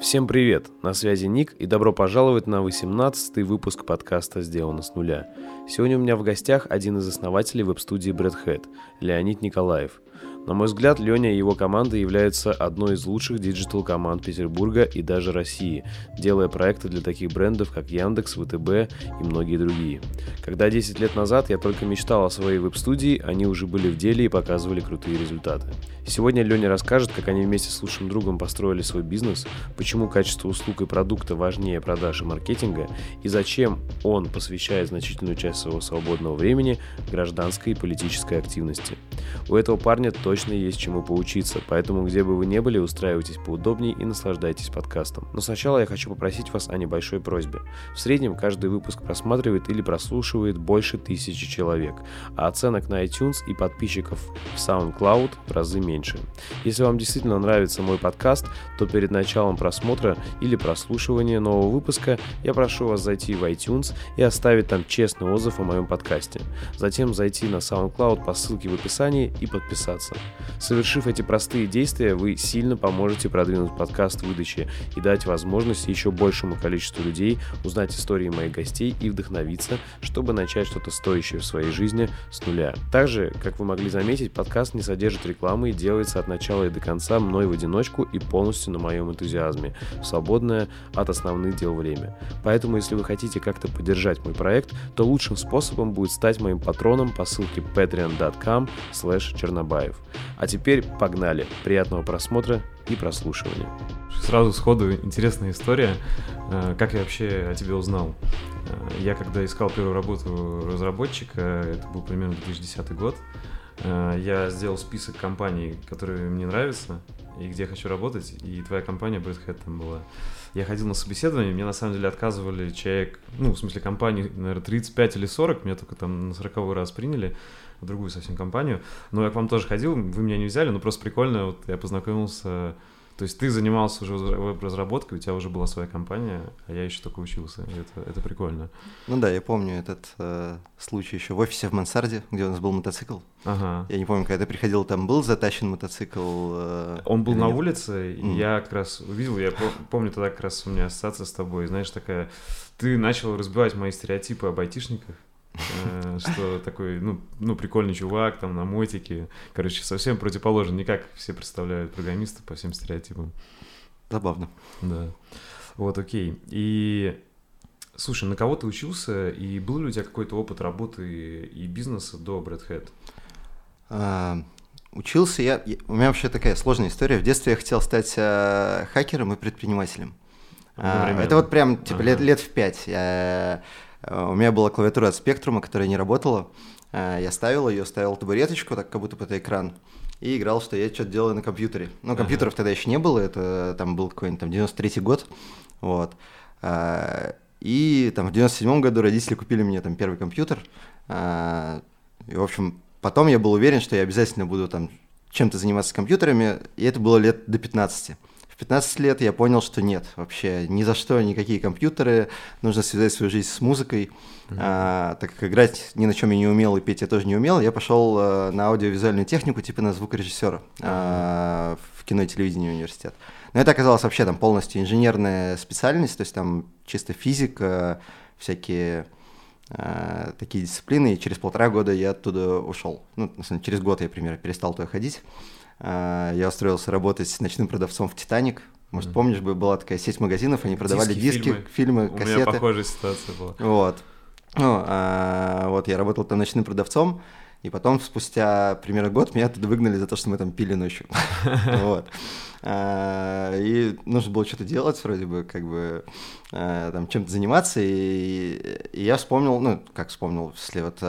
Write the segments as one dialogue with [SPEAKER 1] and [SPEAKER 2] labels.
[SPEAKER 1] Всем привет! На связи Ник и добро пожаловать на 18-й выпуск подкаста «Сделано с нуля». Сегодня у меня в гостях один из основателей веб-студии Breadhead, Леонид Николаев – на мой взгляд, Леня и его команда являются одной из лучших digital-команд Петербурга и даже России, делая проекты для таких брендов, как Яндекс, ВТБ и многие другие. Когда 10 лет назад я только мечтал о своей веб-студии, они уже были в деле и показывали крутые результаты. Сегодня Леня расскажет, как они вместе с лучшим другом построили свой бизнес, почему качество услуг и продукта важнее продаж и маркетинга, и зачем он посвящает значительную часть своего свободного времени гражданской и политической активности. У этого парня точно есть чему поучиться, поэтому где бы вы ни были, устраивайтесь поудобнее и наслаждайтесь подкастом. Но сначала я хочу попросить вас о небольшой просьбе. В среднем каждый выпуск просматривает или прослушивает больше тысячи человек, а оценок на iTunes и подписчиков в SoundCloud в разы меньше. Если вам действительно нравится мой подкаст, то перед началом просмотра или прослушивания нового выпуска я прошу вас зайти в iTunes и оставить там честный отзыв о моем подкасте. Затем зайти на SoundCloud по ссылке в описании и подписаться. Совершив эти простые действия, вы сильно поможете продвинуть подкаст в выдаче и дать возможность еще большему количеству людей узнать истории моих гостей и вдохновиться, чтобы начать что-то стоящее в своей жизни с нуля. Также, как вы могли заметить, подкаст не содержит рекламы и делается от начала и до конца мной в одиночку и полностью на моем энтузиазме, свободное от основных дел время. Поэтому, если вы хотите как-то поддержать мой проект, то лучшим способом будет стать моим патроном по ссылке patreon.com чернобаев. А теперь погнали. Приятного просмотра и прослушивания.
[SPEAKER 2] Сразу сходу интересная история. Э, как я вообще о тебе узнал? Э, я когда искал первую работу разработчика, это был примерно 2010 год, Э, я сделал список компаний, которые мне нравятся и где я хочу работать, и твоя компания Breadhead там была. Я ходил на собеседование, мне на самом деле отказывали человек, ну, в смысле компании, наверное, 35 или 40, меня только там на 40 раз приняли в другую совсем компанию. Но я к вам тоже ходил, вы меня не взяли, но просто прикольно, вот я познакомился то есть ты занимался уже веб-разработкой, у тебя уже была своя компания, а я еще только учился. Это, это прикольно.
[SPEAKER 3] Ну да, я помню этот э, случай еще в офисе в Мансарде, где у нас был мотоцикл. Ага. Я не помню, когда ты приходил, там был затащен мотоцикл. Э,
[SPEAKER 2] Он был на нет? улице, и mm. я как раз увидел, я помню тогда как раз у меня ассоциация с тобой, знаешь, такая, ты начал разбивать мои стереотипы об айтишниках, что такой, ну, ну, прикольный чувак, там, на мотике. Короче, совсем противоположен, не как все представляют программиста по всем стереотипам.
[SPEAKER 3] Забавно.
[SPEAKER 2] Да. Вот, окей. И, слушай, на кого ты учился, и был ли у тебя какой-то опыт работы и бизнеса до Breadhead?
[SPEAKER 3] А, учился я... У меня вообще такая сложная история. В детстве я хотел стать а, хакером и предпринимателем. А, это вот прям, типа, ага. лет, лет в пять. Я Э, у меня была клавиатура от спектрума, которая не работала. Э, я ставил ее, ставил табуреточку, так как будто бы это экран, и играл, что я что-то делаю на компьютере. Ну, компьютеров тогда еще не было, это там был какой-нибудь там 93-й год, вот. Э, и там в 97-м году родители купили мне там первый компьютер. И, в общем, потом я был уверен, что я обязательно буду там чем-то заниматься компьютерами, и это было лет до 15. 15 лет я понял, что нет, вообще ни за что никакие компьютеры, нужно связать свою жизнь с музыкой. Mm-hmm. А, так как играть ни на чем я не умел и петь я тоже не умел, я пошел а, на аудиовизуальную технику, типа на звукорежиссера mm-hmm. а, в кино и телевидении университет. Но это оказалось вообще там полностью инженерная специальность, то есть там чисто физика, всякие э, такие дисциплины, и через полтора года я оттуда ушел. Ну, на самом деле, через год я примерно перестал туда ходить. А, я устроился работать ночным продавцом в «Титаник». Может, mm-hmm. помнишь, была такая сеть магазинов, они продавали диски, диски фильмы, фильмы, кассеты. У
[SPEAKER 2] меня похожая ситуация была.
[SPEAKER 3] Вот. Ну, а, вот я работал там ночным продавцом, и потом, спустя примерно год, меня оттуда выгнали за то, что мы там пили ночью. Вот. А, и нужно было что-то делать, вроде бы, как бы, а, там, чем-то заниматься. И я вспомнил, ну, как вспомнил, если вот,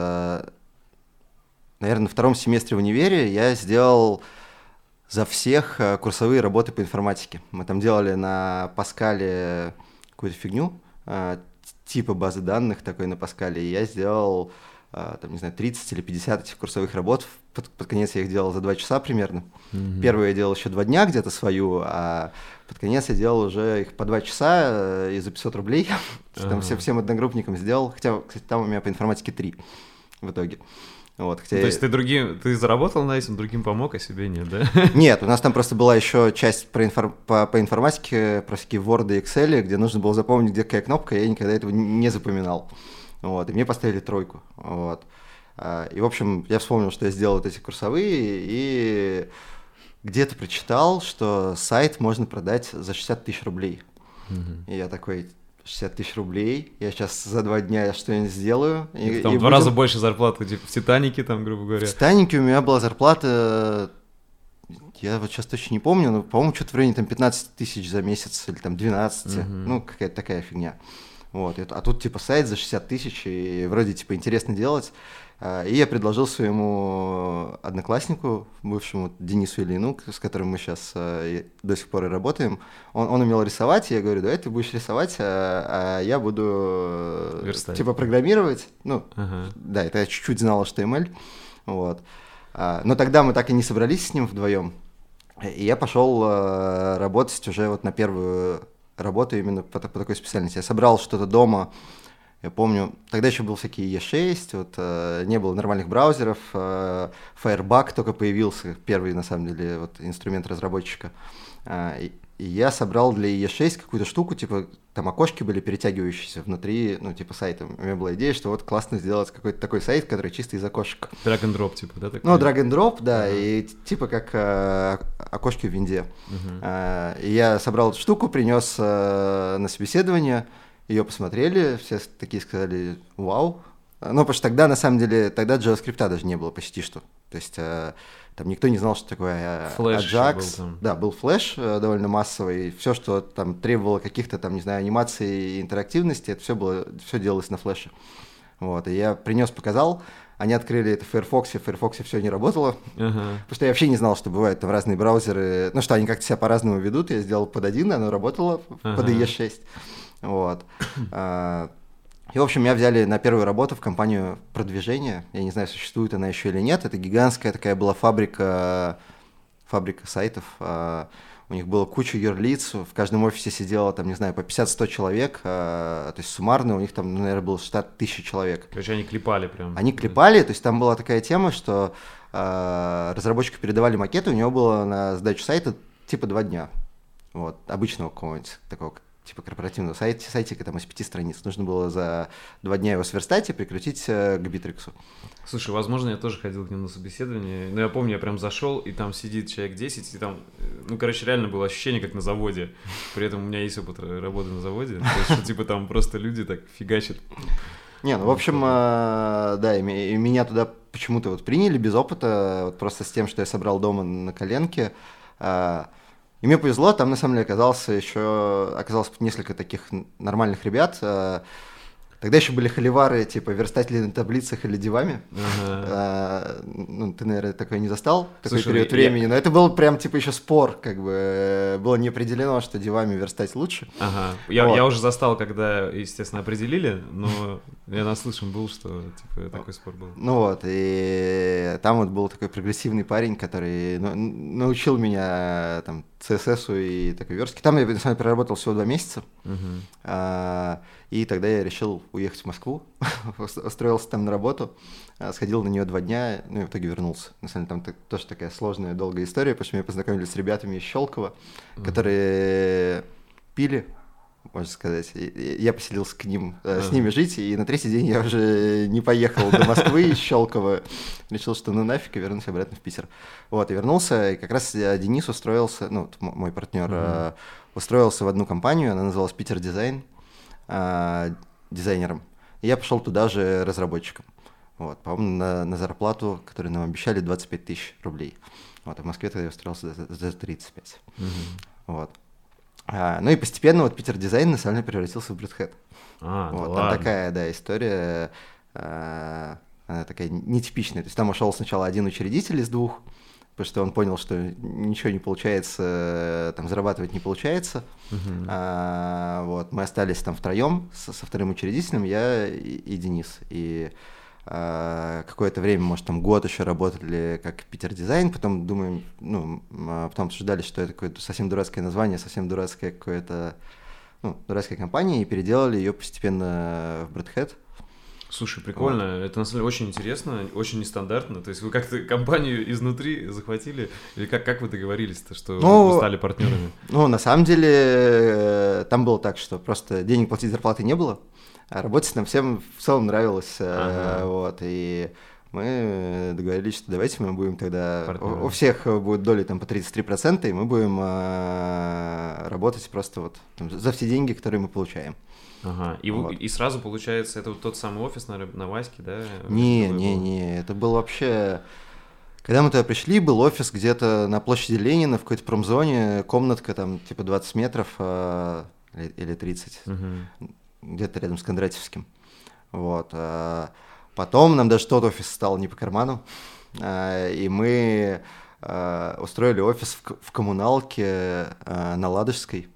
[SPEAKER 3] наверное, на втором семестре в универе я сделал за всех э, курсовые работы по информатике. Мы там делали на Паскале какую-то фигню, э, типа базы данных такой на Паскале, и я сделал, э, там, не знаю, 30 или 50 этих курсовых работ. Под, под конец я их делал за два часа примерно. Mm-hmm. Первую я делал еще два дня где-то свою, а под конец я делал уже их по два часа и за 500 рублей. Там всем, всем одногруппникам сделал, хотя, кстати, там у меня по информатике три в итоге.
[SPEAKER 2] Вот, хотя... То есть ты другим, ты заработал на этом, другим помог, а себе нет, да?
[SPEAKER 3] Нет, у нас там просто была еще часть про инфор... по, по информатике, про всякие Word и Excel, где нужно было запомнить, где какая кнопка, я никогда этого не запоминал. Вот, и мне поставили тройку. Вот. А, и, в общем, я вспомнил, что я сделал вот эти курсовые, и где-то прочитал, что сайт можно продать за 60 тысяч рублей. Угу. И я такой, 60 тысяч рублей, я сейчас за два дня что-нибудь сделаю.
[SPEAKER 2] И, там и два будем... раза больше зарплаты, типа в «Титанике», там, грубо говоря.
[SPEAKER 3] В «Титанике» у меня была зарплата, я вот сейчас точно не помню, но, по-моему, что-то в районе там 15 тысяч за месяц или там 12, угу. ну, какая-то такая фигня. Вот, а тут типа сайт за 60 тысяч, и вроде типа интересно делать. А, и я предложил своему однокласснику, бывшему Денису Ильину, с которым мы сейчас а, до сих пор и работаем, он, он умел рисовать, и я говорю, давай ты будешь рисовать, а, а я буду Верстать. типа программировать. Ну, ага. да, это я чуть-чуть знал HTML. Вот. Но тогда мы так и не собрались с ним вдвоем. И я пошел работать уже вот на первую работу именно по, по такой специальности. Я собрал что-то дома, я помню, тогда еще был всякие E6, вот, э, не было нормальных браузеров, э, Firebug только появился, первый, на самом деле, вот, инструмент разработчика. Э, и, и я собрал для E6 какую-то штуку, типа, там окошки были перетягивающиеся внутри, ну, типа, сайта. У меня была идея, что вот классно сделать какой-то такой сайт, который чисто из окошек.
[SPEAKER 2] Drag and drop, типа, да?
[SPEAKER 3] Такой? Ну, drag and drop, да, uh-huh. и типа как э, окошки в винде. Uh-huh. Э, и я собрал эту штуку, принес э, на собеседование, ее посмотрели, все такие сказали «Вау!». Ну, потому что тогда, на самом деле, тогда JavaScript даже не было почти что. То есть э, там никто не знал, что такое э, Flash Ajax. Был там. Да, был флеш э, довольно массовый. Все, что там требовало каких-то там, не знаю, анимаций и интерактивности, это все было, все делалось на флеше. Вот, и я принес, показал, они открыли это в Firefox, в Firefox все не работало, uh-huh. потому что я вообще не знал, что бывают там разные браузеры, ну что они как-то себя по-разному ведут, я сделал под один, оно работало uh-huh. под IE6. Вот. А, и, в общем, меня взяли на первую работу в компанию продвижения. Я не знаю, существует она еще или нет. Это гигантская такая была фабрика, фабрика сайтов. А, у них было куча юрлиц, в каждом офисе сидело, там, не знаю, по 50-100 человек, а, то есть суммарно у них там, ну, наверное, был штат тысячи человек.
[SPEAKER 2] Короче, они клепали прям.
[SPEAKER 3] Они клепали, то есть там была такая тема, что разработчику передавали макеты, у него было на сдачу сайта типа два дня. Вот, обычного какого-нибудь такого типа корпоративного сайта, сайтика там из пяти страниц. Нужно было за два дня его сверстать и прикрутить э, к Битриксу.
[SPEAKER 2] Слушай, возможно, я тоже ходил к нему на собеседование, но я помню, я прям зашел, и там сидит человек 10, и там, э, ну, короче, реально было ощущение, как на заводе. При этом у меня есть опыт работы на заводе, то есть, что, типа, там просто люди так фигачат.
[SPEAKER 3] Не, ну, в общем, э, да, и меня туда почему-то вот приняли без опыта, вот просто с тем, что я собрал дома на коленке. И мне повезло, там на самом деле оказался еще, оказалось несколько таких нормальных ребят, э, Тогда еще были холивары, типа верстатели на таблицах или дивами. Ага. А, ну, ты, наверное, такое не застал, такой Слушай, период я... времени. Но это был прям типа еще спор, как бы было не определено, что дивами верстать лучше.
[SPEAKER 2] Ага. Я, вот. я уже застал, когда, естественно, определили, но я наслышан был, что типа такой спор был.
[SPEAKER 3] Ну вот, и там вот был такой прогрессивный парень, который ну, научил меня там CSS и такой верстки. Там я, на самом деле, проработал всего два месяца. Uh-huh. А, и тогда я решил уехать в Москву, устроился там на работу, а, сходил на нее два дня, ну и в итоге вернулся. На самом деле там тоже такая сложная, долгая история, потому что меня познакомили с ребятами из Щелкова, uh-huh. которые пили, можно сказать. Я поселился к ним, uh-huh. с ними жить, и на третий день я уже не поехал до Москвы из Щелкова. Решил, что ну нафиг, и вернусь обратно в Питер. Вот, и вернулся, и как раз Денис устроился, ну, мой партнер, uh-huh. устроился в одну компанию, она называлась Питер Дизайн э, дизайнером. И я пошел туда же разработчиком. Вот, по-моему, на, на зарплату, которую нам обещали, 25 тысяч рублей. Вот, а в Москве тогда я устроился за, за 35. Угу. Вот. А, ну и постепенно вот Питер Дизайн на самом деле превратился в Блюдхед. А, вот, да там такая, да, история, а, она такая нетипичная. То есть там ушел сначала один учредитель из двух, потому что он понял, что ничего не получается, там зарабатывать не получается. Uh-huh. А, вот, мы остались там втроем со, со вторым учредителем, я и, и Денис. И какое-то время, может, там год еще работали как Питер Дизайн, потом думаем, ну, а потом обсуждали, что это какое-то совсем дурацкое название, совсем дурацкое какое-то, ну, дурацкая компания, и переделали ее постепенно в Брэдхэт.
[SPEAKER 2] Слушай, прикольно. Вот. Это на самом деле очень интересно, очень нестандартно. То есть вы как-то компанию изнутри захватили? Или как, как вы договорились-то, что ну, вы стали партнерами?
[SPEAKER 3] Ну, на самом деле, э, там было так, что просто денег платить зарплаты не было, а работать нам всем в целом нравилось. Э, ага. Вот, и мы договорились, что давайте мы будем тогда... У, у всех будет доли там по 33%, и мы будем э, работать просто вот там, за все деньги, которые мы получаем.
[SPEAKER 2] Ага. И, вот. и сразу получается, это вот тот самый офис на, на Ваське, да?
[SPEAKER 3] Не, не, был? не, это был вообще... Когда мы туда пришли, был офис где-то на площади Ленина, в какой-то промзоне, комнатка там типа 20 метров э, или 30, угу. Где-то рядом с Кондратьевским. Вот. А потом нам даже тот офис стал не по карману, э, и мы э, устроили офис в, коммуналке э, на Ладожской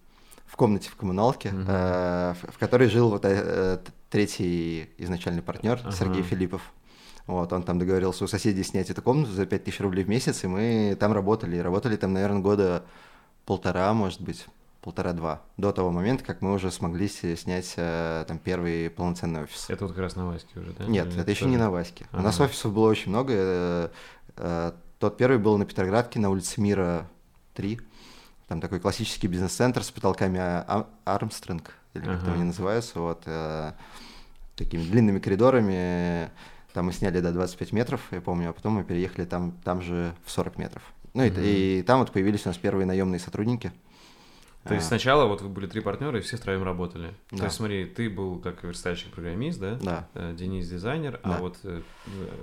[SPEAKER 3] в комнате в коммуналке, э, в, которой жил вот э, третий изначальный партнер uh-huh. Сергей Филиппов. Вот, он там договорился у соседей снять эту комнату за 5000 рублей в месяц, и мы там работали. Работали там, наверное, года полтора, может быть, полтора-два, до того момента, как мы уже смогли снять э, там первый полноценный офис.
[SPEAKER 2] Это вот как раз на Ваське уже, да?
[SPEAKER 3] Нет, Или это еще тоже? не на Ваське. Ага. У нас офисов было очень много. Э, э, тот первый был на Петроградке, на улице Мира 3. Там такой классический бизнес-центр с потолками Армстронг, или как ага. там они называются, вот, такими длинными коридорами. Там мы сняли до 25 метров, я помню, а потом мы переехали там, там же в 40 метров. Ну mm и, и там вот появились у нас первые наемные сотрудники.
[SPEAKER 2] То есть а. сначала вот вы были три партнера, и все втроем работали. Да. То есть смотри, ты был как верстальщик-программист, да?
[SPEAKER 3] Да.
[SPEAKER 2] Э, Денис дизайнер, а да. а вот э,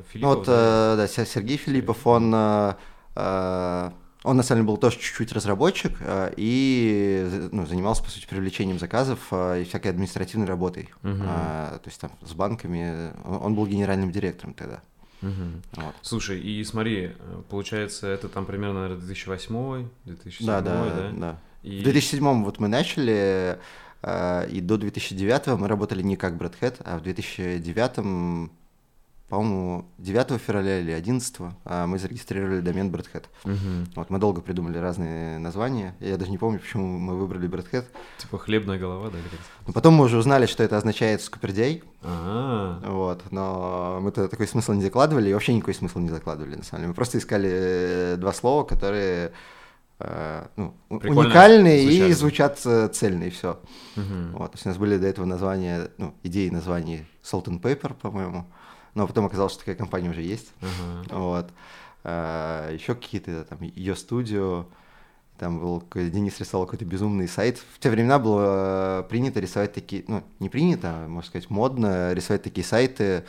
[SPEAKER 3] Филиппов... Ну вот, да, да Сергей Филиппов, он он, на самом деле, был тоже чуть-чуть разработчик э, и ну, занимался, по сути, привлечением заказов э, и всякой административной работой. Угу. То есть там с банками. Он был генеральным директором тогда.
[SPEAKER 2] Угу. Вот. Слушай, и смотри, получается, это там примерно, наверное, 2008 2007 да, да?
[SPEAKER 3] Да, да. И... В 2007 вот мы начали, и до 2009 мы работали не как Брэд Хэт, а в 2009 по-моему, 9 февраля или 11 а мы зарегистрировали домен Брэдхэт. Угу. Вот, мы долго придумали разные названия. Я даже не помню, почему мы выбрали Брэдхэт.
[SPEAKER 2] Типа хлебная голова, да?
[SPEAKER 3] Но потом мы уже узнали, что это означает скупердей. А-а-а. Вот, но мы-то такой смысл не закладывали, и вообще никакой смысл не закладывали, на самом деле. Мы просто искали э, два слова, которые э, ну, уникальные звучали. и звучат э, цельно, и все. Угу. Вот, то есть у нас были до этого названия, ну, идеи названий Salt and Paper, по-моему но потом оказалось, что такая компания уже есть. Uh-huh. Вот. А, еще какие-то там ее студио, там был Денис рисовал какой-то безумный сайт. В те времена было принято рисовать такие, ну, не принято, а, можно сказать, модно рисовать такие сайты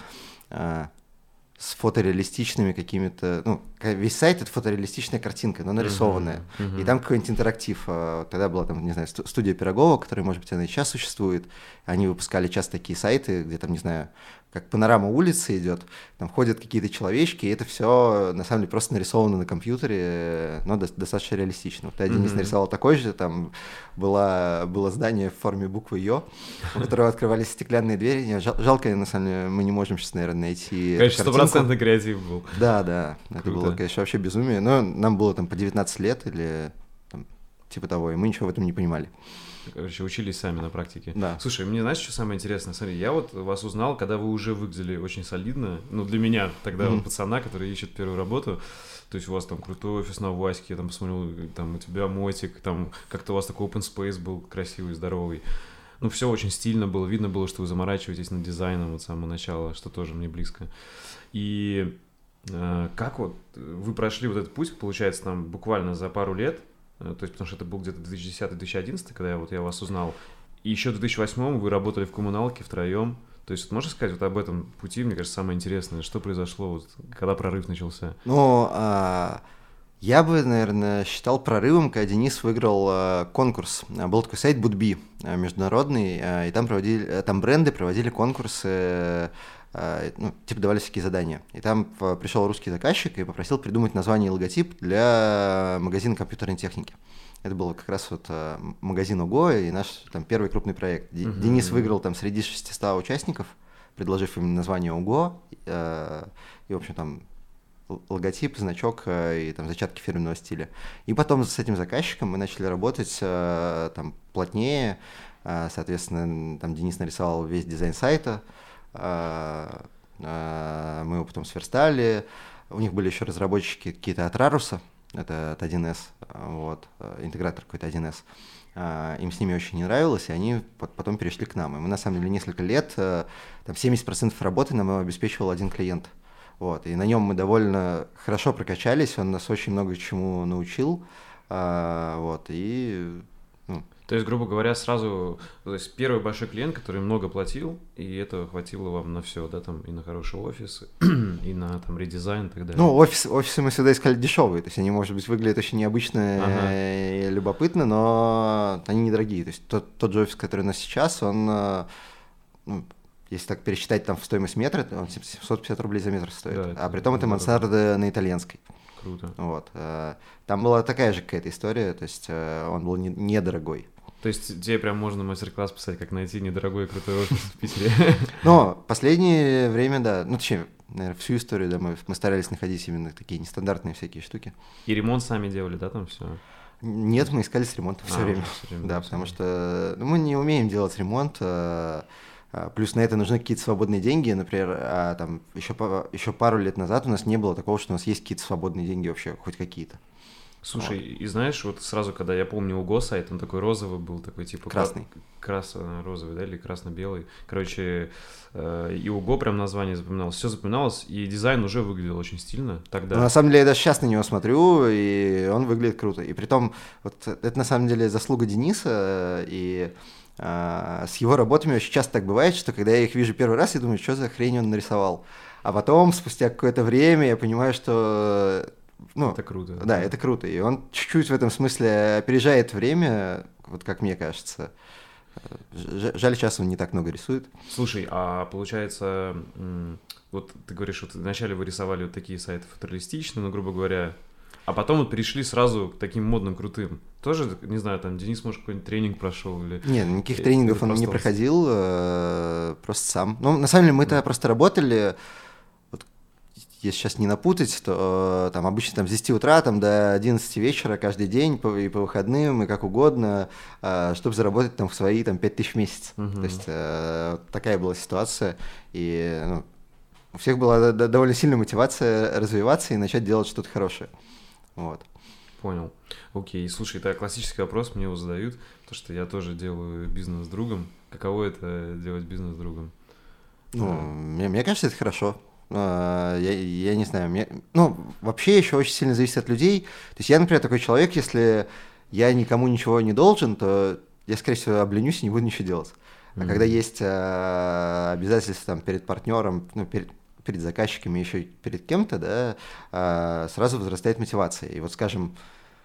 [SPEAKER 3] с фотореалистичными какими-то, ну, весь сайт это фотореалистичная картинка, но нарисованная. Uh-huh, uh-huh. И там какой-нибудь интерактив. А, тогда была там, не знаю, студия Пирогова, которая, может быть, она и сейчас существует. Они выпускали часто такие сайты, где там, не знаю, как панорама улицы идет, там ходят какие-то человечки, и это все на самом деле просто нарисовано на компьютере, но до, достаточно реалистично. Вот один mm-hmm. нарисовал такой же, там было, было здание в форме буквы Ё, у которого открывались стеклянные двери. Жал, жалко, на самом деле, мы не можем сейчас, наверное, найти.
[SPEAKER 2] Конечно, стопроцентный креатив был.
[SPEAKER 3] Да, да, Круто. это было, конечно, вообще безумие. Но нам было там по 19 лет или там, типа того, и мы ничего в этом не понимали.
[SPEAKER 2] Короче, учились сами на практике.
[SPEAKER 3] Да.
[SPEAKER 2] Слушай, мне знаешь, что самое интересное? Смотри, я вот вас узнал, когда вы уже выглядели очень солидно. Ну, для меня тогда mm-hmm. пацана, который ищет первую работу. То есть у вас там крутой офис на Ваське, я там посмотрел, там у тебя мотик, там как-то у вас такой open space был красивый, здоровый. Ну, все очень стильно было, видно было, что вы заморачиваетесь над дизайном вот с самого начала, что тоже мне близко. И э, как вот вы прошли вот этот путь, получается, там буквально за пару лет, то есть, потому что это был где-то 2010-2011, когда я, вот, я вас узнал. И еще в 2008 вы работали в коммуналке втроем. То есть, вот можешь сказать вот об этом пути, мне кажется, самое интересное, что произошло, вот, когда прорыв начался?
[SPEAKER 3] Ну, а, я бы, наверное, считал прорывом, когда Денис выиграл а, конкурс. Был такой сайт Будби а, международный, а, и там, проводили, там бренды проводили конкурсы Э, ну, типа давали всякие задания. И там пришел русский заказчик и попросил придумать название и логотип для магазина компьютерной техники. Это был как раз вот э, магазин УГО и наш там первый крупный проект. Uh-huh. Денис выиграл там среди 600 участников, предложив им название УГО э, и, в общем, там логотип, значок и там зачатки фирменного стиля. И потом с этим заказчиком мы начали работать там плотнее, соответственно, там Денис нарисовал весь дизайн сайта, мы его потом сверстали. У них были еще разработчики какие-то от Раруса, это от 1С, вот, интегратор какой-то 1С. Им с ними очень не нравилось, и они потом перешли к нам. И мы, на самом деле, несколько лет, там 70% работы нам обеспечивал один клиент. Вот, и на нем мы довольно хорошо прокачались, он нас очень много чему научил. Вот, и
[SPEAKER 2] то есть, грубо говоря, сразу, то есть первый большой клиент, который много платил, и этого хватило вам на все, да, там и на хороший офис, и на там редизайн и так далее.
[SPEAKER 3] Ну, офис, офисы мы всегда искали дешевые, то есть они, может быть, выглядят очень необычно ага. и любопытно, но они недорогие. То есть тот, тот же офис, который у нас сейчас, он, э, ну, если так пересчитать там в стоимость метра, он 750 рублей за метр стоит. Да, а при том это мансарда на итальянской.
[SPEAKER 2] Круто.
[SPEAKER 3] Вот. Э, там была такая же какая-то история, то есть э, он был недорогой.
[SPEAKER 2] То есть тебе прям можно мастер-класс писать, как найти недорогой крутой офис в Питере.
[SPEAKER 3] Но последнее время, да, ну точнее, наверное, всю историю, да, мы, мы старались находить именно такие нестандартные всякие штуки.
[SPEAKER 2] И ремонт сами делали, да, там все?
[SPEAKER 3] Нет, мы искали с ремонтом все а, время. Все время. Да, потому что ну, мы не умеем делать ремонт. А, а, плюс на это нужны какие-то свободные деньги, например, а, там еще, еще пару лет назад у нас не было такого, что у нас есть какие-то свободные деньги вообще, хоть какие-то.
[SPEAKER 2] Слушай, вот. и знаешь, вот сразу, когда я помню УГО сайт, он такой розовый был, такой типа...
[SPEAKER 3] Красный.
[SPEAKER 2] Красно-розовый, да, или красно-белый. Короче, э, и УГО прям название запоминалось, все запоминалось, и дизайн уже выглядел очень стильно тогда.
[SPEAKER 3] Ну, на самом деле, я даже сейчас на него смотрю, и он выглядит круто. И при том, вот это на самом деле заслуга Дениса, и э, с его работами очень часто так бывает, что когда я их вижу первый раз, я думаю, что за хрень он нарисовал. А потом, спустя какое-то время, я понимаю, что ну,
[SPEAKER 2] это круто.
[SPEAKER 3] Да, это круто. И он чуть-чуть в этом смысле опережает время, вот как мне кажется. Жаль, сейчас он не так много рисует.
[SPEAKER 2] Слушай, а получается, вот ты говоришь, вот вначале вы рисовали вот такие сайты футуристичные, ну, грубо говоря, а потом вот перешли сразу к таким модным, крутым. Тоже, не знаю, там Денис, может, какой-нибудь тренинг прошел или...
[SPEAKER 3] Нет, никаких тренингов он не проходил, э, просто сам. Ну, на самом деле, мы-то просто работали если сейчас не напутать, то э, там обычно там с 10 утра там, до 11 вечера каждый день по, и по выходным, и как угодно, э, чтобы заработать там в свои там 5 тысяч в месяц. Угу. То есть э, такая была ситуация. И ну, у всех была довольно сильная мотивация развиваться и начать делать что-то хорошее. Вот.
[SPEAKER 2] Понял. Окей, слушай, это классический вопрос, мне его задают, потому что я тоже делаю бизнес с другом. Каково это делать бизнес с другом?
[SPEAKER 3] Ну, мне, мне кажется, это хорошо. А, я, я не знаю, мне, ну, вообще еще очень сильно зависит от людей. То есть я, например, такой человек, если я никому ничего не должен, то я, скорее всего, обленюсь и не буду ничего делать. А mm-hmm. когда есть э, обязательства там, перед партнером, ну, перед, перед заказчиками, еще перед кем-то, да, э, сразу возрастает мотивация. И вот, скажем,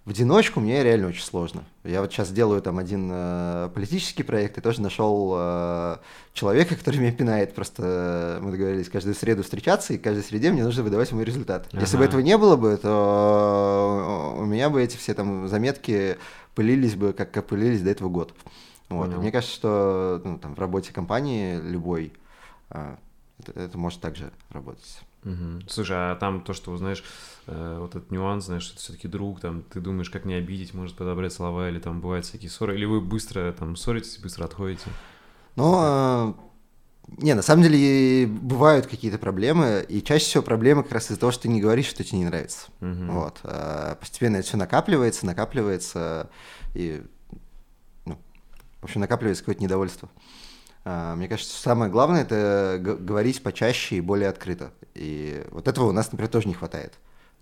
[SPEAKER 3] в одиночку мне реально очень сложно. Я вот сейчас делаю там один э, политический проект и тоже нашел э, человека, который меня пинает. Просто мы договорились каждую среду встречаться, и каждой среде мне нужно выдавать мой результат. Ага. Если бы этого не было бы, то у меня бы эти все там заметки пылились бы, как, пылились до этого год. Вот. Мне кажется, что ну, там, в работе компании любой э, это, это может также работать.
[SPEAKER 2] Угу. Слушай, а там то, что, знаешь, э, вот этот нюанс, знаешь, что ты все-таки друг, там, ты думаешь, как не обидеть, может подобрать слова, или там бывают всякие ссоры, или вы быстро там ссоритесь, быстро отходите?
[SPEAKER 3] Ну, э, не, на самом деле бывают какие-то проблемы, и чаще всего проблемы как раз из-за того, что ты не говоришь, что тебе не нравится. Угу. Вот. Э, постепенно это все накапливается, накапливается, и, ну, в общем, накапливается какое-то недовольство. Мне кажется, самое главное это говорить почаще и более открыто. И вот этого у нас, например, тоже не хватает.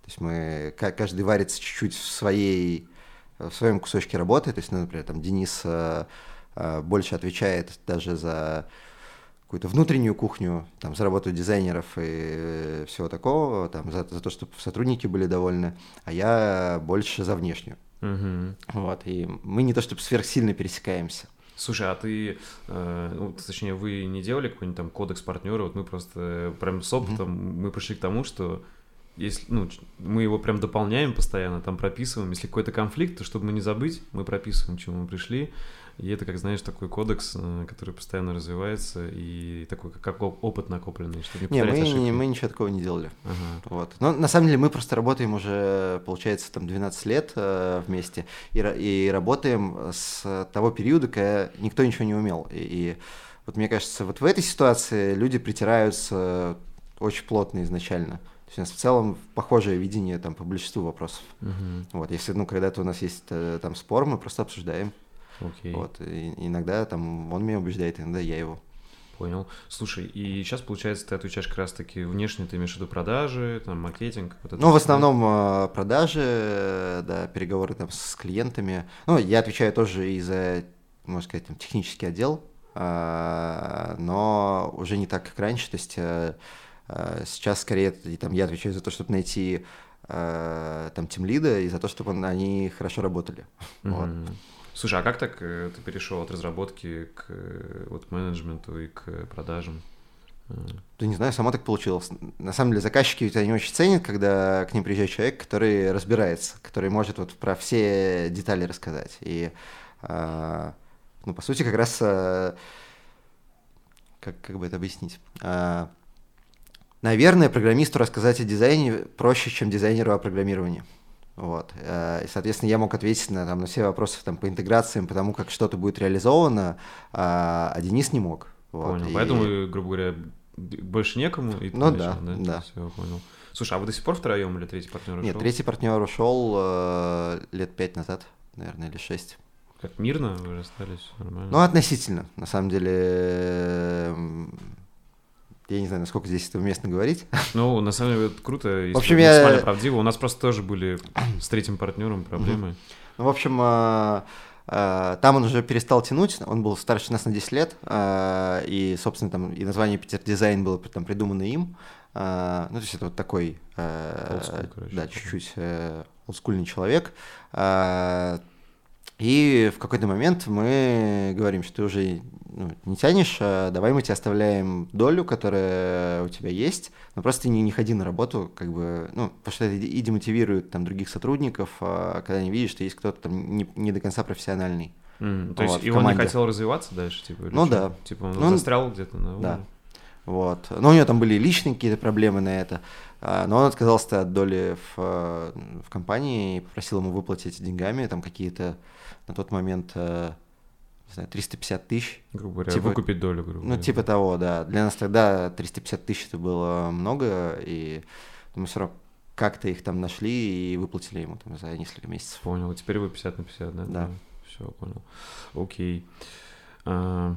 [SPEAKER 3] То есть мы каждый варится чуть-чуть в своей в своем кусочке работы. То есть, ну, например, там Денис э, э, больше отвечает даже за какую-то внутреннюю кухню, там, за работу дизайнеров и всего такого, там, за, за то, чтобы сотрудники были довольны, а я больше за внешнюю.
[SPEAKER 2] Угу.
[SPEAKER 3] Вот, и мы не то чтобы сверхсильно пересекаемся.
[SPEAKER 2] Слушай, а ты, э, ну, точнее, вы не делали какой-нибудь там кодекс партнера? Вот мы просто э, прям с опытом mm-hmm. мы пришли к тому, что если, ну, мы его прям дополняем постоянно, там прописываем. Если какой-то конфликт, то чтобы мы не забыть, мы прописываем, к чему мы пришли. И это, как знаешь, такой кодекс, э, который постоянно развивается и такой, как опыт накопленный, чтобы
[SPEAKER 3] не, не мы, ошибки. мы ничего такого не делали. Ага. Вот. Но на самом деле мы просто работаем уже, получается, там 12 лет э, вместе и, и работаем с того периода, когда никто ничего не умел. И, и вот мне кажется, вот в этой ситуации люди притираются очень плотно изначально. Нас в целом похожее видение там по большинству вопросов.
[SPEAKER 2] Угу.
[SPEAKER 3] Вот, если, ну, когда-то у нас есть э, там спор, мы просто обсуждаем.
[SPEAKER 2] Окей.
[SPEAKER 3] Вот, и иногда там он меня убеждает, иногда я его.
[SPEAKER 2] Понял. Слушай, и сейчас, получается, ты отвечаешь как раз-таки внешне, ты имеешь в виду продажи, там, маркетинг? Вот
[SPEAKER 3] это ну, в основном э, продажи, да, переговоры там с клиентами. Ну, я отвечаю тоже и за, можно сказать, там, технический отдел, а, но уже не так, как раньше, то есть э, сейчас скорее там, я отвечаю за то, чтобы найти там тимлида и за то, чтобы они хорошо работали. Mm-hmm. Вот.
[SPEAKER 2] Слушай, а как так э, ты перешел от разработки к э, вот, менеджменту и к продажам?
[SPEAKER 3] Да не знаю, само так получилось. На самом деле заказчики ведь они очень ценят, когда к ним приезжает человек, который разбирается, который может вот про все детали рассказать. И, э, ну, по сути, как раз, э, как, как бы это объяснить? Наверное, программисту рассказать о дизайне проще, чем дизайнеру о программировании. Вот. Э, и, соответственно, я мог ответить на, там, на все вопросы там, по интеграциям, потому как что-то будет реализовано, а, а Денис не мог.
[SPEAKER 2] Вот. Понял. И... Поэтому, грубо говоря, больше некому. И
[SPEAKER 3] ну да, да. да.
[SPEAKER 2] Все, понял. Слушай, а вы до сих пор втроем или третий партнер ушел?
[SPEAKER 3] Нет, третий партнер ушел э, лет пять назад, наверное, или шесть.
[SPEAKER 2] Как мирно вы расстались? Нормально?
[SPEAKER 3] Ну, относительно. На самом деле, я не знаю, насколько здесь это уместно говорить.
[SPEAKER 2] Ну, на самом деле, это круто, если в общем, я... правдиво. У нас просто тоже были с третьим партнером проблемы.
[SPEAKER 3] Ну, в общем, а, а, там он уже перестал тянуть, он был старше нас на 10 лет, а, и, собственно, там и название Питер Дизайн было там придумано им. Ну, то есть это вот такой,
[SPEAKER 2] короче,
[SPEAKER 3] да, чуть-чуть э, олдскульный человек. И в какой-то момент мы говорим, что ты уже ну, не тянешь, а давай мы тебе оставляем долю, которая у тебя есть, но просто ты не, не ходи на работу, как бы, ну, потому что это и демотивирует там других сотрудников, а, когда они видят, что есть кто-то там не, не до конца профессиональный.
[SPEAKER 2] Mm, то вот, есть и он не хотел развиваться дальше, типа?
[SPEAKER 3] Ну да.
[SPEAKER 2] Типа он ну, застрял где-то на
[SPEAKER 3] Да. Вот. Но у него там были личные какие-то проблемы на это. А, но он отказался от доли в, в компании и попросил ему выплатить деньгами там какие-то на тот момент, э, не знаю, 350 тысяч.
[SPEAKER 2] Грубо говоря, типа, выкупить долю, грубо
[SPEAKER 3] ну,
[SPEAKER 2] говоря.
[SPEAKER 3] Ну, типа того, да. Для нас тогда 350 тысяч это было много, и мы все равно как-то их там нашли и выплатили ему там за несколько месяцев.
[SPEAKER 2] Понял. Теперь вы 50 на 50, да?
[SPEAKER 3] Да.
[SPEAKER 2] Все, понял. Окей. А,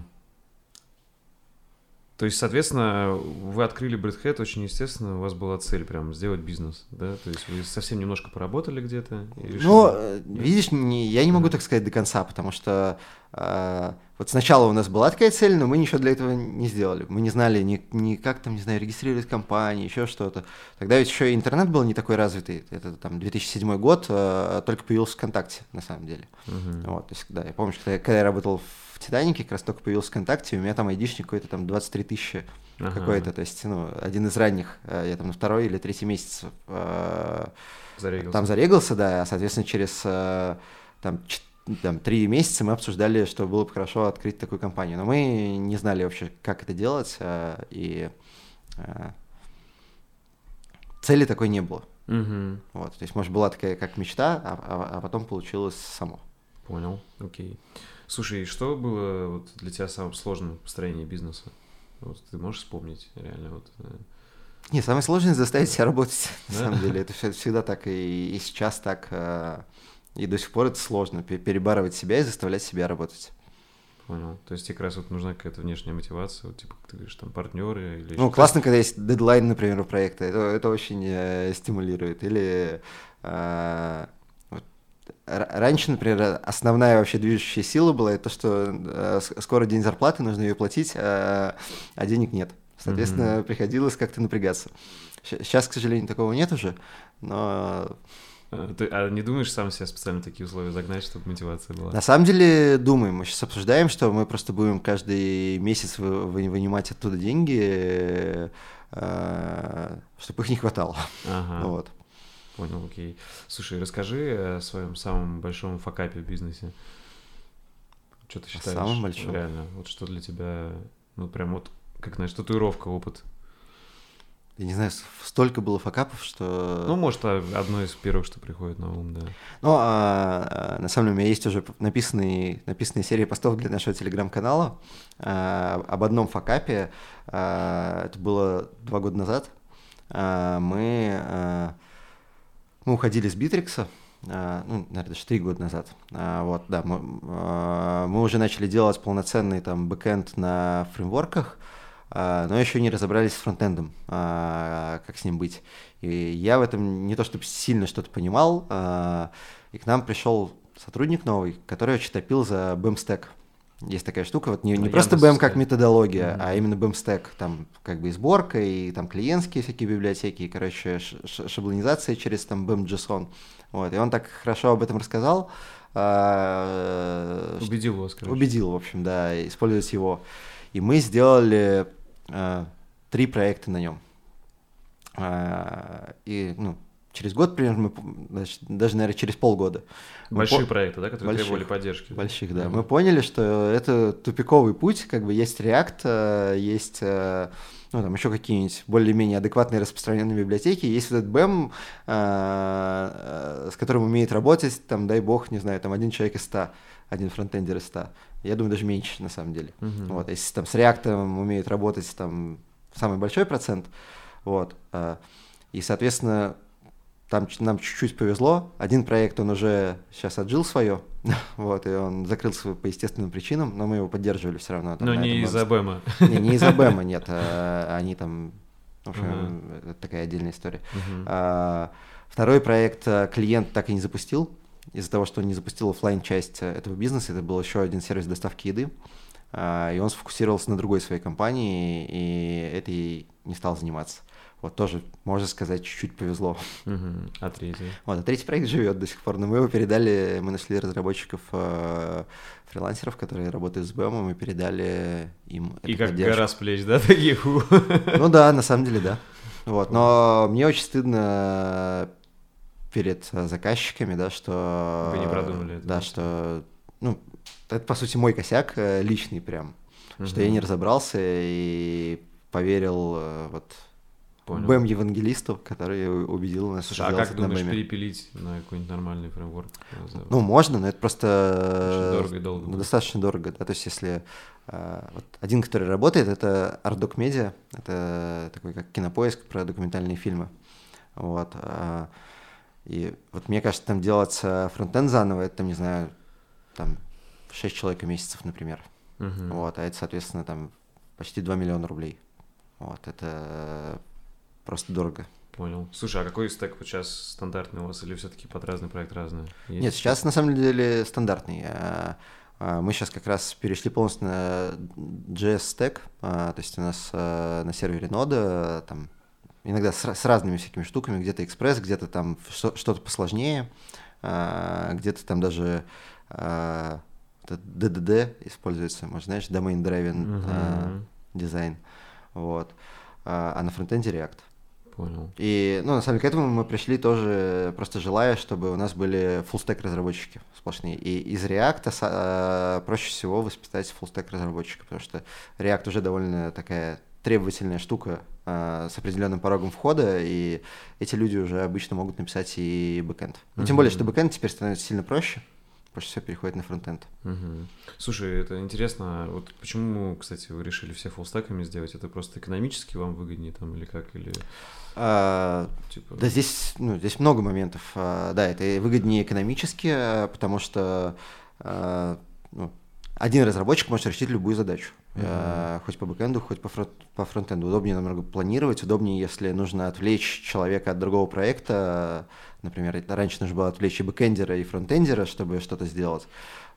[SPEAKER 2] то есть, соответственно, вы открыли Брэдхэт, очень естественно, у вас была цель прям сделать бизнес, да? То есть вы совсем немножко поработали где-то?
[SPEAKER 3] Ну, э, видишь, не, я не могу так сказать до конца, потому что э, вот сначала у нас была такая цель, но мы ничего для этого не сделали. Мы не знали ни, ни как там, не знаю, регистрировать компании, еще что-то. Тогда ведь еще интернет был не такой развитый. Это там 2007 год, э, только появился ВКонтакте, на самом деле.
[SPEAKER 2] Uh-huh.
[SPEAKER 3] Вот, то есть, да, я помню, что когда я работал в в Титанике как раз только появился ВКонтакте, у меня там айдишник какой-то там 23 тысячи ага. какой-то, то есть, ну, один из ранних, э, я там на второй или третий месяц э, зарегался. там зарегался, да, а, соответственно, через э, там, там три месяца мы обсуждали, что было бы хорошо открыть такую компанию, но мы не знали вообще, как это делать, и цели такой не было.
[SPEAKER 2] Угу.
[SPEAKER 3] Вот, то есть, может, была такая как мечта, а, а, а потом получилось само.
[SPEAKER 2] Понял, окей. Слушай, что было вот для тебя самым сложным в построении бизнеса? Вот ты можешь вспомнить реально вот? Э?
[SPEAKER 3] Не, самое сложное заставить себя работать, на самом деле. Это всегда так, и, и сейчас так, э, и до сих пор это сложно, перебарывать себя и заставлять себя работать.
[SPEAKER 2] Понял. То есть тебе как раз вот нужна какая-то внешняя мотивация, вот, типа, ты говоришь, там, партнеры или...
[SPEAKER 3] Ну, классно, когда есть дедлайн, например, у проекта, это, это очень э, стимулирует. Или э, Раньше, например, основная вообще движущая сила была это, что э, скоро день зарплаты, нужно ее платить, а, а денег нет. Соответственно, mm-hmm. приходилось как-то напрягаться. Сейчас, к сожалению, такого нет уже, но...
[SPEAKER 2] А, ты, а не думаешь сам себя специально такие условия загнать, чтобы мотивация была?
[SPEAKER 3] На самом деле думаем. Мы сейчас обсуждаем, что мы просто будем каждый месяц вы, вы, вынимать оттуда деньги, э, чтобы их не хватало.
[SPEAKER 2] Ага.
[SPEAKER 3] Вот.
[SPEAKER 2] Понял, окей. Слушай, расскажи о своем самом большом факапе в бизнесе. Что ты считаешь?
[SPEAKER 3] Самым большом?
[SPEAKER 2] Реально. Вот что для тебя, ну прям вот, как знаешь, татуировка, опыт.
[SPEAKER 3] я не знаю, столько было факапов, что...
[SPEAKER 2] Ну, может, а, одно из первых, что приходит на ум, да.
[SPEAKER 3] Ну, а, а, на самом деле, у меня есть уже написанные, написанные серии постов для нашего телеграм-канала а, об одном факапе. А, это было два года назад. А, мы, а, мы уходили с Битрикса, а, ну, наверное, даже три года назад. А, вот, да, мы, а, мы уже начали делать полноценный там бэкэнд на фреймворках, но еще не разобрались с фронтендом, как с ним быть. И я в этом не то чтобы сильно что-то понимал, и к нам пришел сотрудник новый, который очень топил за BEM Есть такая штука, вот не, не ну, просто BEM как методология, mm-hmm. а именно BEM там как бы и сборка, и там клиентские всякие библиотеки, и, короче, шаблонизация через там BEM JSON. Вот, и он так хорошо об этом рассказал.
[SPEAKER 2] Убедил вас,
[SPEAKER 3] короче. Убедил, в общем, да, использовать его. И мы сделали э, три проекта на нем. Э, и ну, через год примерно, мы, даже, даже, наверное, через полгода.
[SPEAKER 2] Большие по... проекты, да, которые больших, требовали поддержки?
[SPEAKER 3] Больших, да. Mm-hmm. Мы поняли, что это тупиковый путь, как бы есть React, э, есть э, ну, там еще какие-нибудь более-менее адекватные распространенные библиотеки, есть вот этот BEM, с которым умеет работать, там, дай бог, не знаю, там один человек из ста, один фронтендер из ста. Я думаю, даже меньше, на самом деле. Uh-huh. Вот, если там с React умеет работать там самый большой процент, вот, и, соответственно, там нам чуть-чуть повезло. Один проект, он уже сейчас отжил свое, вот, и он закрылся по естественным причинам, но мы его поддерживали все равно.
[SPEAKER 2] Там, но не из-за БЭМа.
[SPEAKER 3] Не, не из-за БЭМа, нет. А, они там, в общем, uh-huh. это такая отдельная история. Uh-huh. А, второй проект а, клиент так и не запустил, из-за того, что он не запустил офлайн часть э, этого бизнеса, это был еще один сервис доставки еды, а, и он сфокусировался на другой своей компании, и этой не стал заниматься. Вот тоже, можно сказать, чуть-чуть повезло.
[SPEAKER 2] Угу. А третий?
[SPEAKER 3] Вот, а третий проект живет до сих пор, но мы его передали, мы нашли разработчиков, э, фрилансеров, которые работают с БМ, мы передали им
[SPEAKER 2] И как поддержку. гора с плеч, да, таких?
[SPEAKER 3] Ну да, на самом деле, да. Вот, но мне очень стыдно перед заказчиками, да, что...
[SPEAKER 2] Вы не продумали это.
[SPEAKER 3] Да, что... Ну, это, по сути, мой косяк э, личный прям, угу. что я не разобрался и поверил э, вот Понял. Бэм евангелисту, который убедил нас.
[SPEAKER 2] Слушай, а как думаешь бэме. перепилить на какой-нибудь нормальный фреймворк?
[SPEAKER 3] Ну, можно, но это просто дорого и долго. достаточно дорого. Да? То есть, если вот один, который работает, это Ardoc Media, это такой как кинопоиск про документальные фильмы. Вот. А и вот мне кажется, там делать фронтенд заново, это, не знаю, там 6 человек месяцев, например. Uh-huh. Вот, а это, соответственно, там почти 2 миллиона рублей. Вот, это просто дорого.
[SPEAKER 2] Понял. Слушай, а какой стек вот сейчас стандартный у вас, или все-таки под разный проект разный?
[SPEAKER 3] Есть? Нет, сейчас на самом деле стандартный. А, а, мы сейчас как раз перешли полностью на JS стек, то есть у нас на сервере нода там иногда с, с разными всякими штуками, где-то экспресс, где-то там что-то посложнее, где-то там даже DDD используется, может, знаешь, Domain Driven uh-huh. дизайн, вот, а на фронтенде React.
[SPEAKER 2] Понял.
[SPEAKER 3] И, ну, на самом деле, к этому мы пришли тоже просто желая, чтобы у нас были full-stack разработчики сплошные. И из React э, проще всего воспитать full-stack разработчика, потому что React уже довольно такая требовательная штука э, с определенным порогом входа, и эти люди уже обычно могут написать и бэкэнд. Но mm-hmm. тем более, что бэкэнд теперь становится сильно проще, проще всего переходит на фронтенд.
[SPEAKER 2] Угу. Слушай, это интересно. Вот почему, кстати, вы решили все фуллстеками сделать? Это просто экономически вам выгоднее там или как? Или...
[SPEAKER 3] А, типа... Да здесь, ну, здесь много моментов. А, да, это выгоднее экономически, а, потому что а, ну, один разработчик может решить любую задачу. Mm-hmm. хоть по бэкэнду, хоть по, фронт, по фронтенду. Удобнее намного планировать, удобнее, если нужно отвлечь человека от другого проекта. Например, раньше нужно было отвлечь и бэкэндера, и фронтендера, чтобы что-то сделать.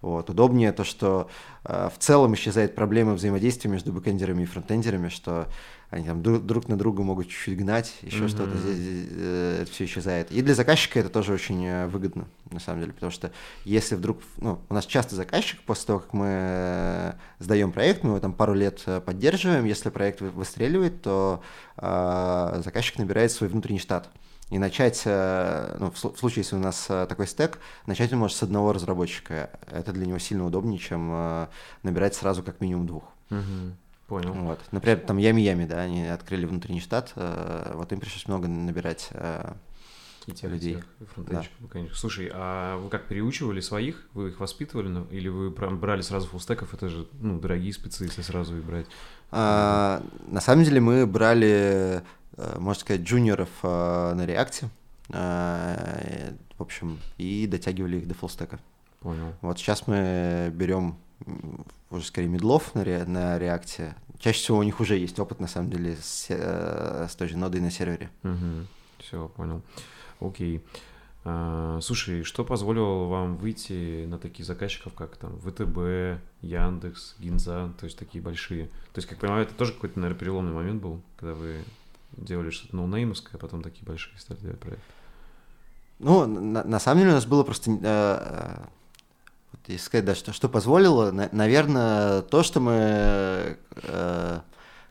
[SPEAKER 3] Вот. Удобнее то, что э, в целом исчезает проблема взаимодействия между бэкэндерами и фронтендерами, что они там друг, друг на друга могут чуть-чуть гнать, еще mm-hmm. что-то, здесь, здесь это все исчезает. И для заказчика это тоже очень э, выгодно, на самом деле, потому что если вдруг, ну, у нас часто заказчик, после того, как мы э, сдаем проект, мы его там пару лет э, поддерживаем, если проект выстреливает, то э, заказчик набирает свой внутренний штат. И начать, ну, в случае, если у нас такой стек, начать он может с одного разработчика. Это для него сильно удобнее, чем набирать сразу как минимум двух.
[SPEAKER 2] Угу. Понял.
[SPEAKER 3] Вот. Например, там Ями-Ями, да, они открыли внутренний штат, э, вот им пришлось много набирать э,
[SPEAKER 2] и тех, людей. И тех, да. конечно. Слушай, а вы как переучивали своих? Вы их воспитывали? Ну, или вы прям брали сразу фулстеков? Это же, ну, дорогие спецы, если сразу их брать.
[SPEAKER 3] А, на самом деле мы брали, э, можно сказать, джуниоров на реакте. В общем, и дотягивали их до фулстека.
[SPEAKER 2] Понял.
[SPEAKER 3] Вот сейчас мы берем уже скорее медлов на, ре, на реакте. Чаще всего у них уже есть опыт, на самом деле, с, с той же нодой на сервере.
[SPEAKER 2] Угу. Все, понял. Окей. А, слушай, что позволило вам выйти на таких заказчиков, как там ВТБ, Яндекс, Гинза, то есть такие большие? То есть, как понимаю, это тоже какой-то, наверное, переломный момент был, когда вы делали что-то ноунеймовское, а потом такие большие стали делать проекты.
[SPEAKER 3] Ну, на, на самом деле у нас было просто... Э, э, вот если сказать, да, что, что позволило, на, наверное, то, что мы э,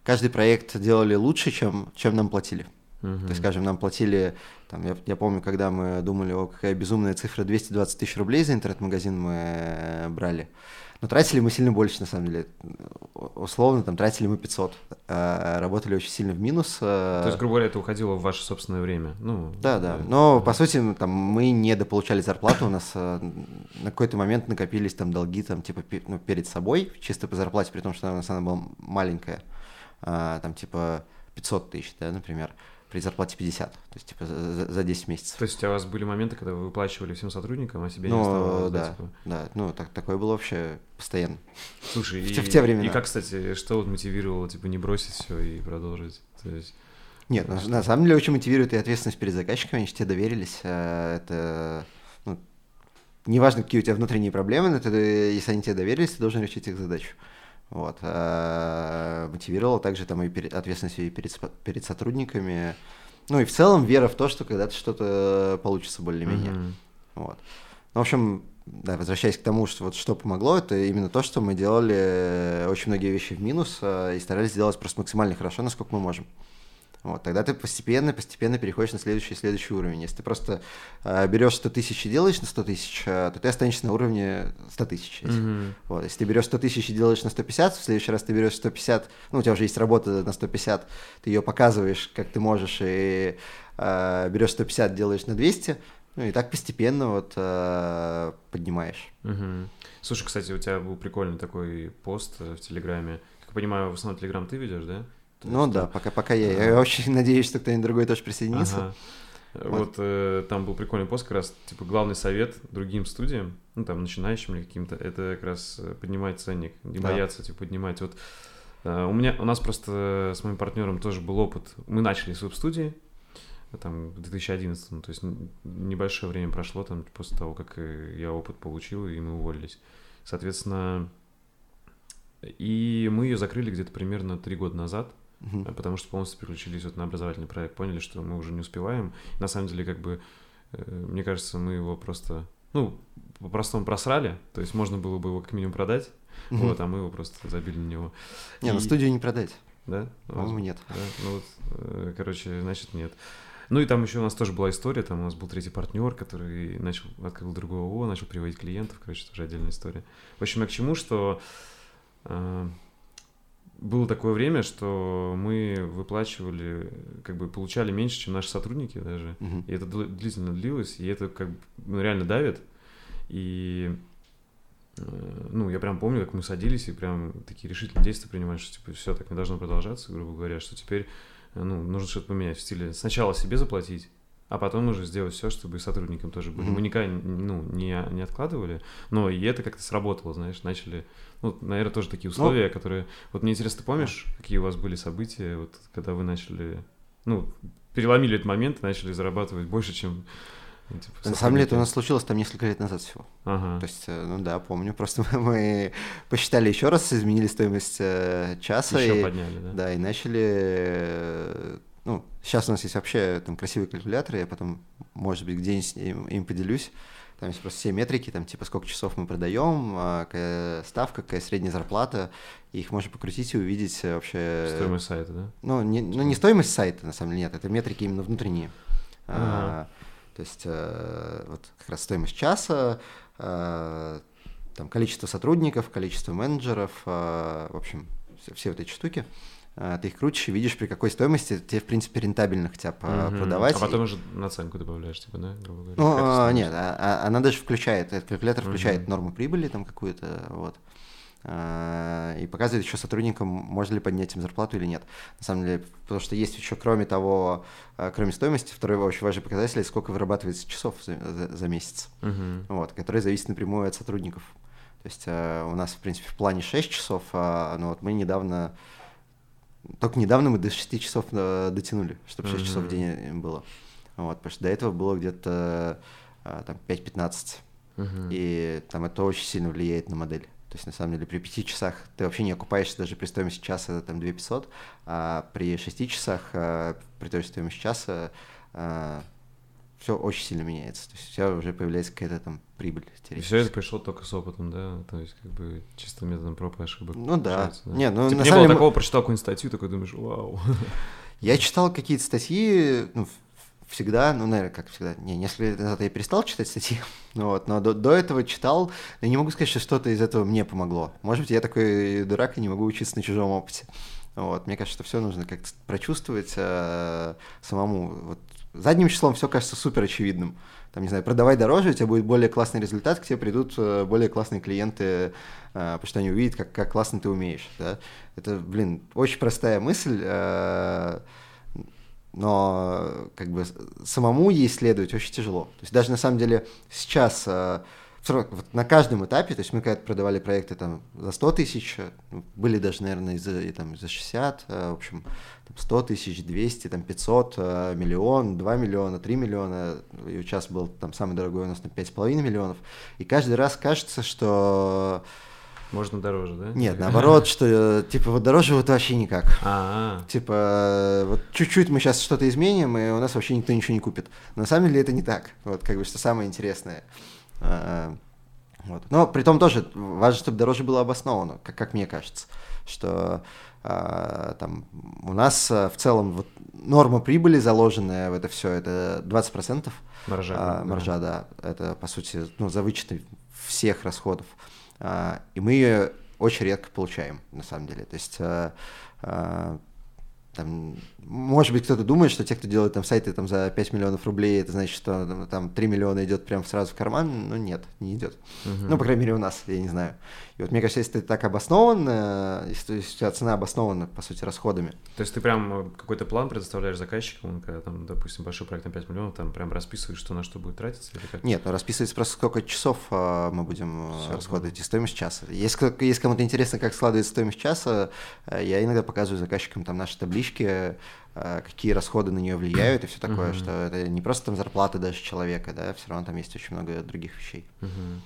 [SPEAKER 3] каждый проект делали лучше, чем, чем нам платили. Uh-huh. То есть, скажем, нам платили, там, я, я помню, когда мы думали, о, какая безумная цифра, 220 тысяч рублей за интернет-магазин мы э, брали. Но тратили мы сильно больше, на самом деле. Условно, там, тратили мы 500. А работали очень сильно в минус.
[SPEAKER 2] Э. То есть, грубо говоря, это уходило в ваше собственное время? Ну,
[SPEAKER 3] да, да. Но, по сути, ну, там, мы не дополучали зарплату. У нас э, на какой-то момент накопились там долги, там, типа, ну, перед собой, чисто по зарплате, при том, что у нас она была маленькая. Там, типа, 500 тысяч, да, например при зарплате 50, то есть типа за, за 10 месяцев.
[SPEAKER 2] То есть у вас были моменты, когда вы выплачивали всем сотрудникам, а себе ну, не оставалось?
[SPEAKER 3] Да, да, типа? да, ну так, такое было вообще постоянно.
[SPEAKER 2] Слушай,
[SPEAKER 3] в,
[SPEAKER 2] и,
[SPEAKER 3] в те времена.
[SPEAKER 2] И как, кстати, что вот мотивировало, типа, не бросить все и продолжить? То есть...
[SPEAKER 3] Нет, на, на самом деле очень мотивирует и ответственность перед заказчиками, они же тебе доверились, а это, ну, неважно, какие у тебя внутренние проблемы, но ты, если они тебе доверились, ты должен решить их задачу. Вот. А, мотивировало также там и перед, ответственностью и перед, перед сотрудниками. Ну и в целом вера в то, что когда-то что-то получится более-менее. Mm-hmm. Вот. Ну, в общем, да, возвращаясь к тому, что вот что помогло, это именно то, что мы делали очень многие вещи в минус а, и старались сделать просто максимально хорошо, насколько мы можем. Вот, тогда ты постепенно, постепенно переходишь на следующий следующий уровень. Если ты просто э, берешь 100 тысяч и делаешь на 100 тысяч, э, то ты останешься на уровне 100 тысяч. Mm-hmm. Вот, если ты берешь 100 тысяч и делаешь на 150, в следующий раз ты берешь 150, ну, у тебя уже есть работа на 150, ты ее показываешь, как ты можешь, и э, берешь 150, делаешь на 200, ну, и так постепенно вот э, поднимаешь.
[SPEAKER 2] Mm-hmm. Слушай, кстати, у тебя был прикольный такой пост э, в Телеграме. Как я понимаю, в основном Телеграм ты ведешь, да?
[SPEAKER 3] Ну да, пока, пока я. Я очень надеюсь, что кто-нибудь другой тоже присоединится.
[SPEAKER 2] Ага. Вот, вот э, там был прикольный пост, как раз, типа, главный совет другим студиям, ну, там, начинающим или каким-то, это как раз э, поднимать ценник, не да. бояться, типа, поднимать. Вот э, у меня, у нас просто с моим партнером тоже был опыт. Мы начали с веб-студии, там, в 2011, то есть небольшое время прошло там после того, как э, я опыт получил, и мы уволились. Соответственно, и мы ее закрыли где-то примерно три года назад, угу. потому что полностью переключились вот на образовательный проект, поняли, что мы уже не успеваем. На самом деле, как бы, э, мне кажется, мы его просто, ну, по-простому просрали, то есть можно было бы его как минимум продать, угу. вот, а мы его просто забили на него.
[SPEAKER 3] Не, ну, И... на студию не продать.
[SPEAKER 2] Да?
[SPEAKER 3] По-моему, нет.
[SPEAKER 2] Да? Ну вот, э, короче, значит, нет. Ну и там еще у нас тоже была история, там у нас был третий партнер, который начал, открыл другого ООО, начал приводить клиентов, короче, тоже отдельная история. В общем, я к чему, что э, было такое время, что мы выплачивали, как бы получали меньше, чем наши сотрудники даже. Uh-huh. И это длительно длилось, и это как бы ну, реально давит. И э, ну, я прям помню, как мы садились и прям такие решительные действия принимали, что типа все так не должно продолжаться, грубо говоря, что теперь э, ну, нужно что-то поменять в стиле сначала себе заплатить, а потом уже сделать все, чтобы и сотрудникам тоже были. Mm-hmm. Мы никогда ну, не, не откладывали, но и это как-то сработало, знаешь, начали, ну, наверное, тоже такие условия, ну, которые... Вот мне интересно, ты помнишь, какие у вас были события, вот когда вы начали, ну, переломили этот момент и начали зарабатывать больше, чем
[SPEAKER 3] ну, Типа, На самом деле это у нас случилось там несколько лет назад всего.
[SPEAKER 2] Ага.
[SPEAKER 3] То есть, э, ну да, помню. Просто мы посчитали еще раз, изменили стоимость э, часа.
[SPEAKER 2] Еще
[SPEAKER 3] и,
[SPEAKER 2] подняли, да?
[SPEAKER 3] Да, и начали э, ну, сейчас у нас есть вообще там красивые калькуляторы, я потом, может быть, где-нибудь им, им поделюсь. Там есть просто все метрики, там типа сколько часов мы продаем, а, какая ставка, какая средняя зарплата. И их можно покрутить и увидеть вообще...
[SPEAKER 2] Стоимость сайта, да?
[SPEAKER 3] Ну, не, ну, не стоимость сайта, на самом деле, нет, это метрики именно внутренние. Ага. А, то есть а, вот как раз стоимость часа, а, там количество сотрудников, количество менеджеров, а, в общем, все, все вот эти штуки. А, ты их крутишь и видишь, при какой стоимости тебе, в принципе, рентабельно хотя бы mm-hmm. продавать. А
[SPEAKER 2] потом уже наценку добавляешь, типа, да?
[SPEAKER 3] Говоря, ну, а, нет, а, а, она даже включает, этот калькулятор включает mm-hmm. норму прибыли там какую-то, вот. А, и показывает еще сотрудникам, можно ли поднять им зарплату или нет. На самом деле, потому что есть еще, кроме того, а, кроме стоимости, второй очень важный показатель, сколько вырабатывается часов за, за, за месяц, uh-huh. вот, который зависит напрямую от сотрудников. То есть а, у нас, в принципе, в плане 6 часов, а, но вот мы недавно, только недавно мы до 6 часов дотянули, чтобы 6 uh-huh. часов в день было. Вот, потому что до этого было где-то там 5-15. Uh-huh. И там это очень сильно влияет на модель. То есть, на самом деле, при 5 часах ты вообще не окупаешься даже при стоимости часа, это там 2 500, а при 6 часах, а, при той же стоимости часа, все очень сильно меняется. То есть, у тебя уже появляется какая-то там прибыль.
[SPEAKER 2] И все это пришло только с опытом, да? То есть, как бы, чисто методом проб и ошибок.
[SPEAKER 3] Ну да. да? Не, ну,
[SPEAKER 2] типа, на не самом было деле... такого, прочитал какую-нибудь статью, такой думаешь, вау.
[SPEAKER 3] Я читал какие-то статьи, ну, всегда, ну, наверное, как всегда, не, несколько лет назад я перестал читать статьи, ну, вот, но до, до этого читал, но не могу сказать, что что-то из этого мне помогло. Может быть, я такой дурак и не могу учиться на чужом опыте. Вот, мне кажется, что все нужно как-то прочувствовать э, самому. Вот, задним числом все кажется супер очевидным. Там, не знаю, продавай дороже, у тебя будет более классный результат, к тебе придут э, более классные клиенты, э, потому что они увидят, как, как классно ты умеешь. Да? Это, блин, очень простая мысль. Э, но как бы самому ей исследовать очень тяжело. То есть даже на самом деле сейчас вот на каждом этапе, то есть мы когда продавали проекты там за 100 тысяч, были даже, наверное, и за, и, там, за 60, э, в общем, там 100 тысяч, 200, там 500, э, миллион, 2 миллиона, 3 миллиона, и сейчас был там самый дорогой у нас на 5,5 миллионов, и каждый раз кажется, что
[SPEAKER 2] можно дороже, да?
[SPEAKER 3] Нет, наоборот, что типа вот дороже вот вообще никак. А-а-а. Типа вот чуть-чуть мы сейчас что-то изменим, и у нас вообще никто ничего не купит. Но на самом деле это не так. Вот как бы что самое интересное. А, вот. Но при том тоже важно, чтобы дороже было обосновано, как, как мне кажется, что а, там у нас а, в целом вот норма прибыли заложенная в это все это 20%.
[SPEAKER 2] Маржа.
[SPEAKER 3] А, маржа, да. да. Это по сути ну, за вычеты всех расходов. А, и мы ее очень редко получаем, на самом деле. То есть а, а, там, может быть, кто-то думает, что те, кто делает там сайты там, за 5 миллионов рублей, это значит, что там 3 миллиона идет прямо сразу в карман. Ну, нет, не идет. Uh-huh. Ну, по крайней мере, у нас, я не знаю. И вот мне кажется, если ты так обоснован, э, если, у тебя цена обоснована, по сути, расходами.
[SPEAKER 2] То есть ты прям э, какой-то план предоставляешь заказчикам, когда там, допустим, большой проект на 5 миллионов, там прям расписываешь, что на что будет тратиться? Или как?
[SPEAKER 3] Нет, ну расписывается просто сколько часов э, мы будем Все, расходовать и стоимость часа. Если, если кому-то интересно, как складывается стоимость часа, я иногда показываю заказчикам там наши таблички, какие расходы на нее влияют и все такое, uh-huh. что это не просто там зарплата даже человека, да, все равно там есть очень много других вещей.
[SPEAKER 2] Uh-huh.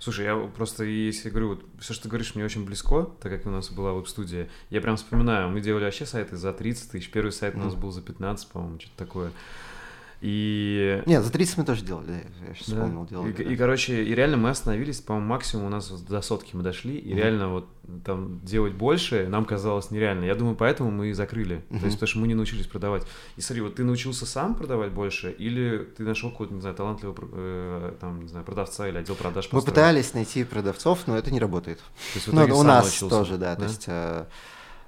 [SPEAKER 2] Слушай, я просто, если говорю, вот все, что ты говоришь, мне очень близко, так как у нас была веб-студия. Я прям вспоминаю, мы делали вообще сайты за 30 тысяч, первый сайт у нас был за 15, по-моему, что-то такое. И...
[SPEAKER 3] Нет, за 30 мы тоже делали, я сейчас
[SPEAKER 2] да. вспомнил, делали. И, да. и, короче, и реально мы остановились, по-моему, максимум у нас до сотки мы дошли, и mm-hmm. реально вот там делать больше нам казалось нереально. Я думаю, поэтому мы и закрыли. Mm-hmm. То есть, потому что мы не научились продавать. И смотри, вот ты научился сам продавать больше, или ты нашел какого-то, не знаю, талантливого э, там, не знаю, продавца или отдел продаж?
[SPEAKER 3] Мы пытались найти продавцов, но это не работает. То есть, ну, у нас научился, тоже, да, да, то есть... Э,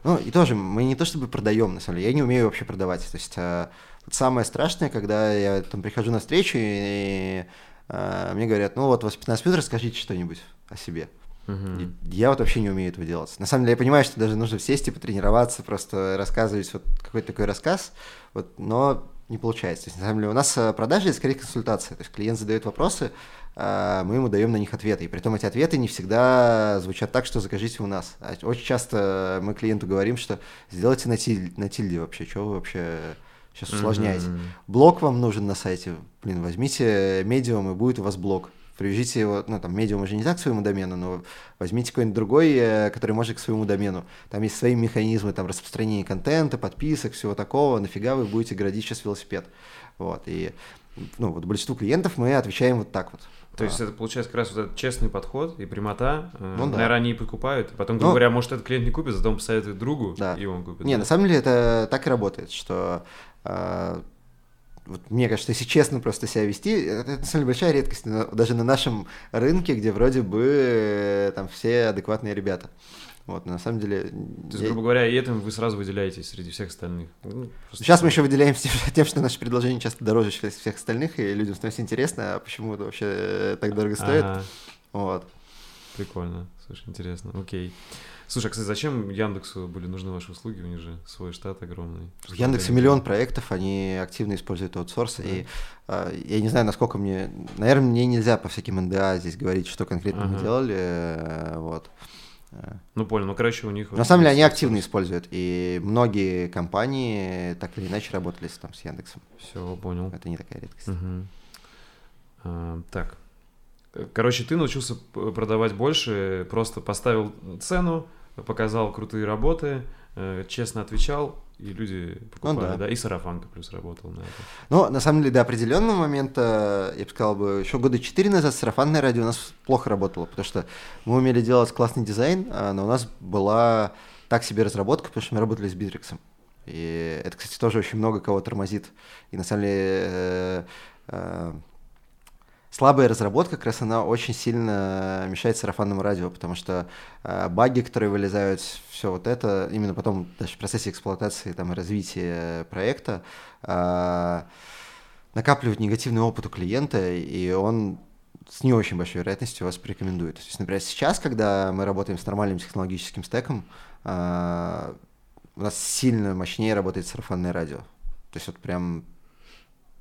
[SPEAKER 3] ну, и тоже, мы не то чтобы продаем, на самом деле, я не умею вообще продавать. То есть э, самое страшное, когда я там прихожу на встречу, и, и э, мне говорят, ну вот у вас 15 минут, расскажите что-нибудь о себе. Uh-huh. Я вот вообще не умею этого делать. На самом деле я понимаю, что даже нужно сесть и потренироваться, просто рассказывать вот какой-то такой рассказ, вот, но не получается. То есть, на самом деле у нас э, продажи это скорее консультация. То есть клиент задает вопросы, а мы ему даем на них ответы. И при этом эти ответы не всегда звучат так, что закажите у нас. А очень часто мы клиенту говорим, что сделайте на, тиль, на тильде вообще, что вы вообще Сейчас усложняете. Mm-hmm. Блок вам нужен на сайте. Блин, возьмите медиум, и будет у вас блок. Привяжите его, ну, там, медиум уже не так к своему домену, но возьмите какой-нибудь другой, э, который может к своему домену. Там есть свои механизмы, там, распространения контента, подписок, всего такого. Нафига вы будете градить сейчас велосипед? Вот, и, ну, вот большинству клиентов мы отвечаем вот так вот.
[SPEAKER 2] То есть это получается как раз вот этот честный подход и прямота. Э, ну, да. Наверное, они и покупают. Потом, грубо ну, говоря, может, этот клиент не купит, зато он посоветует другу, да. и он купит.
[SPEAKER 3] Не, да? на самом деле это так и работает, что а, вот мне кажется, если честно просто себя вести, это на самом деле большая редкость, даже на нашем рынке, где вроде бы э, там все адекватные ребята. Вот, на самом деле...
[SPEAKER 2] То есть, грубо говоря, и этим вы сразу выделяетесь среди всех остальных.
[SPEAKER 3] Ну, Сейчас мы еще выделяемся тем, что наши предложения часто дороже всех остальных, и людям становится интересно, а почему это вообще э, так дорого стоит. Ага. Вот.
[SPEAKER 2] Прикольно. Слушай, интересно. Окей. Слушай, а, кстати, зачем Яндексу были нужны ваши услуги? У них же свой штат огромный.
[SPEAKER 3] В Яндексе миллион проектов, они активно используют аутсорс. Да. И э, я не знаю, насколько мне... Наверное, мне нельзя по всяким НДА здесь говорить, что конкретно ага. мы делали. Э, вот.
[SPEAKER 2] Ну, понял. Ну, короче, у них...
[SPEAKER 3] На самом деле, они активно используют, и многие компании так или иначе работали с, там, с Яндексом.
[SPEAKER 2] Все, понял.
[SPEAKER 3] Это не такая редкость.
[SPEAKER 2] Угу. А, так. Короче, ты научился продавать больше, просто поставил цену, показал крутые работы, э, честно отвечал, и люди покупали, ну, да. да, и сарафанка плюс работал на это.
[SPEAKER 3] Ну, на самом деле, до определенного момента, я бы сказал, бы, еще года четыре назад сарафанное радио у нас плохо работало, потому что мы умели делать классный дизайн, а, но у нас была так себе разработка, потому что мы работали с Битриксом. И это, кстати, тоже очень много кого тормозит. И на самом деле э, э, слабая разработка, как раз она очень сильно мешает сарафанному радио, потому что э, баги, которые вылезают, все вот это, именно потом даже в процессе эксплуатации там, и развития проекта, э, накапливают негативный опыт у клиента, и он с не очень большой вероятностью вас порекомендует. То есть, например, сейчас, когда мы работаем с нормальным технологическим стеком, э, у нас сильно мощнее работает сарафанное радио. То есть вот прям,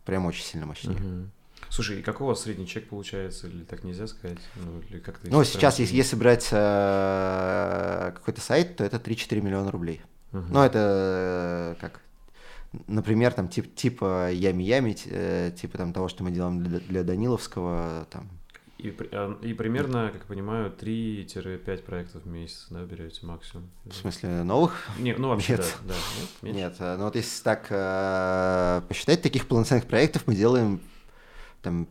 [SPEAKER 3] прям очень сильно мощнее. Uh-huh.
[SPEAKER 2] Слушай, и вас средний чек получается, или так нельзя сказать? Ну,
[SPEAKER 3] или как ну сейчас, если, если брать э, какой-то сайт, то это 3-4 миллиона рублей. Угу. Ну, это э, как, например, там тип, типа Ями-Ями, э, типа там того, что мы делаем для, для Даниловского, там.
[SPEAKER 2] И, а, и примерно, как я понимаю, 3-5 проектов в месяц, да, берете максимум.
[SPEAKER 3] В смысле, новых?
[SPEAKER 2] Не, ну вообще,
[SPEAKER 3] Нет. да. да. Нет, Нет, ну вот если так э, посчитать, таких полноценных проектов мы делаем там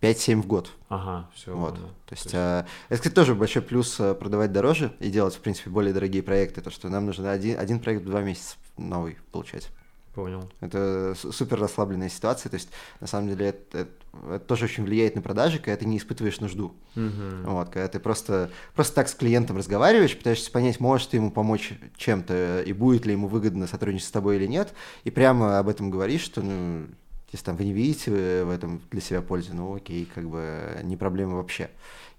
[SPEAKER 3] 5-7 в год.
[SPEAKER 2] Ага, все.
[SPEAKER 3] Вот. Да. То есть, то есть... Э, это, кстати, тоже большой плюс э, продавать дороже и делать, в принципе, более дорогие проекты, то, что нам нужно один, один проект в два месяца новый получать.
[SPEAKER 2] Понял.
[SPEAKER 3] Это супер расслабленная ситуация, то есть, на самом деле, это, это, это тоже очень влияет на продажи, когда ты не испытываешь нужду. Угу. Вот, когда ты просто, просто так с клиентом разговариваешь, пытаешься понять, можешь ты ему помочь чем-то, и будет ли ему выгодно сотрудничать с тобой или нет, и прямо об этом говоришь, что, ну, если там вы не видите в этом для себя пользы, ну окей, как бы не проблема вообще.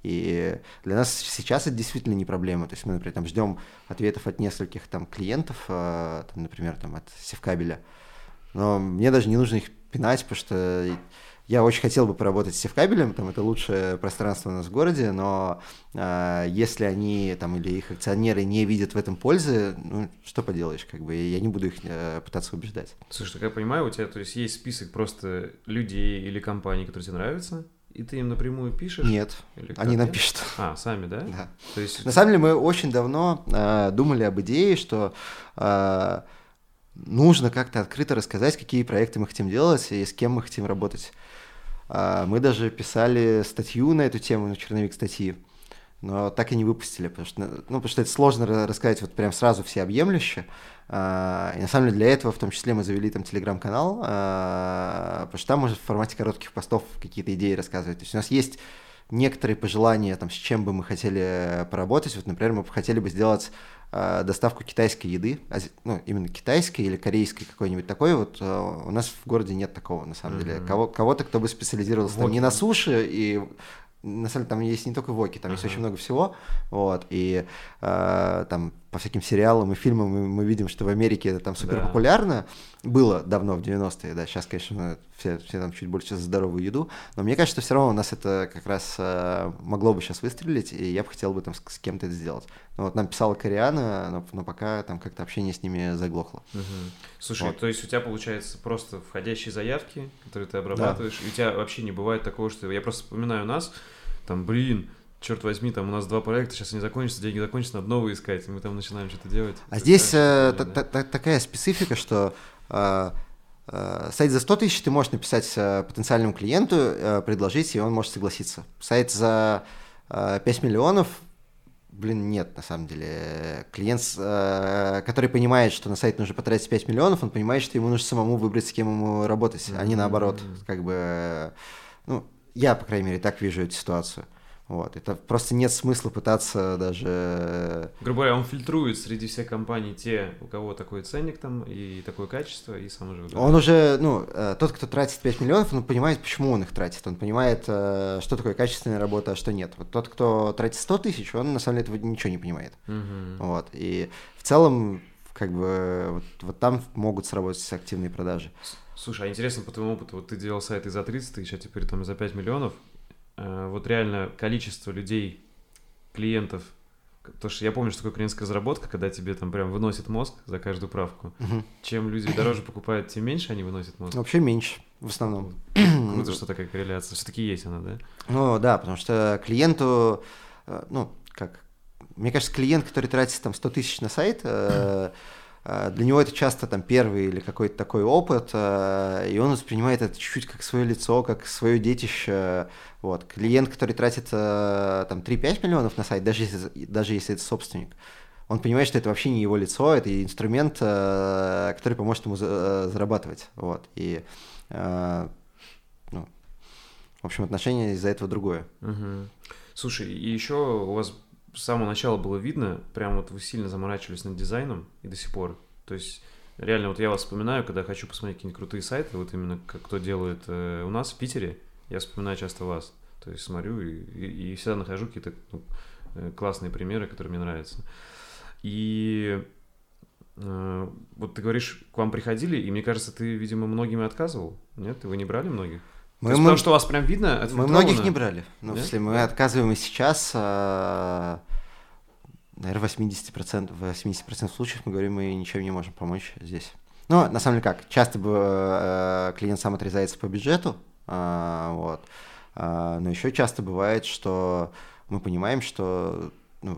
[SPEAKER 3] И для нас сейчас это действительно не проблема. То есть мы, например, там ждем ответов от нескольких там клиентов, э, там, например, там от Севкабеля. Но мне даже не нужно их пинать, потому что я очень хотел бы поработать с севкабелем, там это лучшее пространство у нас в городе, но э, если они там или их акционеры не видят в этом пользы, ну что поделаешь, как бы я не буду их э, пытаться убеждать.
[SPEAKER 2] Слушай, так я понимаю, у тебя то есть есть список просто людей или компаний, которые тебе нравятся, и ты им напрямую пишешь?
[SPEAKER 3] Нет, Или они нам пишут.
[SPEAKER 2] А, сами, да?
[SPEAKER 3] Да. То есть... На самом деле мы очень давно э, думали об идее, что э, нужно как-то открыто рассказать, какие проекты мы хотим делать и с кем мы хотим работать. А, мы даже писали статью на эту тему, на черновик статьи, но так и не выпустили, потому что, ну, потому что это сложно рассказать вот прям сразу всеобъемлюще. А, и на самом деле для этого в том числе мы завели там телеграм-канал, а, потому что там можно в формате коротких постов какие-то идеи рассказывать. То есть у нас есть некоторые пожелания, там, с чем бы мы хотели поработать. Вот, например, мы бы хотели бы сделать э, доставку китайской еды, ну, именно китайской или корейской какой-нибудь такой. Вот э, у нас в городе нет такого, на самом mm-hmm. деле. Кого, кого-то, кто бы специализировался вот. там не на суше и на самом деле там есть не только воки, там uh-huh. есть очень много всего, вот, и э, там по всяким сериалам и фильмам мы, мы видим, что в Америке это там супер да. популярно, было давно в 90-е, да, сейчас, конечно, все, все там чуть больше за здоровую еду, но мне кажется, что все равно у нас это как раз э, могло бы сейчас выстрелить, и я бы хотел бы там с, с кем-то это сделать. Ну, вот нам писала Кориана, но, но пока там как-то общение с ними заглохло.
[SPEAKER 2] Угу. Слушай, вот. то есть у тебя получается просто входящие заявки, которые ты обрабатываешь, да. и у тебя вообще не бывает такого, что я просто вспоминаю нас, там, блин, черт возьми, там у нас два проекта, сейчас они закончатся, деньги закончатся, надо новые искать, и мы там начинаем что-то делать.
[SPEAKER 3] А здесь э, такая специфика, что э, э, сайт за 100 тысяч ты можешь написать э, потенциальному клиенту, э, предложить, и он может согласиться. Сайт за э, 5 миллионов Блин, нет, на самом деле. Клиент, э, который понимает, что на сайт нужно потратить 5 миллионов, он понимает, что ему нужно самому выбрать, с кем ему работать, mm-hmm. а не наоборот. Как бы, ну, я, по крайней мере, так вижу эту ситуацию. Вот, это просто нет смысла пытаться даже... Э,
[SPEAKER 2] Грубо говоря, он фильтрует среди всех компаний те, у кого такой ценник там и такое качество, и сам
[SPEAKER 3] выбирает. Он уже, ну, э, тот, кто тратит 5 миллионов, он понимает, почему он их тратит. Он понимает, э, что такое качественная работа, а что нет. Вот тот, кто тратит 100 тысяч, он на самом деле этого ничего не понимает. Угу. Вот, и в целом, как бы, вот, вот там могут сработать активные продажи.
[SPEAKER 2] Слушай, а интересно по твоему опыту, вот ты делал сайты за 30 тысяч, а теперь там за 5 миллионов, вот реально количество людей, клиентов, то что я помню, что такое клиентская разработка, когда тебе там прям выносит мозг за каждую правку. Угу. Чем люди дороже покупают, тем меньше они выносят мозг.
[SPEAKER 3] Вообще меньше, в основном.
[SPEAKER 2] Круто, что такая корреляция. Все-таки есть она, да?
[SPEAKER 3] Ну да, потому что клиенту, э, ну, как, мне кажется, клиент, который тратит там 100 тысяч на сайт, э, Э, для него это часто там первый или какой-то такой опыт, э, и он воспринимает это чуть-чуть как свое лицо, как свое детище. Вот. Клиент, который тратит э, там 3-5 миллионов на сайт, даже если, даже если это собственник, он понимает, что это вообще не его лицо, это инструмент, который поможет ему зарабатывать. Вот. И, ну, в общем, отношение из-за этого другое.
[SPEAKER 2] Угу. Слушай, и еще у вас с самого начала было видно, прям вот вы сильно заморачивались над дизайном и до сих пор. То есть реально вот я вас вспоминаю, когда хочу посмотреть какие-нибудь крутые сайты, вот именно как кто делает э, у нас в Питере, я вспоминаю часто вас. То есть смотрю и, и, и всегда нахожу какие-то ну, э, классные примеры, которые мне нравятся. И э, вот ты говоришь, к вам приходили, и мне кажется, ты, видимо, многими отказывал. Нет, вы не брали многих? Мы, мы, потому что у вас прям видно
[SPEAKER 3] Мы многих не брали. Ну, если мы отказываем и сейчас, наверное, 80%, в 80% случаев мы говорим, мы ничем не можем помочь здесь. Ну, на самом деле как, часто бы э, клиент сам отрезается по бюджету, а, вот, а, но еще часто бывает, что мы понимаем, что ну,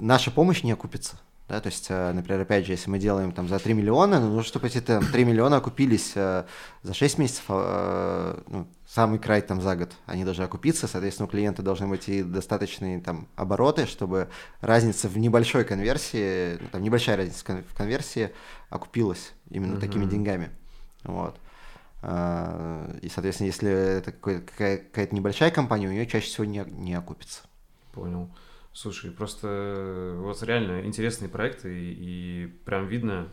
[SPEAKER 3] наша помощь не окупится. Да, то есть, э, например, опять же, если мы делаем там за 3 миллиона, ну, нужно, чтобы эти там, 3 миллиона окупились э, за 6 месяцев, э, ну, самый край там за год, они должны окупиться, соответственно, у клиента должны быть и достаточные там обороты, чтобы разница в небольшой конверсии, ну, там небольшая разница в конверсии окупилась именно uh-huh. такими деньгами. Вот. И, соответственно, если это какая-то небольшая компания, у нее чаще всего не, не окупится.
[SPEAKER 2] Понял. Слушай, просто у вас реально интересные проекты, и, и прям видно,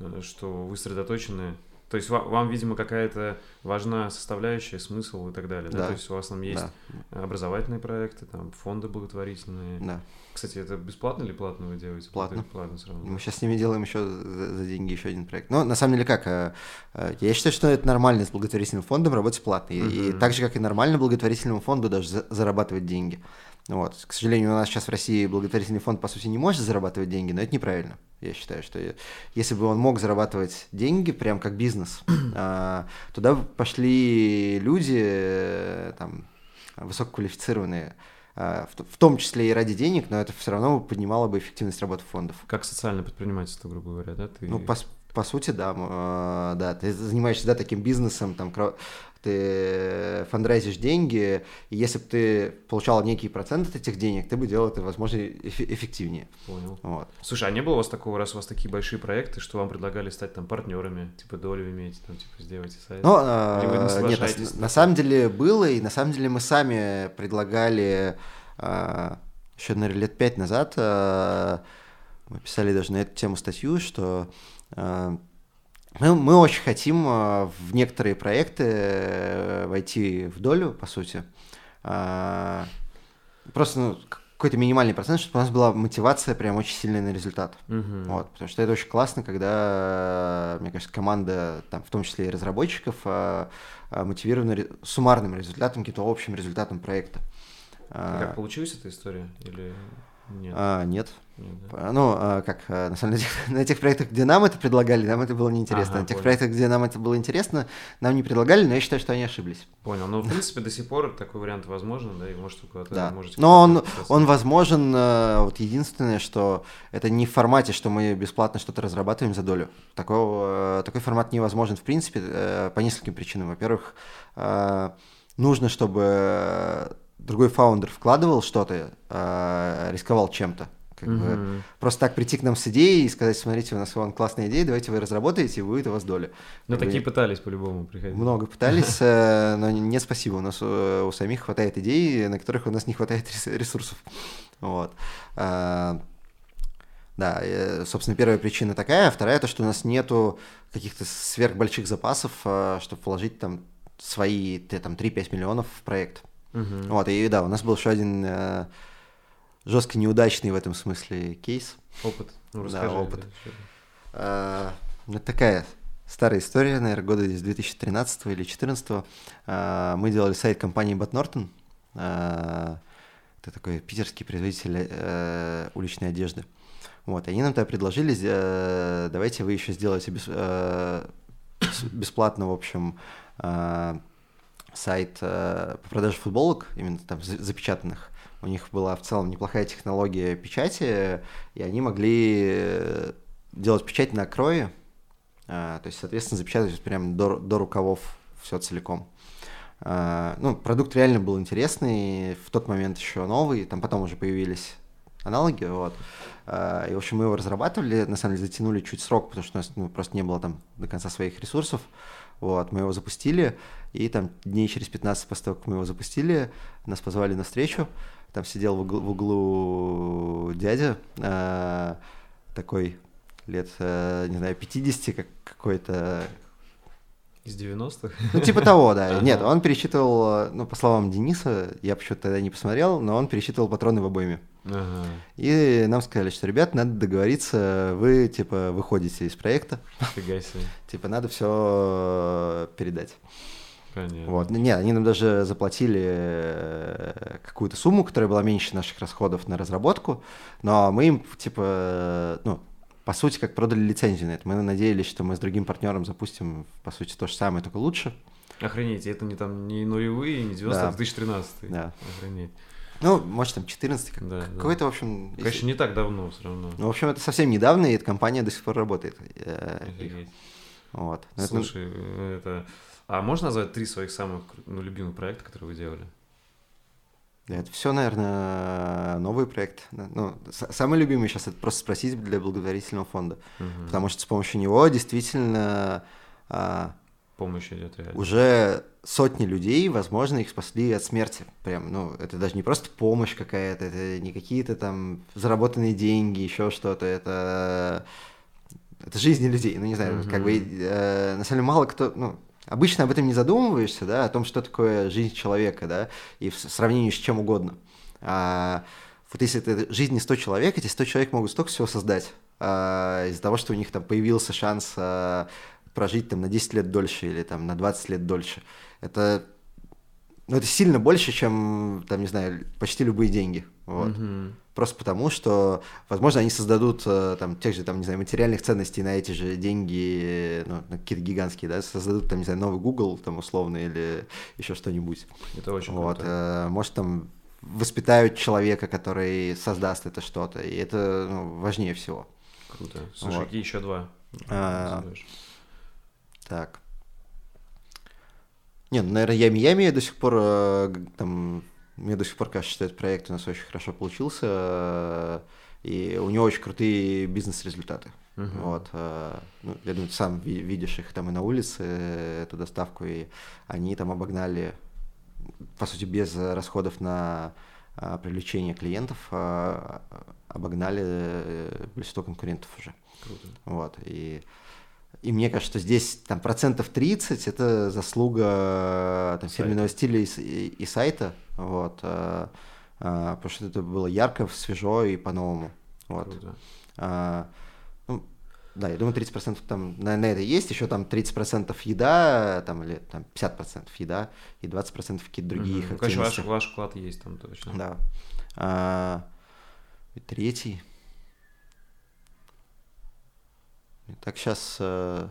[SPEAKER 2] э, что вы сосредоточены. То есть вам, вам, видимо, какая-то важна составляющая, смысл и так далее. Да. да? То есть у вас там есть да. образовательные проекты, там фонды благотворительные.
[SPEAKER 3] Да.
[SPEAKER 2] Кстати, это бесплатно или платно вы делаете?
[SPEAKER 3] Платно. Платно сразу. Мы сейчас с ними делаем еще за, за деньги еще один проект. Но на самом деле как? Э, э, я считаю, что это нормально с благотворительным фондом работать платно. Uh-huh. И, и так же, как и нормально благотворительному фонду даже за, зарабатывать деньги. Вот. К сожалению, у нас сейчас в России благотворительный фонд, по сути, не может зарабатывать деньги, но это неправильно. Я считаю, что если бы он мог зарабатывать деньги, прям как бизнес, а, туда пошли люди э, там, высококвалифицированные, а, в том числе и ради денег, но это все равно поднимало бы эффективность работы фондов.
[SPEAKER 2] Как социальное предпринимательство, грубо говоря, да? Ты...
[SPEAKER 3] Ну, по, по сути, да, э, да, ты занимаешься, да, таким бизнесом, там, ты фандрайзишь деньги, и если бы ты получал некий процент от этих денег, ты бы делал это, возможно, эффективнее.
[SPEAKER 2] Понял. Вот. Слушай, а не было у вас такого, раз у вас такие большие проекты, что вам предлагали стать там партнерами, типа долю иметь, там, типа, сделайте сайт?
[SPEAKER 3] Ну, а, нет, на, на самом деле было, и на самом деле мы сами предлагали а, еще, наверное, лет пять назад, а, мы писали даже на эту тему статью, что а, мы, мы очень хотим а, в некоторые проекты э, войти в долю, по сути. А, просто ну, какой-то минимальный процент, чтобы у нас была мотивация прям очень сильная на результат. Uh-huh. Вот, потому что это очень классно, когда, мне кажется, команда, там, в том числе и разработчиков, мотивирована суммарным результатом, каким-то общим результатом проекта.
[SPEAKER 2] Как получилась эта история? Или
[SPEAKER 3] нет? А, нет. Ну, а, как, а, на самом деле, на тех проектах, где нам это предлагали, нам это было неинтересно. Ага, на тех понял. проектах, где нам это было интересно, нам не предлагали, но я считаю, что они ошиблись.
[SPEAKER 2] Понял. Ну, в принципе, до сих пор такой вариант возможен, да, и может куда-то
[SPEAKER 3] да. можете... Но он, он возможен, а, вот единственное, что это не в формате, что мы бесплатно что-то разрабатываем за долю. Такой, такой формат невозможен, в принципе, э, по нескольким причинам. Во-первых, нужно, чтобы другой фаундер вкладывал что-то, рисковал чем-то Как угу. бы просто так прийти к нам с идеей и сказать, смотрите, у нас вон классная идея, давайте вы разработаете, и будет у вас доля.
[SPEAKER 2] Ну, такие бы, пытались по-любому приходить.
[SPEAKER 3] Много пытались, э, но не спасибо, у нас э, у самих хватает идей, на которых у нас не хватает ресурсов. Вот. А, да, собственно, первая причина такая, а вторая то, что у нас нету каких-то сверхбольших запасов, э, чтобы вложить там свои там 3-5 миллионов в проект. Угу. Вот, и да, у нас был еще один э, жестко неудачный в этом смысле кейс.
[SPEAKER 2] Опыт.
[SPEAKER 3] Ну, да, опыт. А, ну, такая старая история, наверное, года из 2013 или 2014. А, мы делали сайт компании Бат Нортон. А, это такой питерский производитель а, уличной одежды. Вот, они нам тогда предложили, а, давайте вы еще сделаете а, бесплатно, в общем, сайт по продаже футболок, именно там запечатанных. У них была в целом неплохая технология печати, и они могли э, делать печать на крое, а, то есть, соответственно, запечатать прямо до, до рукавов все целиком. А, ну, продукт реально был интересный, в тот момент еще новый, там потом уже появились аналоги, вот. И, в общем, мы его разрабатывали, на самом деле затянули чуть срок, потому что у нас ну, просто не было там до конца своих ресурсов. Вот, мы его запустили, и там дней через 15 после того, как мы его запустили, нас позвали на встречу, там сидел в углу, в углу дядя, э, такой лет, э, не знаю, 50 как какой-то.
[SPEAKER 2] Из 90-х?
[SPEAKER 3] Ну, типа того, да. Нет, он пересчитывал, ну, по словам Дениса, я почему-то тогда не посмотрел, но он пересчитывал патроны в обойме. Ага. И нам сказали, что, ребят, надо договориться, вы, типа, выходите из проекта.
[SPEAKER 2] Фига себе.
[SPEAKER 3] Типа, надо все передать. Вот. Нет, они нам даже заплатили э, какую-то сумму, которая была меньше наших расходов на разработку, но мы им, типа, ну, по сути, как продали лицензию на это. Мы надеялись, что мы с другим партнером запустим, по сути, то же самое, только лучше.
[SPEAKER 2] Охренеть, это не там не нулевые, не 90 да. а 2013
[SPEAKER 3] Да.
[SPEAKER 2] Охренеть.
[SPEAKER 3] Ну, может, там 14 как,
[SPEAKER 2] да,
[SPEAKER 3] какой-то,
[SPEAKER 2] да.
[SPEAKER 3] в общем...
[SPEAKER 2] Конечно, если... не так давно все равно.
[SPEAKER 3] Ну, в общем, это совсем недавно, и эта компания до сих пор работает.
[SPEAKER 2] Э.
[SPEAKER 3] Вот.
[SPEAKER 2] Слушай, это... это а можно назвать три своих самых ну, любимых проекта, которые вы делали?
[SPEAKER 3] Это все, наверное, новый проект. Ну, самый любимый сейчас это просто спросить для благотворительного фонда. Угу. Потому что с помощью него действительно а,
[SPEAKER 2] помощь идет реально.
[SPEAKER 3] Уже сотни людей, возможно, их спасли от смерти. Прям, ну, это даже не просто помощь какая-то, это не какие-то там заработанные деньги, еще что-то, это это жизни людей, ну не знаю, угу. как бы э, на самом деле мало кто, ну Обычно об этом не задумываешься, да, о том, что такое жизнь человека, да, и в сравнении с чем угодно. А, вот если это жизнь не 100 человек, эти 100 человек могут столько всего создать а, из-за того, что у них там появился шанс а, прожить там на 10 лет дольше или там на 20 лет дольше. Это, ну, это сильно больше, чем, там, не знаю, почти любые деньги. Вот. Mm-hmm. Просто потому, что, возможно, они создадут э, там тех же, там, не знаю, материальных ценностей на эти же деньги, ну, на какие-то гигантские, да, создадут, там, не знаю, новый Google, там, условно, или еще что-нибудь.
[SPEAKER 2] Это очень
[SPEAKER 3] вот,
[SPEAKER 2] круто.
[SPEAKER 3] Э, может, там, воспитают человека, который создаст это что-то, и это ну, важнее всего.
[SPEAKER 2] Круто. Слушай, вот. какие еще два?
[SPEAKER 3] А, так. Не, ну, наверное, я Миями до сих пор э, там мне до сих пор кажется, что этот проект у нас очень хорошо получился, и у него очень крутые бизнес-результаты. Uh-huh. Вот, э, ну, я думаю, ты сам видишь их там и на улице, эту доставку, и они там обогнали, по сути, без расходов на привлечение клиентов, обогнали э, большинство конкурентов уже.
[SPEAKER 2] Круто.
[SPEAKER 3] Вот, и и мне кажется, что здесь там процентов 30 это заслуга там, фирменного стиля и, и, и сайта, вот, а, а, потому что это было ярко, свежо и по-новому. Вот. А, ну, да, я думаю, 30% там на, на это есть, еще там 30% еда, там, или там 50% еда, и 20% какие-то другие
[SPEAKER 2] угу. Конечно, ваш, ваш вклад есть там точно.
[SPEAKER 3] Да. А, третий. Так сейчас... Э,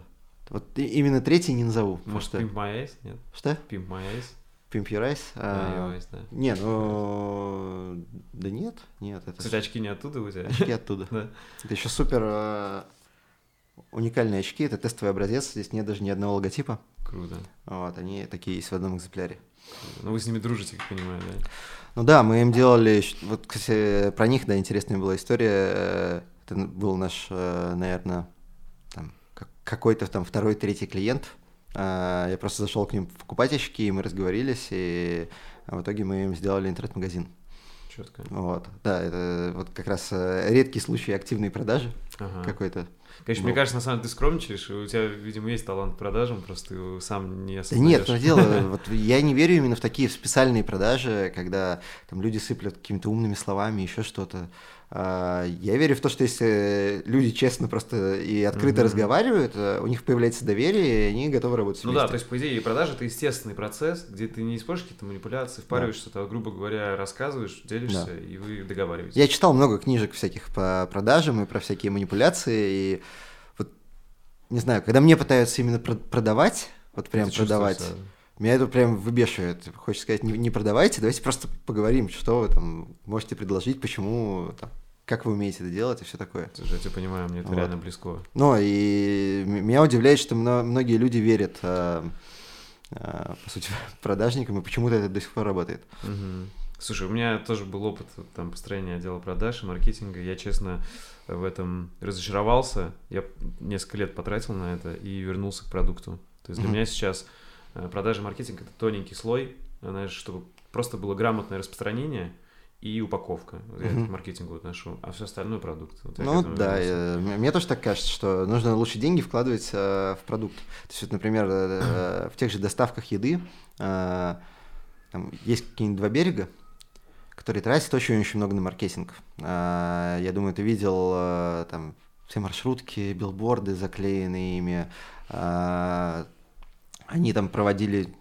[SPEAKER 3] вот именно третий не назову.
[SPEAKER 2] Может, что... Pimp My Eyes? Нет?
[SPEAKER 3] Что?
[SPEAKER 2] Pimp My Eyes?
[SPEAKER 3] Pimp Your Eyes?
[SPEAKER 2] А, eyes, да.
[SPEAKER 3] Не, ну... Да нет, нет. Это...
[SPEAKER 2] Кстати, очки не оттуда у тебя?
[SPEAKER 3] Очки оттуда.
[SPEAKER 2] да.
[SPEAKER 3] Это еще супер... Э, уникальные очки, это тестовый образец, здесь нет даже ни одного логотипа.
[SPEAKER 2] Круто.
[SPEAKER 3] Вот, они такие есть в одном экземпляре.
[SPEAKER 2] Ну, вы с ними дружите, как понимаю, да?
[SPEAKER 3] Ну да, мы им делали, вот, кстати, про них, да, интересная была история. Это был наш, э, наверное, какой-то там второй, третий клиент. А, я просто зашел к ним покупать очки, и мы разговорились, и в итоге мы им сделали интернет-магазин.
[SPEAKER 2] Четко.
[SPEAKER 3] Вот, да, это вот как раз э, редкий случай активной продажи ага. какой-то.
[SPEAKER 2] Конечно, был. мне кажется, на самом деле ты скромничаешь, и у тебя, видимо, есть талант к продажам, просто ты сам не
[SPEAKER 3] осознаешь. Да нет, но дело, вот я не верю именно в такие специальные продажи, когда там люди сыплют какими-то умными словами, еще что-то. А, я верю в то, что если люди честно просто и открыто mm-hmm. разговаривают, э, у них появляется доверие, и они готовы работать
[SPEAKER 2] Ну вместе. да, то есть, по идее, продажа — это естественный процесс, где ты не используешь какие-то манипуляции, впариваешься, да. грубо говоря, рассказываешь, делишься, да. и вы договариваетесь.
[SPEAKER 3] Я читал много книжек всяких по продажам и про всякие манипуляции, и вот, не знаю, когда мне пытаются именно продавать, вот прям это продавать... Меня это прям выбешивает. Хочется сказать, не, не продавайте, давайте просто поговорим, что вы там можете предложить, почему там, как вы умеете это делать и все такое.
[SPEAKER 2] Слушай, я тебя понимаю, мне это вот. реально близко.
[SPEAKER 3] Ну, и меня удивляет, что многие люди верят, а, а, по сути, продажникам, и почему-то это до сих пор работает.
[SPEAKER 2] Угу. Слушай, у меня тоже был опыт там построения отдела продаж и маркетинга. Я, честно, в этом разочаровался. Я несколько лет потратил на это и вернулся к продукту. То есть для mm меня сейчас э, продажи и маркетинг это тоненький слой, знаешь, чтобы просто было грамотное распространение – и упаковка. Я mm-hmm. это к маркетингу отношу, а все остальное продукт.
[SPEAKER 3] Вот ну да, я, мне тоже так кажется, что нужно лучше деньги вкладывать э, в продукт. То есть, вот, например, э, э, в тех же доставках еды э, там есть какие-нибудь два берега, которые тратят очень-очень много на маркетинг. Э, я думаю, ты видел э, там все маршрутки, билборды заклеенные ими. Э, они там проводили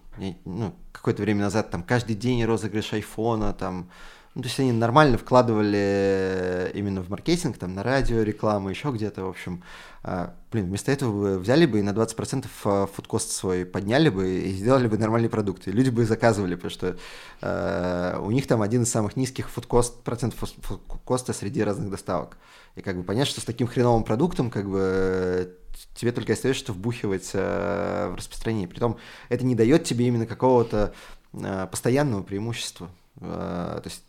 [SPEAKER 3] ну, какое-то время назад там каждый день розыгрыш айфона, там ну, то есть они нормально вкладывали э, именно в маркетинг, там, на радио, рекламу, еще где-то, в общем. А, блин, вместо этого вы взяли бы и на 20% а, фудкост свой подняли бы и сделали бы нормальные продукты. Люди бы заказывали, потому что а, у них там один из самых низких фудкост, процентов фудкоста среди разных доставок. И как бы понять, что с таким хреновым продуктом, как бы тебе только остается что вбухивать а, в распространение. Притом это не дает тебе именно какого-то а, постоянного преимущества. А, то есть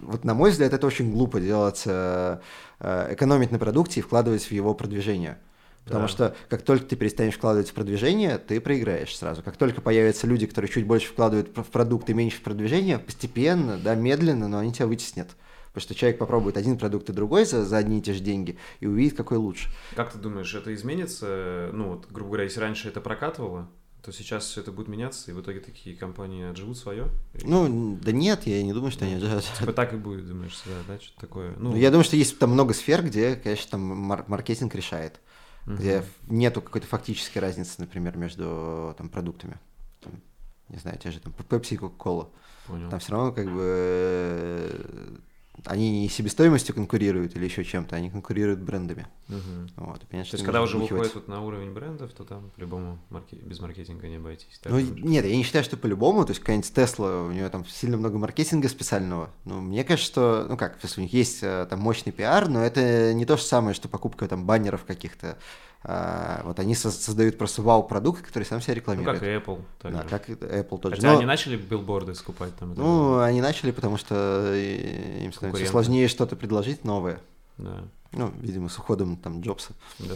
[SPEAKER 3] вот на мой взгляд, это очень глупо делать, э, экономить на продукте и вкладывать в его продвижение. Потому да. что как только ты перестанешь вкладывать в продвижение, ты проиграешь сразу. Как только появятся люди, которые чуть больше вкладывают в продукт и меньше в продвижение, постепенно, да, медленно, но они тебя вытеснят. Потому что человек попробует один продукт и другой за, за одни и те же деньги и увидит, какой лучше.
[SPEAKER 2] Как ты думаешь, это изменится? Ну, вот, грубо говоря, если раньше это прокатывало, то сейчас все это будет меняться, и в итоге такие компании отживут свое?
[SPEAKER 3] Ну, да нет, я не думаю, что они отживут.
[SPEAKER 2] Типа так и будет, думаешь, да, да, что-то такое.
[SPEAKER 3] Ну, я думаю, что есть там много сфер, где, конечно, там мар- маркетинг решает, угу. где нету какой-то фактической разницы, например, между там продуктами. Там, не знаю, те же там Pepsi и Coca-Cola. Понял. Там все равно как бы они не себестоимостью конкурируют или еще чем-то, они конкурируют брендами.
[SPEAKER 2] Угу. Вот, и, понятно, То есть, когда уже выходит вот на уровень брендов, то там по-любому марки... без маркетинга не обойтись.
[SPEAKER 3] Ну, нет, я не считаю, что по-любому. То есть, какая-нибудь Тесла, у нее там сильно много маркетинга специального. Ну, мне кажется, что, ну как, если у них есть э, там мощный пиар, но это не то же самое, что покупка там баннеров каких-то а, вот они создают просто вау-продукт, который сам себя рекламирует.
[SPEAKER 2] Ну, как и Apple.
[SPEAKER 3] Да, же. как Apple тоже.
[SPEAKER 2] Хотя Но... они начали билборды скупать там.
[SPEAKER 3] Ну, они начали, потому что им становится сложнее что-то предложить новое.
[SPEAKER 2] Да.
[SPEAKER 3] Ну, видимо, с уходом там Джобса.
[SPEAKER 2] Да.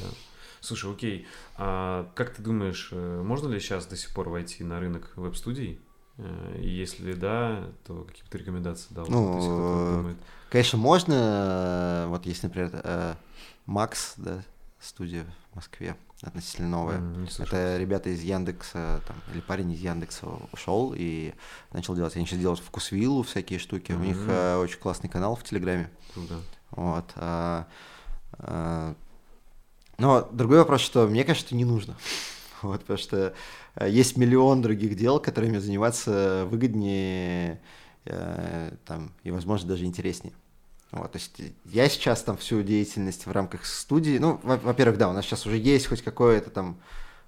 [SPEAKER 2] Слушай, окей. А как ты думаешь, э, можно ли сейчас до сих пор войти на рынок веб-студий? Э, если да, то какие бы ты рекомендации дал?
[SPEAKER 3] Ну, конечно, можно. Вот есть, например, Макс, да, студия Москве относительно новая. Mm, Это ребята из Яндекса, там, или парень из Яндекса ушел и начал делать. Они сейчас делают вкусвиллу, всякие штуки. Mm-hmm. У них э, очень классный канал в Телеграме.
[SPEAKER 2] Круто.
[SPEAKER 3] Вот. А, а, но другой вопрос, что мне кажется, не нужно. вот, потому что э, есть миллион других дел, которыми заниматься выгоднее э, там, и, возможно, даже интереснее. Вот, то есть я сейчас там всю деятельность в рамках студии, ну, во-первых, да, у нас сейчас уже есть хоть какое-то там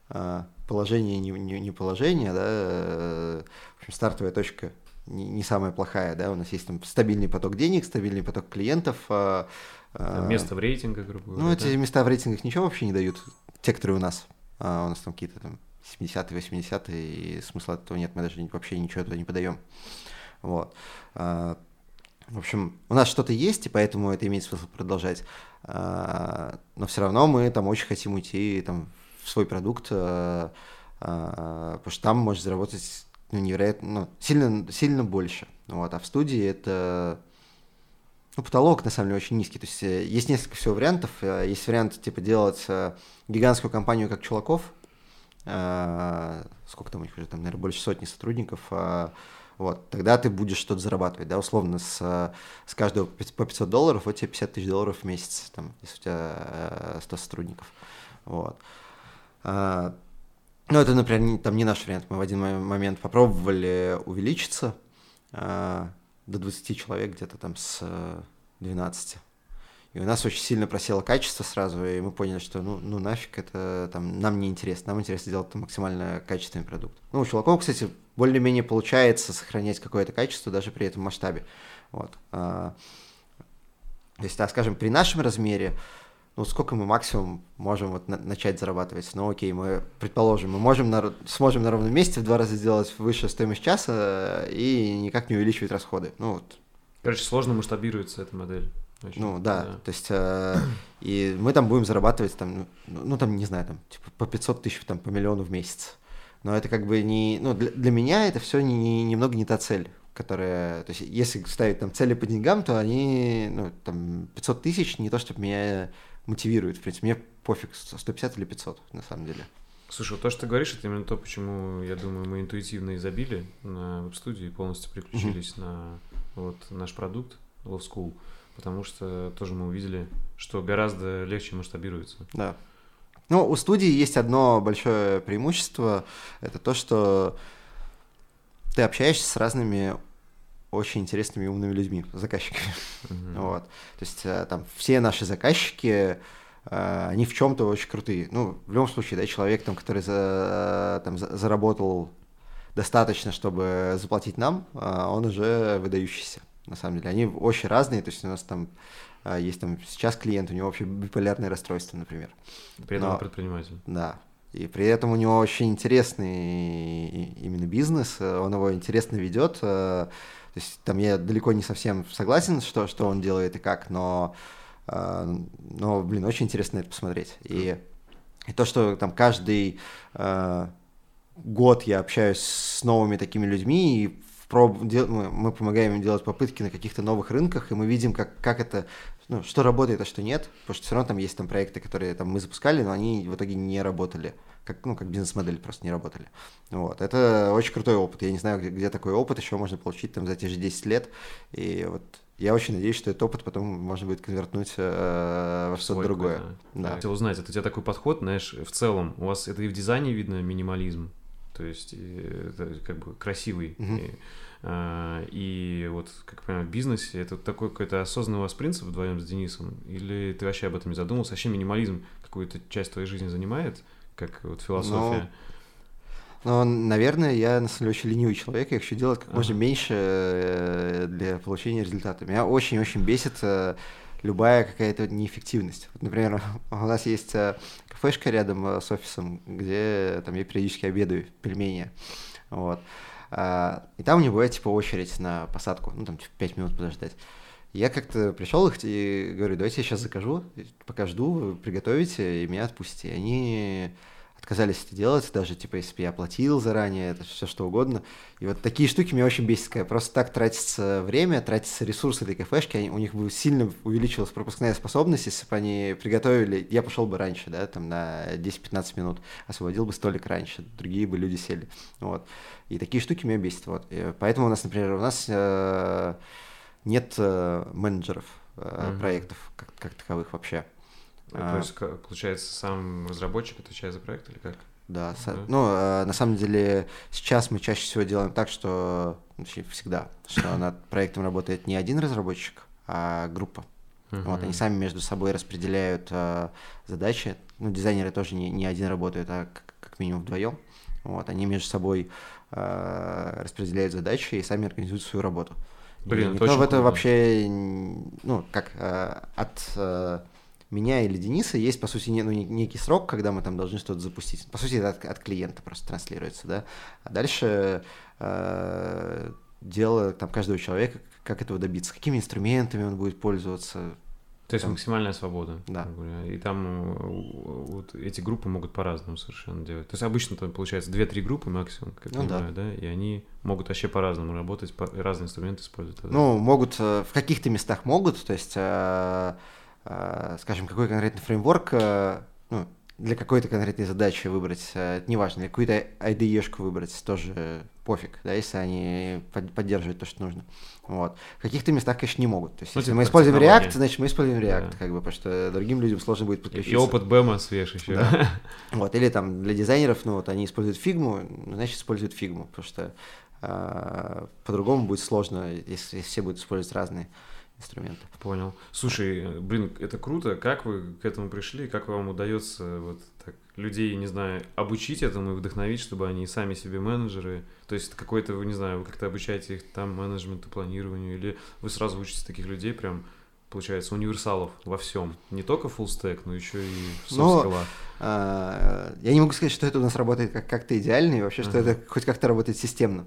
[SPEAKER 3] а, положение, не, не, не положение, да, э, в общем, стартовая точка не, не самая плохая, да, у нас есть там стабильный поток денег, стабильный поток клиентов. А,
[SPEAKER 2] а, место в рейтингах, грубо
[SPEAKER 3] говоря. Ну, эти да? места в рейтингах ничего вообще не дают. те, которые у нас. А, у нас там какие-то там 70-е, 80-е, и смысла этого нет, мы даже вообще ничего туда не подаем. Вот. А, в общем, у нас что-то есть, и поэтому это имеет смысл продолжать. А, но все равно мы там очень хотим уйти там, в свой продукт, а, потому что там можешь заработать ну, невероятно, ну, сильно, сильно больше. Вот. А в студии это ну, потолок, на самом деле, очень низкий. То есть э, есть несколько всего вариантов. Э, есть вариант, типа, делать э, гигантскую компанию, как Чулаков. Сколько там у них уже, там, наверное, больше сотни сотрудников. Вот, тогда ты будешь что-то зарабатывать, да, условно, с, с каждого по 500 долларов, вот тебе 50 тысяч долларов в месяц, там, если у тебя 100 сотрудников, вот. Ну, это, например, там не наш вариант, мы в один момент попробовали увеличиться, до 20 человек где-то там с 12. И у нас очень сильно просело качество сразу, и мы поняли, что ну, ну нафиг это там нам не интересно, нам интересно делать максимально качественный продукт. Ну, у чуваков, кстати, более-менее получается сохранять какое-то качество даже при этом масштабе. Вот. А, то есть, так скажем, при нашем размере, ну, сколько мы максимум можем вот на- начать зарабатывать? Ну, окей, мы, предположим, мы можем на, сможем на ровном месте в два раза сделать выше стоимость часа и никак не увеличивать расходы. Ну, вот.
[SPEAKER 2] Короче, сложно масштабируется эта модель.
[SPEAKER 3] Очень, ну да, да, то есть э, и мы там будем зарабатывать там, ну, ну там не знаю там типа по 500 тысяч там по миллиону в месяц, но это как бы не, ну для, для меня это все не, не, немного не та цель, которая, то есть если ставить там цели по деньгам, то они, ну там 500 тысяч не то, чтобы меня мотивирует, в принципе, мне пофиг 150 или 500 на самом деле.
[SPEAKER 2] Слушай, вот то, что ты говоришь, это именно то, почему, я думаю, мы интуитивно и забили на веб-студии и полностью переключились mm-hmm. на вот наш продукт Love School потому что тоже мы увидели, что гораздо легче масштабируется.
[SPEAKER 3] Да. Ну, у студии есть одно большое преимущество, это то, что ты общаешься с разными очень интересными и умными людьми, заказчиками. Uh-huh. Вот. То есть э, там все наши заказчики, э, они в чем-то очень крутые. Ну, в любом случае, да, человек, там, который за, там, заработал достаточно, чтобы заплатить нам, э, он уже выдающийся на самом деле. Они очень разные, то есть у нас там а, есть там сейчас клиент, у него вообще биполярное расстройство, например.
[SPEAKER 2] При этом Но, предприниматель.
[SPEAKER 3] Да. И при этом у него очень интересный именно бизнес, он его интересно ведет. Э, то есть там я далеко не совсем согласен, что, что он делает и как, но, э, но блин, очень интересно это посмотреть. И, и то, что там каждый э, год я общаюсь с новыми такими людьми, и проб, дел, мы, мы помогаем им делать попытки на каких-то новых рынках, и мы видим, как, как это, ну, что работает, а что нет, потому что все равно там есть там проекты, которые там мы запускали, но они в итоге не работали, как, ну, как бизнес-модель просто не работали. Вот, это очень крутой опыт, я не знаю, где, где такой опыт еще можно получить там за те же 10 лет, и вот я очень надеюсь, что этот опыт потом можно будет конвертнуть э, во что-то другое.
[SPEAKER 2] Да. Да. Хотел узнать, это у тебя такой подход, знаешь, в целом, у вас это и в дизайне видно минимализм, то есть это как бы красивый. Угу. И, а, и вот, как я понимаю, в бизнесе это такой какой-то осознанный у вас принцип вдвоем с Денисом? Или ты вообще об этом не задумывался? Вообще минимализм какую-то часть твоей жизни занимает, как вот философия?
[SPEAKER 3] Ну, наверное, я на самом деле очень ленивый человек, я хочу делать как ага. можно меньше э, для получения результата. Меня очень-очень бесит э, любая какая-то неэффективность. Вот, например, у нас есть э, кафешка рядом э, с офисом, где там я периодически обедаю, пельмени. Вот. А, и там у него бывает, типа, очередь на посадку, ну, там, типа, 5 минут подождать. Я как-то пришел их и говорю, давайте я сейчас закажу, пока жду, приготовите и меня отпустите. И они отказались это делать, даже типа если бы я оплатил заранее, это все что угодно. И вот такие штуки меня очень бесит, просто так тратится время, тратится ресурсы этой кафешки, они, у них бы сильно увеличилась пропускная способность, если бы они приготовили, я пошел бы раньше, да, там на 10-15 минут, освободил бы столик раньше, другие бы люди сели, вот. И такие штуки меня бесит, вот. И поэтому у нас, например, у нас э, нет э, менеджеров э, mm-hmm. проектов как, как таковых вообще.
[SPEAKER 2] То есть, получается, сам разработчик отвечает за проект или как?
[SPEAKER 3] Да, да. ну, э, на самом деле, сейчас мы чаще всего делаем так, что, точнее, всегда, что над проектом работает не один разработчик, а группа. Uh-huh. Вот, они сами между собой распределяют э, задачи. Ну, дизайнеры тоже не, не один работают, а как, как минимум вдвоем. Вот, они между собой э, распределяют задачи и сами организуют свою работу. Блин, и никто в это вообще, ну, как э, от э, меня или Дениса есть, по сути, не, ну, некий срок, когда мы там должны что-то запустить. По сути, это от, от клиента просто транслируется, да. А дальше э, дело там каждого человека, как этого добиться, какими инструментами он будет пользоваться,
[SPEAKER 2] то есть там... максимальная свобода.
[SPEAKER 3] Да.
[SPEAKER 2] И там э, вот эти группы могут по-разному совершенно делать. То есть обычно там получается 2-3 группы максимум, как ну, понимаю, да. да, и они могут вообще по-разному работать, по... разные инструменты использовать.
[SPEAKER 3] Ну, могут, э, в каких-то местах могут, то есть, э, скажем, какой конкретный фреймворк, э, ну, для какой-то конкретной задачи выбрать, э, это неважно, для какую-то IDE-шку выбрать, тоже пофиг, да, если они поддерживают то, что нужно. Вот. В каких-то местах, конечно, не могут. То есть, ну, если типа мы используем React, значит, мы используем React, да. как бы, потому что другим людям сложно будет подключиться.
[SPEAKER 2] И опыт BEM свеж еще.
[SPEAKER 3] Да. Вот, или там для дизайнеров, ну, вот они используют фигму, значит, используют фигму, потому что э, по-другому будет сложно, если, если все будут использовать разные инструментов.
[SPEAKER 2] Понял. Слушай, блин, это круто. Как вы к этому пришли? Как вам удается вот так людей, не знаю, обучить этому и вдохновить, чтобы они сами себе менеджеры? То есть какой-то, вы не знаю, вы как-то обучаете их там менеджменту, планированию, или вы сразу учите таких людей прям получается, универсалов во всем. Не только full stack, но еще и в
[SPEAKER 3] но, а, Я не могу сказать, что это у нас работает как- как-то идеально, и вообще, uh-huh. что это хоть как-то работает системно.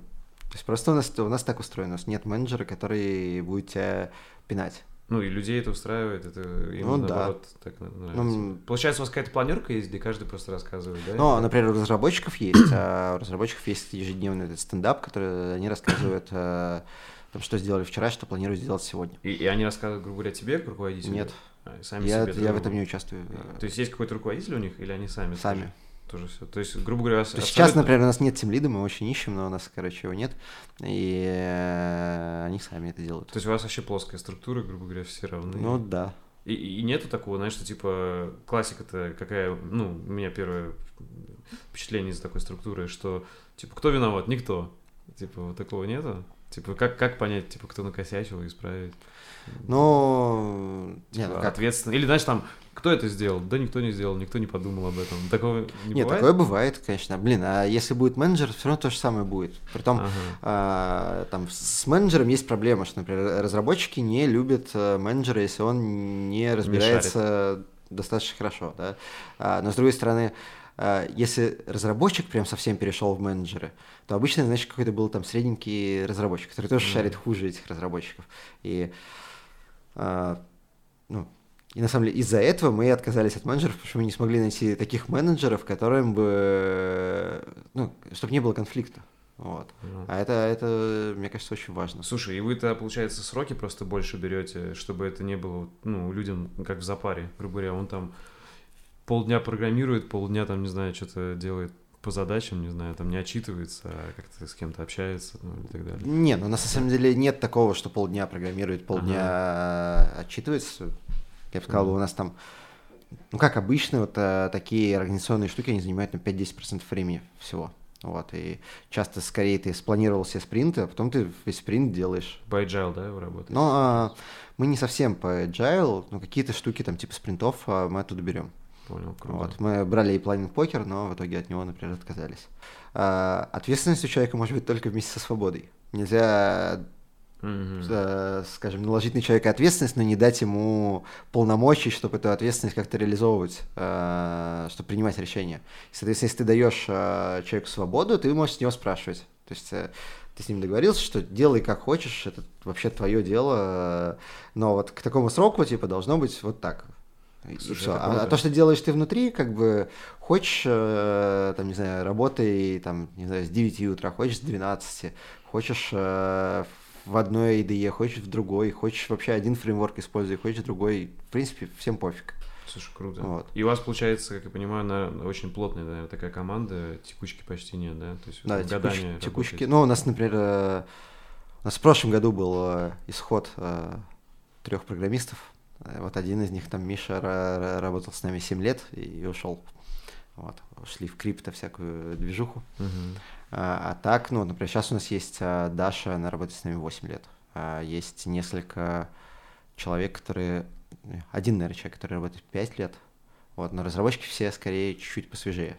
[SPEAKER 3] То есть просто у нас, у нас так устроено, у нас нет менеджера, который будет тебя пинать.
[SPEAKER 2] Ну и людей это устраивает, это им ну, наоборот да. так нравится. Ну, Получается, у вас какая-то планерка есть, где каждый просто рассказывает, да?
[SPEAKER 3] Ну, например, у разработчиков есть, а у разработчиков есть ежедневный этот стендап, который они рассказывают, э, там, что сделали вчера, что планируют сделать сегодня.
[SPEAKER 2] И, и они рассказывают, грубо говоря, тебе, как руководителю?
[SPEAKER 3] Нет.
[SPEAKER 2] А, сами
[SPEAKER 3] я,
[SPEAKER 2] себе
[SPEAKER 3] я в этом не участвую.
[SPEAKER 2] То есть есть какой-то руководитель у них, или они сами?
[SPEAKER 3] Сами. Тоже?
[SPEAKER 2] все. То есть, грубо говоря,
[SPEAKER 3] абсолютно... сейчас, например, у нас нет тимлида, мы очень ищем, но у нас, короче, его нет, и э, они сами это делают.
[SPEAKER 2] То есть у вас вообще плоская структура, грубо говоря, все равны?
[SPEAKER 3] Ну да.
[SPEAKER 2] И, и нету такого, знаешь, что типа классика-то какая, ну, у меня первое впечатление из такой структуры, что типа кто виноват? Никто. Типа вот такого нету? Типа как, как понять, типа кто накосячил и исправить?
[SPEAKER 3] Ну,
[SPEAKER 2] типа, нет, ну как... ответственно. Или, знаешь, там кто это сделал? Да никто не сделал, никто не подумал об этом. Такого не
[SPEAKER 3] Нет,
[SPEAKER 2] бывает?
[SPEAKER 3] такое бывает, конечно. Блин, а если будет менеджер, все равно то же самое будет. Притом, ага. а, там, с менеджером есть проблема, что, например, разработчики не любят э, менеджера, если он не разбирается не достаточно хорошо, да. А, но с другой стороны, а, если разработчик прям совсем перешел в менеджеры, то обычно, значит, какой-то был там средненький разработчик, который тоже mm. шарит хуже этих разработчиков. И а, ну, и на самом деле из-за этого мы отказались от менеджеров, потому что мы не смогли найти таких менеджеров, которым бы, ну, чтобы не было конфликта. Вот. Mm. А это, это, мне кажется, очень важно.
[SPEAKER 2] Слушай, и вы-то, получается, сроки просто больше берете, чтобы это не было, ну, людям как в запаре, грубо говоря, он там полдня программирует, полдня там, не знаю, что-то делает по задачам, не знаю, там не отчитывается, а как-то с кем-то общается ну, и так далее.
[SPEAKER 3] Нет, ну, у нас на самом деле нет такого, что полдня программирует, полдня ага. отчитывается. Я бы сказал, mm. у нас там, ну как обычно, вот а, такие организационные штуки, они занимают там 5-10% времени всего. Вот, и часто скорее ты спланировал все спринты, а потом ты весь спринт делаешь.
[SPEAKER 2] По agile, да, вы работаете?
[SPEAKER 3] Ну, а, мы не совсем по agile, но какие-то штуки там типа спринтов а, мы оттуда берем.
[SPEAKER 2] Понял, круто.
[SPEAKER 3] Вот, мы брали и планинг покер, но в итоге от него, например, отказались. А, ответственность у человека может быть только вместе со свободой. Нельзя mm-hmm. скажем, наложить на человека ответственность, но не дать ему полномочий, чтобы эту ответственность как-то реализовывать, э, чтобы принимать решения. соответственно, если ты даешь э, человеку свободу, ты можешь с него спрашивать. То есть ты с ним договорился, что делай как хочешь, это вообще твое дело, но вот к такому сроку, типа, должно быть вот так. И Слушай, все. А, а то, что делаешь ты внутри, как бы хочешь, там, не знаю, работай, там, не знаю, с 9 утра, хочешь с 12, хочешь э, в одной IDE, хочешь в другой, хочешь вообще один фреймворк используй, хочешь другой. В принципе, всем пофиг.
[SPEAKER 2] Слушай, круто. Вот. И у вас, получается, как я понимаю, наверное, очень плотная наверное, такая команда, текучки почти нет, да? То есть
[SPEAKER 3] да, текуч, текучки. Ну, у нас, например, э, у нас в прошлом году был э, исход э, трех программистов. Вот один из них, там, Миша, работал с нами 7 лет и ушел. Вот, ушли в крипто всякую движуху. Uh-huh. А, а так, ну, например, сейчас у нас есть а, Даша, она работает с нами 8 лет. А, есть несколько человек, которые... Один, наверное, человек, который работает 5 лет. Вот, но разработчики все скорее чуть-чуть посвежее.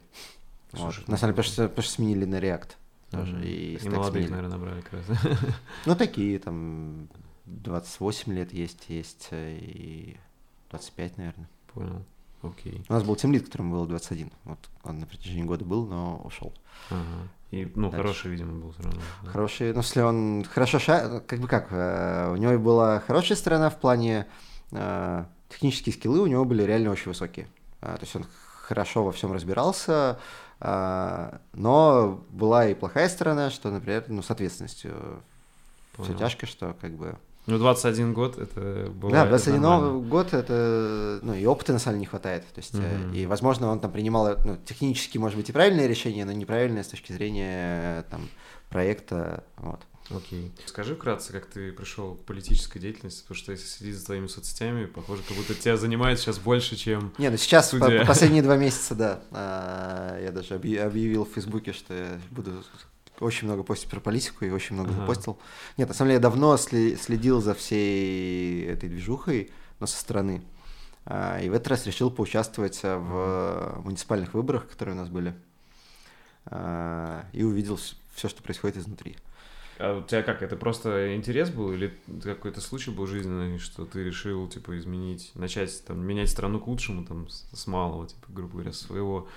[SPEAKER 3] Слушай, вот. На самом деле, потому что, потому что сменили на React тоже. Mm-hmm. И,
[SPEAKER 2] и молодых, наверное, набрали как раз.
[SPEAKER 3] Ну, такие, там, 28 лет есть, есть, э, и 25, наверное.
[SPEAKER 2] Понял. Окей.
[SPEAKER 3] У нас был тимлит, которому было 21. Вот он на протяжении года был, но ушел.
[SPEAKER 2] Ага. И, ну, Дальше. хороший, видимо, был все равно.
[SPEAKER 3] Да? Хороший, ну, если он хорошо ша... как бы как, э, у него была хорошая сторона в плане э, технические скиллы у него были реально очень высокие. Э, то есть он хорошо во всем разбирался, э, но была и плохая сторона, что, например, ну, с ответственностью Понял. все тяжко, что как бы
[SPEAKER 2] ну, 21 год это
[SPEAKER 3] было. Да, 21 нормально. год это. Ну, и опыта на самом деле не хватает. То есть, mm-hmm. и, возможно, он там принимал ну, технически, может быть, и правильное решение, но неправильное с точки зрения там, проекта. Вот.
[SPEAKER 2] Окей. Скажи вкратце, как ты пришел к политической деятельности, потому что если следить за твоими соцсетями, похоже, как будто тебя занимает сейчас больше, чем
[SPEAKER 3] Не, ну сейчас, по последние два месяца, да. А, я даже объявил в Фейсбуке, что я буду очень много постил про политику и очень много ага. постил. Нет, на самом деле я давно следил за всей этой движухой, но со стороны. А, и в этот раз решил поучаствовать в муниципальных выборах, которые у нас были. А, и увидел все, что происходит изнутри.
[SPEAKER 2] А у тебя как, это просто интерес был или какой-то случай был жизненный, что ты решил, типа, изменить, начать, там, менять страну к лучшему, там, с малого, типа, грубо говоря, своего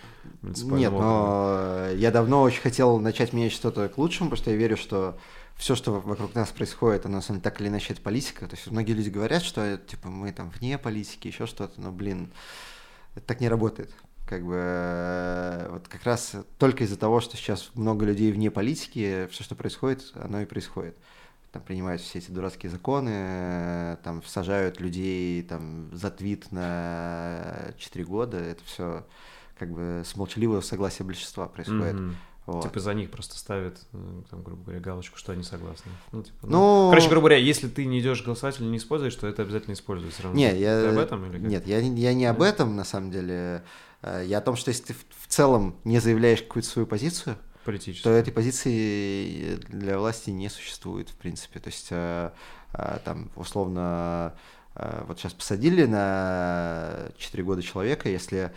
[SPEAKER 3] муниципального Нет, но я давно очень хотел начать менять что-то к лучшему, потому что я верю, что все, что вокруг нас происходит, оно, на самом деле, так или иначе, это политика. То есть многие люди говорят, что, типа, мы там вне политики, еще что-то, но, блин, это так не работает как бы э, вот как раз только из-за того, что сейчас много людей вне политики, все, что происходит, оно и происходит. Там принимают все эти дурацкие законы, э, там сажают людей там за твит на 4 года, это все как бы с молчаливого согласия большинства происходит. Mm-hmm.
[SPEAKER 2] Вот. Типа за них просто ставят, э, там, грубо говоря, галочку, что они согласны. Ну, типа, ну... ну... Короче, грубо говоря, если ты не идешь голосовать или не используешь, то это обязательно используется.
[SPEAKER 3] Не, я... Ты об этом или как? Нет, я, я не об этом, на самом деле. Э, я о том, что если ты в целом не заявляешь какую-то свою позицию, то этой позиции для власти не существует, в принципе. То есть, э, э, там, условно, вот сейчас посадили на 4 года человека, если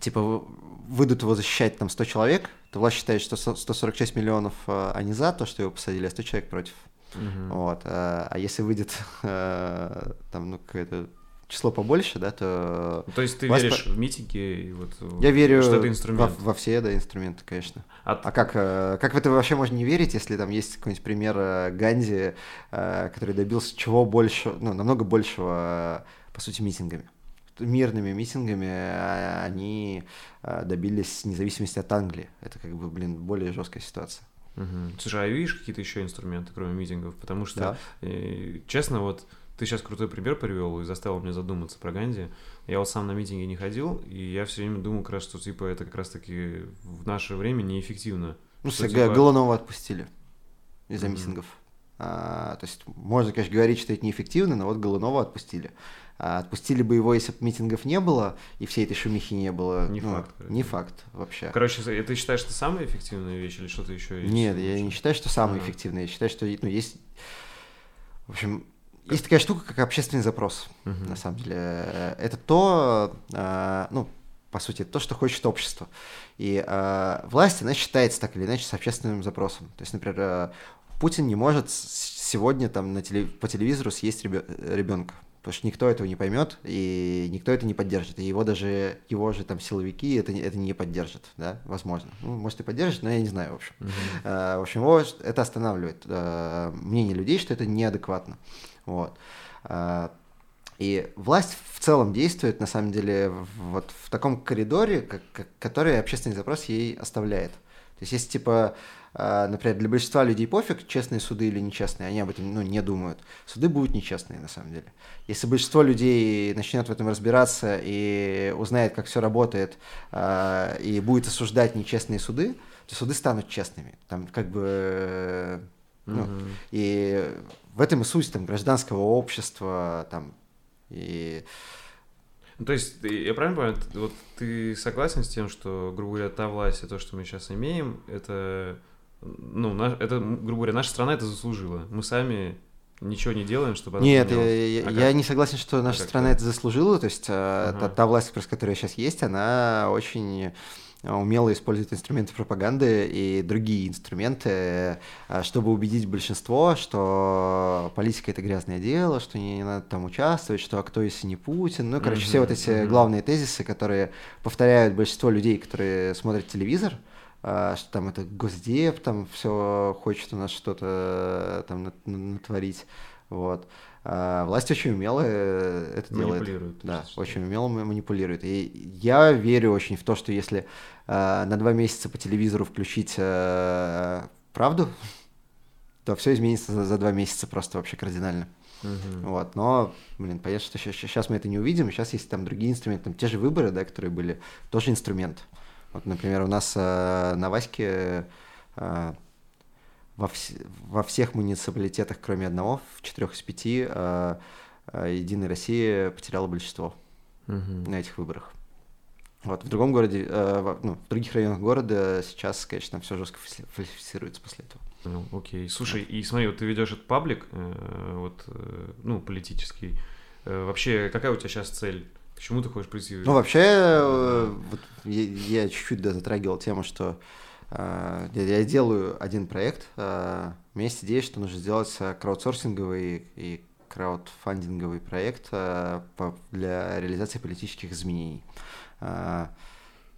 [SPEAKER 3] типа выйдут его защищать там 100 человек, то власть считает, что 146 миллионов они за то, что его посадили, а 100 человек против. Uh-huh. Вот. А если выйдет там, ну, какая-то число побольше, да, то...
[SPEAKER 2] Ну, то есть ты веришь по... в митинги? И вот,
[SPEAKER 3] Я верю что это инструмент. Во, во все, да, инструменты, конечно. А, а как, э, как в это вообще можно не верить, если там есть какой-нибудь пример э, Ганди, э, который добился чего больше, ну, намного большего, по сути, митингами? Мирными митингами они добились независимости от Англии. Это как бы, блин, более жесткая ситуация.
[SPEAKER 2] Угу. Слушай, а видишь какие-то еще инструменты, кроме митингов? Потому что, да. честно, вот ты сейчас крутой пример привел и заставил меня задуматься про Ганди. Я вот сам на митинги не ходил, и я все время думал, как раз, что типа это как раз-таки в наше время неэффективно.
[SPEAKER 3] Ну, что, типа... Голунова отпустили из-за mm-hmm. митингов. А, то есть можно, конечно, говорить, что это неэффективно, но вот Голунова отпустили. А отпустили бы его, если бы митингов не было, и всей этой шумихи не было.
[SPEAKER 2] Не ну, факт.
[SPEAKER 3] Короче. Не факт вообще.
[SPEAKER 2] Короче, ты считаешь, что самая эффективная вещь или что-то еще
[SPEAKER 3] есть? Нет, я не считаю, что самая а. эффективная. Я считаю, что ну, есть... В общем, есть такая штука, как общественный запрос, uh-huh. на самом деле. Это то, э, ну, по сути, то, что хочет общество. И э, власть, она считается так или иначе с общественным запросом. То есть, например, э, Путин не может сегодня там на теле, по телевизору съесть ребенка, потому что никто этого не поймет, и никто это не поддержит. И его даже, его же там силовики это, это не поддержат, да, возможно. Ну, может и поддержат, но я не знаю, в общем. Uh-huh. Uh, в общем, его это останавливает. Uh, мнение людей, что это неадекватно. Вот. А, и власть в целом действует, на самом деле, вот в таком коридоре, как, который общественный запрос ей оставляет. То есть, если, типа, а, например, для большинства людей пофиг, честные суды или нечестные, они об этом ну, не думают. Суды будут нечестные, на самом деле. Если большинство людей начнет в этом разбираться и узнает, как все работает, а, и будет осуждать нечестные суды, то суды станут честными. Там как бы... Ну, угу. И в этом и суть там, гражданского общества, там, и...
[SPEAKER 2] Ну, то есть, я правильно понимаю, вот ты согласен с тем, что, грубо говоря, та власть и то, что мы сейчас имеем, это, ну, наш, это, грубо говоря, наша страна это заслужила. Мы сами ничего не делаем, чтобы
[SPEAKER 3] Нет, я, я, а я не согласен, что наша а страна это заслужила. То есть, mm-hmm. та, та власть, которая сейчас есть, она очень умело используют инструменты пропаганды и другие инструменты, чтобы убедить большинство, что политика это грязное дело, что не, не надо там участвовать, что а кто если не Путин. Ну, короче, mm-hmm. все вот эти mm-hmm. главные тезисы, которые повторяют большинство людей, которые смотрят телевизор, что там это Госдеп, там все хочет у нас что-то там натворить. Вот. А, власть очень умело э, это делает. Да, что очень умело манипулирует. И я верю очень в то, что если э, на два месяца по телевизору включить э, правду, то все изменится за, за два месяца просто вообще кардинально. Угу. Вот, но, блин, понятно, что сейчас, сейчас мы это не увидим. Сейчас есть там другие инструменты, там те же выборы, да, которые были, тоже инструмент. Вот, например, у нас э, на Ваське э, во, вс во всех муниципалитетах, кроме одного, в четырех из пяти, э, э, Единая Россия потеряла большинство угу. на этих выборах. Вот, в другом городе, э, в, ну, в других районах города сейчас, конечно, все жестко фальсифицируется после этого.
[SPEAKER 2] Ну, окей. Слушай, и смотри, вот ты ведешь этот паблик, э, вот, э, ну, политический. Э, вообще, какая у тебя сейчас цель? К чему ты хочешь прийти?
[SPEAKER 3] Ну, вообще, э, вот, я, чуть-чуть да, затрагивал тему, что Э, я делаю один проект. Э, у меня есть идея, что нужно сделать э, краудсорсинговый и краудфандинговый проект для реализации политических изменений.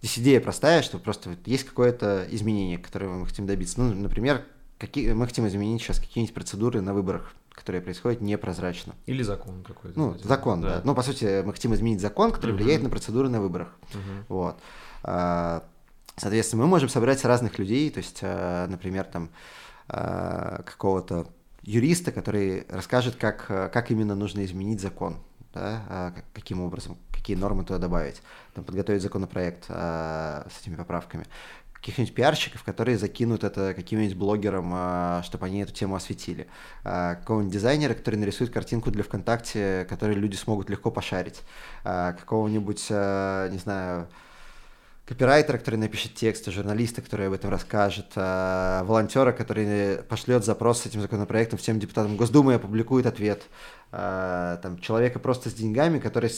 [SPEAKER 3] Здесь идея простая, что просто есть какое-то изменение, которое мы хотим добиться. Ну, например, какие, мы хотим изменить сейчас какие-нибудь процедуры на выборах, которые происходят непрозрачно.
[SPEAKER 2] Или закон какой-то.
[SPEAKER 3] Ну, закон, да. да. Ну, по сути, мы хотим изменить закон, который uh-huh. влияет на процедуры на выборах. Uh-huh. Вот. Соответственно, мы можем собрать разных людей, то есть, э, например, там э, какого-то юриста, который расскажет, как, как именно нужно изменить закон, да, каким образом, какие нормы туда добавить, там, подготовить законопроект с этими поправками каких-нибудь пиарщиков, которые закинут это каким-нибудь блогерам, чтобы они эту тему осветили. Какого-нибудь дизайнера, который нарисует картинку для ВКонтакте, которую люди смогут легко пошарить. Какого-нибудь, не знаю, копирайтера, который напишет текст, журналиста, который об этом расскажет, а, волонтера, который пошлет запрос с этим законопроектом всем депутатам Госдумы и опубликует ответ, а, там, человека просто с деньгами, который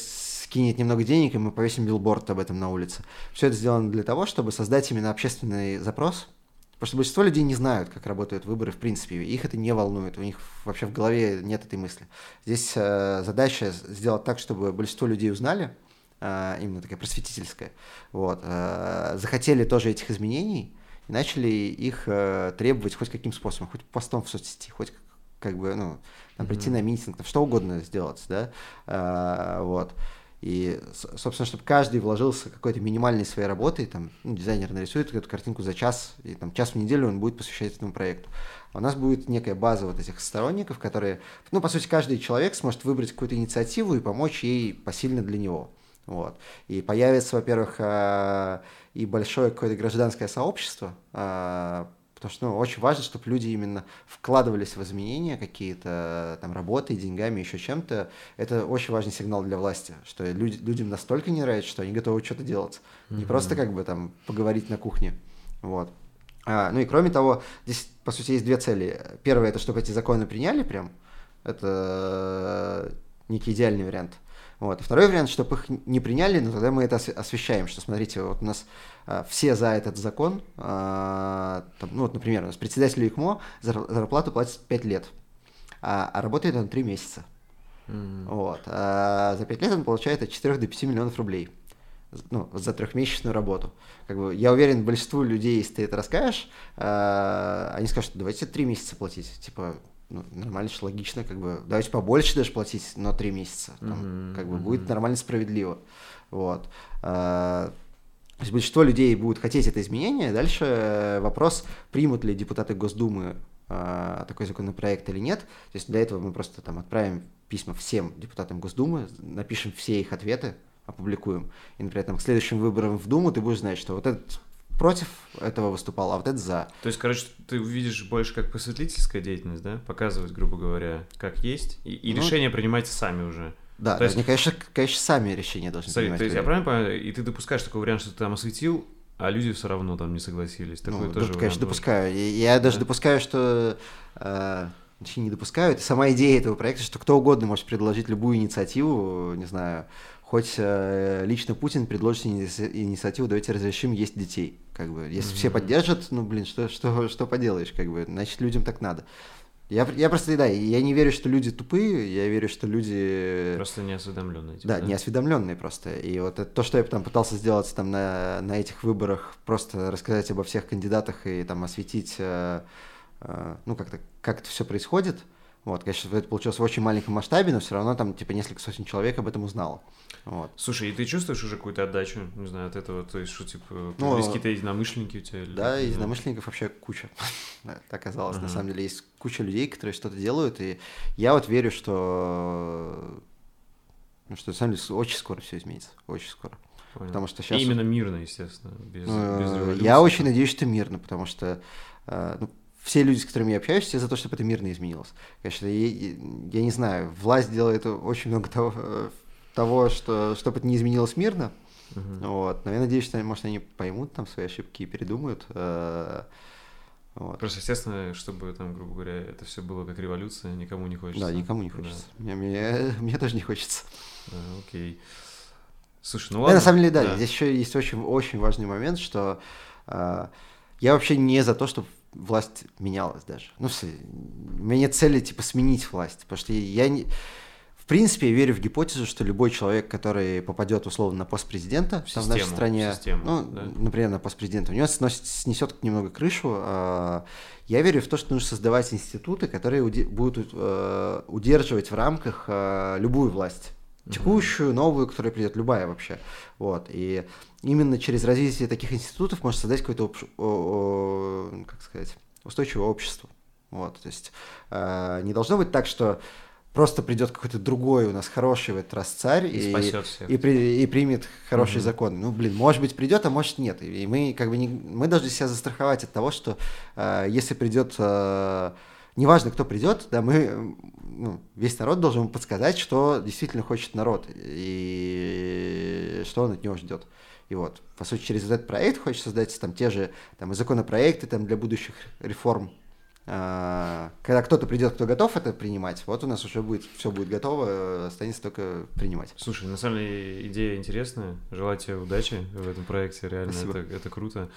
[SPEAKER 3] скинет немного денег, и мы повесим билборд об этом на улице. Все это сделано для того, чтобы создать именно общественный запрос, Потому что большинство людей не знают, как работают выборы в принципе, их это не волнует, у них вообще в голове нет этой мысли. Здесь э, задача сделать так, чтобы большинство людей узнали, а, именно такая просветительская, вот, а, захотели тоже этих изменений и начали их э, требовать хоть каким способом, хоть постом в соцсети, хоть как бы, ну, там, прийти mm-hmm. на митинг, там, что угодно сделать, да, а, вот. И, собственно, чтобы каждый вложился какой-то минимальной своей работой, там, ну, дизайнер нарисует эту картинку за час, и там час в неделю он будет посвящать этому проекту. у нас будет некая база вот этих сторонников, которые, ну, по сути, каждый человек сможет выбрать какую-то инициативу и помочь ей посильно для него. Вот. И появится, во-первых, э, и большое какое-то гражданское сообщество, э, потому что ну, очень важно, чтобы люди именно вкладывались в изменения какие-то, там, работой, деньгами, еще чем-то. Это очень важный сигнал для власти, что люди, людям настолько не нравится, что они готовы что-то делать. Mm-hmm. Не просто как бы там поговорить на кухне. Вот. А, ну и кроме того, здесь, по сути, есть две цели. Первое, это чтобы эти законы приняли прям. Это некий идеальный вариант. Вот. И второй вариант, чтобы их не приняли, но тогда мы это освещаем, что смотрите, вот у нас а, все за этот закон, а, там, ну вот, например, у нас председатель ИКМО зарплату платит 5 лет, а, а работает он 3 месяца. Mm-hmm. Вот. А за 5 лет он получает от 4 до 5 миллионов рублей ну, за трехмесячную работу. Как бы, я уверен, большинству людей, если ты это расскажешь, э, они скажут, давайте три месяца платить. Типа, ну, нормально, логично, как бы, давайте побольше даже платить, но три месяца, там, mm-hmm. как бы, будет нормально, справедливо, вот. А, то есть большинство людей будут хотеть это изменение, дальше вопрос, примут ли депутаты Госдумы а, такой законопроект или нет, то есть для этого мы просто там отправим письма всем депутатам Госдумы, напишем все их ответы, опубликуем. И, например, там, к следующим выборам в Думу ты будешь знать, что вот этот против этого выступал, а вот это за.
[SPEAKER 2] То есть, короче, ты увидишь больше как просветительская деятельность, да? Показывать, грубо говоря, как есть, и, и ну, решения принимайте сами уже.
[SPEAKER 3] Да, то есть, они, конечно, конечно, сами решения должны
[SPEAKER 2] смотри, принимать. То есть, я правильно понимаю, и ты допускаешь такой вариант, что ты там осветил, а люди все равно там не согласились. Такой
[SPEAKER 3] ну,
[SPEAKER 2] тоже
[SPEAKER 3] конечно, допускаю. Я, я даже допускаю, что... Э, не допускаю, это сама идея этого проекта, что кто угодно может предложить любую инициативу, не знаю, хоть э, лично Путин предложит инициативу, давайте разрешим есть детей. Как бы, если mm-hmm. все поддержат, ну, блин, что, что, что поделаешь, как бы, значит, людям так надо. Я, я просто, да, я не верю, что люди тупые, я верю, что люди...
[SPEAKER 2] Просто неосведомленные.
[SPEAKER 3] Типа, да, да, неосведомленные просто. И вот это, то, что я там пытался сделать там на, на этих выборах, просто рассказать обо всех кандидатах и там осветить, э, э, ну, как-то, как это все происходит, вот, конечно, это получилось в очень маленьком масштабе, но все равно там, типа, несколько сотен человек об этом узнало. Вот.
[SPEAKER 2] Слушай, и ты чувствуешь уже какую-то отдачу, не знаю, от этого? То есть, что, типа, ну, есть какие-то единомышленники у тебя? Или
[SPEAKER 3] да, единомышленников вообще куча. оказалось. На самом деле, есть куча людей, которые что-то делают, и я вот верю, что... Ну, что, на самом деле, очень скоро все изменится. Очень скоро.
[SPEAKER 2] Понял. Потому что сейчас... И именно мирно, естественно, без,
[SPEAKER 3] э, без революции. Я очень надеюсь, что мирно, потому что э, ну, все люди, с которыми я общаюсь, все за то, чтобы это мирно изменилось. Конечно, я, я не знаю, власть делает очень много того, того что, чтобы это не изменилось мирно. Uh-huh. Вот. Но я надеюсь, что, может, они поймут там свои ошибки и передумают. Э,
[SPEAKER 2] вот. Просто, естественно, чтобы там, грубо говоря, это все было как революция, никому не хочется.
[SPEAKER 3] Да, никому не хочется. Да. Мне, мне, мне тоже не хочется.
[SPEAKER 2] Да, окей. Слушай, ну ладно.
[SPEAKER 3] Да, на самом деле, да, да. здесь еще есть очень, очень важный момент, что э, я вообще не за то, чтобы власть менялась даже. Ну, у меня нет цели, типа, сменить власть, потому что я не... В принципе, я верю в гипотезу, что любой человек, который попадет условно на пост президента в, в нашей стране, систему, ну, да. например, на пост президента, у него сносит, снесет немного крышу. А, я верю в то, что нужно создавать институты, которые будут э, удерживать в рамках э, любую власть текущую, новую, которая придет, любая вообще. Вот. И именно через развитие таких институтов можно создать какое-то, как сказать, устойчивое общество. Вот. То есть э, не должно быть так, что просто придет какой-то другой у нас хороший в этот раз царь и, и, всех. и, при, и примет хороший угу. закон. Ну, блин, может быть придет, а может нет. И мы как бы не, мы должны себя застраховать от того, что э, если придет э, неважно, кто придет, да, мы, ну, весь народ должен подсказать, что действительно хочет народ и что он от него ждет. И вот, по сути, через этот проект хочет создать там те же там, законопроекты там, для будущих реформ. А, когда кто-то придет, кто готов это принимать, вот у нас уже будет все будет готово, останется только принимать.
[SPEAKER 2] Слушай, на самом деле идея интересная. Желаю тебе удачи в этом проекте, реально это, это круто.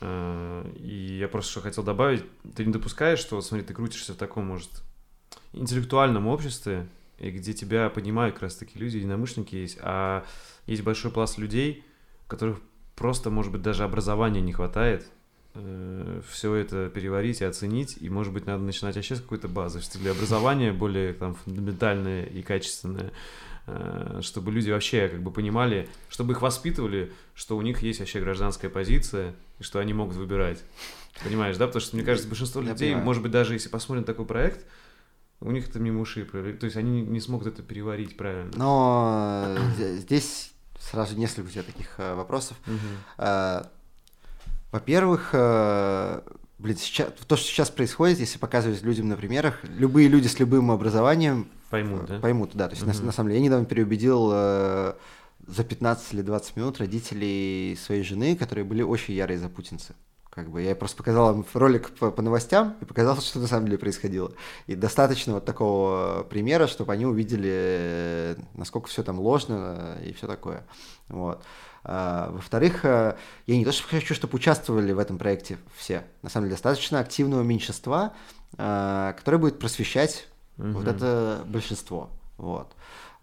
[SPEAKER 2] Э, и я просто что хотел добавить, ты не допускаешь, что, смотри, ты крутишься в таком, может, интеллектуальном обществе, и где тебя понимают как раз-таки люди, единомышленники есть, а есть большой пласт людей, которых просто, может быть, даже образования не хватает, э, все это переварить и оценить, и, может быть, надо начинать вообще с какой-то базы, что для образования более там фундаментальное и качественное, чтобы люди вообще как бы понимали, чтобы их воспитывали, что у них есть вообще гражданская позиция, и что они могут выбирать. Понимаешь, да? Потому что, мне кажется, большинство Я людей, понимаю. может быть, даже если посмотрим такой проект, у них это мимо ушей, то есть они не смогут это переварить правильно.
[SPEAKER 3] Но здесь сразу несколько у тебя таких э, вопросов. Угу. Во-первых, блин, сейчас, то, что сейчас происходит, если показывать людям на примерах, любые люди с любым образованием
[SPEAKER 2] Поймут, да?
[SPEAKER 3] Поймут, да. То есть, угу. на, на самом деле, я недавно переубедил э, за 15 или 20 минут родителей своей жены, которые были очень ярые запутинцы. Как бы я просто показал им ролик по, по новостям и показал, что на самом деле происходило. И достаточно вот такого примера, чтобы они увидели, насколько все там ложно и все такое. Вот. А, во-вторых, э, я не то что хочу, чтобы участвовали в этом проекте все. На самом деле, достаточно активного меньшинства, э, которое будет просвещать Угу. Вот это большинство. Вот.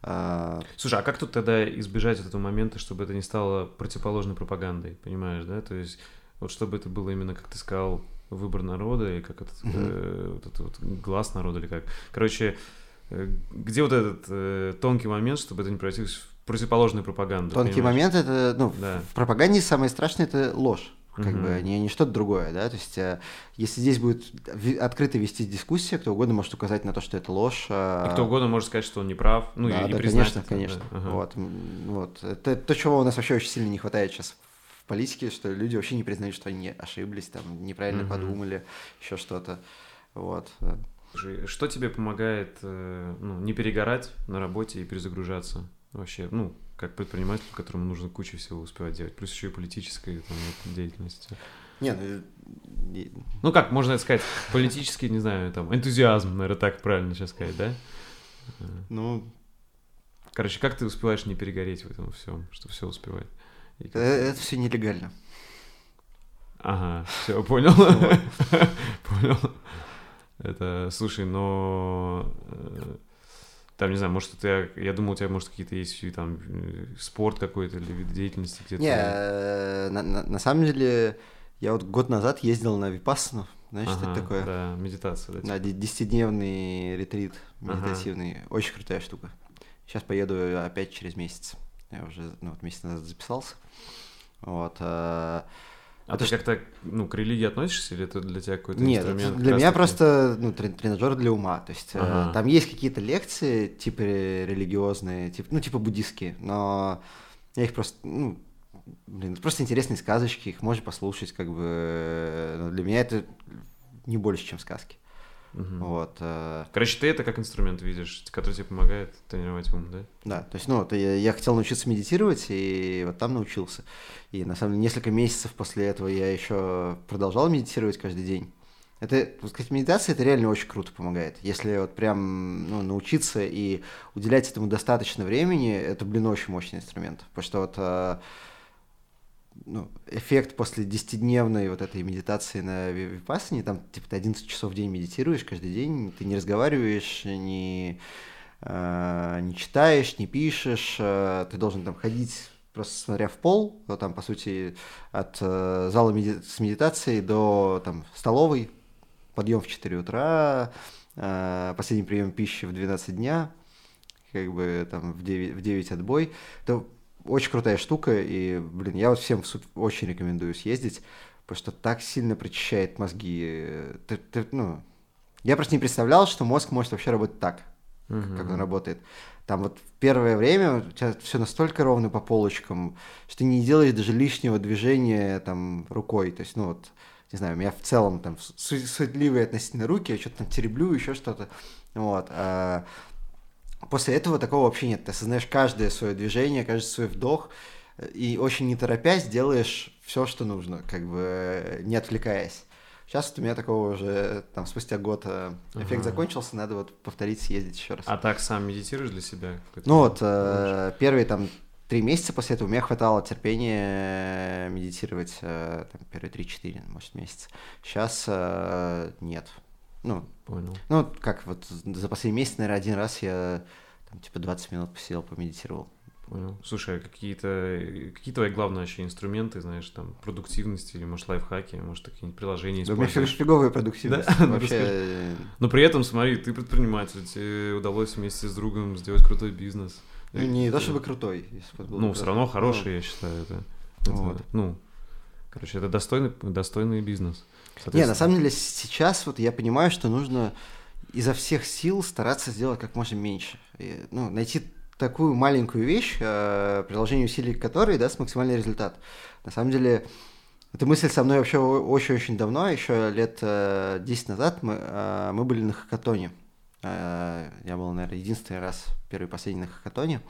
[SPEAKER 2] А, Слушай, а как тут тогда избежать этого момента, чтобы это не стало противоположной пропагандой, понимаешь, да? То есть вот чтобы это было именно, как ты сказал, выбор народа, и как этот, угу. э, вот этот вот глаз народа, или как. Короче, э, где вот этот э, тонкий момент, чтобы это не превратилось в противоположную пропаганду?
[SPEAKER 3] Тонкий понимаешь? момент это, ну, да. в пропаганде самое страшное это ложь как mm-hmm. бы не, не что-то другое, да, то есть э, если здесь будет открыто вести дискуссия, кто угодно может указать на то, что это ложь.
[SPEAKER 2] Э... И кто угодно может сказать, что он не прав, ну да, и,
[SPEAKER 3] да, конечно, это, конечно, да. вот, вот, это то, чего у нас вообще очень сильно не хватает сейчас в политике, что люди вообще не признают, что они ошиблись, там, неправильно mm-hmm. подумали, еще что-то, вот.
[SPEAKER 2] Что тебе помогает э, ну, не перегорать на работе и перезагружаться вообще, ну, как предприниматель, которому нужно кучу всего успевать делать, плюс еще и политической там, деятельности.
[SPEAKER 3] Не, ну...
[SPEAKER 2] Ну как, можно это сказать, политический, не знаю, там, энтузиазм, наверное, так правильно сейчас сказать, да?
[SPEAKER 3] Ну,
[SPEAKER 2] Короче, как ты успеваешь не перегореть в этом всем, что все успевать?
[SPEAKER 3] Это, это все нелегально.
[SPEAKER 2] Ага, все, понял. Понял. Это, слушай, но э, там, не знаю, может, это, я думал, у тебя, может, какие-то есть там спорт какой-то или вид деятельности где-то.
[SPEAKER 3] Не, э, на, на, на самом деле, я вот год назад ездил на Випассану, знаешь, ага, что это такое?
[SPEAKER 2] Да, медитация.
[SPEAKER 3] Да, типа. десятидневный ретрит медитативный, ага. очень крутая штука. Сейчас поеду опять через месяц. Я уже, ну, вот месяц назад записался. Вот. А,
[SPEAKER 2] ты как-то ну, к религии относишься, или это для тебя какой-то
[SPEAKER 3] Нет,
[SPEAKER 2] инструмент?
[SPEAKER 3] для меня просто ну, тренажер для ума. То есть э, ага. там есть какие-то лекции, типа религиозные, типа, ну, типа буддистские, но я их просто, ну, блин, просто интересные сказочки, их можно послушать, как бы. Э, но для меня это не больше, чем сказки. Угу. Вот. Э...
[SPEAKER 2] Короче, ты это как инструмент видишь, который тебе помогает тренировать ум, да?
[SPEAKER 3] Да, то есть, ну, вот я, я хотел научиться медитировать, и вот там научился. И на самом деле несколько месяцев после этого я еще продолжал медитировать каждый день. Это, вот, кстати, медитация это реально очень круто помогает. Если вот прям ну, научиться и уделять этому достаточно времени, это, блин, очень мощный инструмент. Потому что вот э, ну, эффект после 10-дневной вот этой медитации на випассане, там, типа, ты 11 часов в день медитируешь каждый день, ты не разговариваешь, не, э, не читаешь, не пишешь, э, ты должен там ходить просто смотря в пол, ну, там, по сути, от э, зала меди- с медитацией до там, столовой, подъем в 4 утра, э, последний прием пищи в 12 дня, как бы там в 9, в 9 отбой, то очень крутая штука, и, блин, я вот всем очень рекомендую съездить, потому что так сильно прочищает мозги. Ты, ты, ну, я просто не представлял, что мозг может вообще работать так, угу. как он работает. Там вот в первое время у тебя все настолько ровно по полочкам, что ты не делаешь даже лишнего движения там рукой. То есть, ну вот, не знаю, у меня в целом там суетливые относительно руки, я что-то там тереблю, еще что-то. Вот. А после этого такого вообще нет. Ты осознаешь каждое свое движение, каждый свой вдох, и очень не торопясь делаешь все, что нужно, как бы не отвлекаясь. Сейчас вот у меня такого уже, там, спустя год э, эффект ага. закончился, надо вот повторить, съездить еще раз.
[SPEAKER 2] А так сам медитируешь для себя?
[SPEAKER 3] Ну вот, э, первые там три месяца после этого у меня хватало терпения медитировать, э, там, первые три-четыре, может, месяца. Сейчас э, нет. Ну,
[SPEAKER 2] Понял.
[SPEAKER 3] Ну, как вот за последний месяц, наверное, один раз я там, типа 20 минут посидел, помедитировал.
[SPEAKER 2] Понял. Слушай, а какие-то какие твои главные вообще инструменты, знаешь, там, продуктивности или, может, лайфхаки, может, какие-нибудь приложения
[SPEAKER 3] да, используешь? у меня фиговая продуктивность. Да? Вообще...
[SPEAKER 2] Но при этом, смотри, ты предприниматель, тебе удалось вместе с другом сделать крутой бизнес.
[SPEAKER 3] Ну, не то чтобы крутой.
[SPEAKER 2] Ну, все равно хороший, ну. я считаю, это. Вот. Ну, короче, это достойный, достойный бизнес.
[SPEAKER 3] Не, на самом деле сейчас вот я понимаю, что нужно изо всех сил стараться сделать как можно меньше. И, ну, найти такую маленькую вещь, э, приложение усилий которой даст максимальный результат. На самом деле, эта мысль со мной вообще очень-очень давно, еще лет э, 10 назад мы, э, мы были на хакатоне. Э, я был, наверное, единственный раз, первый и последний на хакатоне.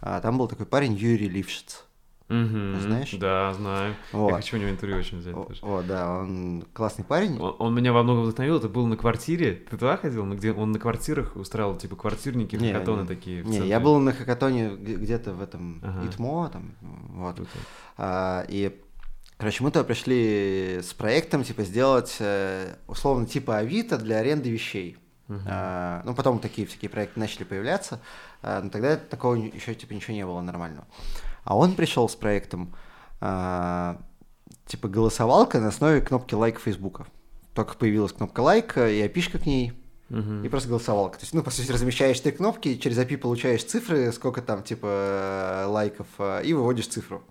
[SPEAKER 3] Э, там был такой парень Юрий Лившиц.
[SPEAKER 2] Угу, Знаешь? Да, знаю. Вот. Я хочу у него интервью очень взять
[SPEAKER 3] тоже. О, да, он классный парень.
[SPEAKER 2] Он, он меня во многом вдохновил. Это был на квартире. Ты туда ходил? Где он на квартирах устраивал, типа, квартирники, не, хакатоны не, такие.
[SPEAKER 3] Не, я был на хакатоне где-то в этом ага. ИТМО, там, вот. А, и Короче, мы туда пришли с проектом, типа, сделать, э, условно, типа Авито для аренды вещей. Uh-huh. А, ну, потом такие всякие проекты начали появляться, а, но тогда такого еще, типа, ничего не было нормального. А он пришел с проектом а, типа голосовалка на основе кнопки лайк Фейсбука. Только появилась кнопка лайк и опишка к ней, uh-huh. и просто голосовалка. То есть, ну, по сути, размещаешь три кнопки, через API получаешь цифры, сколько там, типа, лайков, а, и выводишь цифру.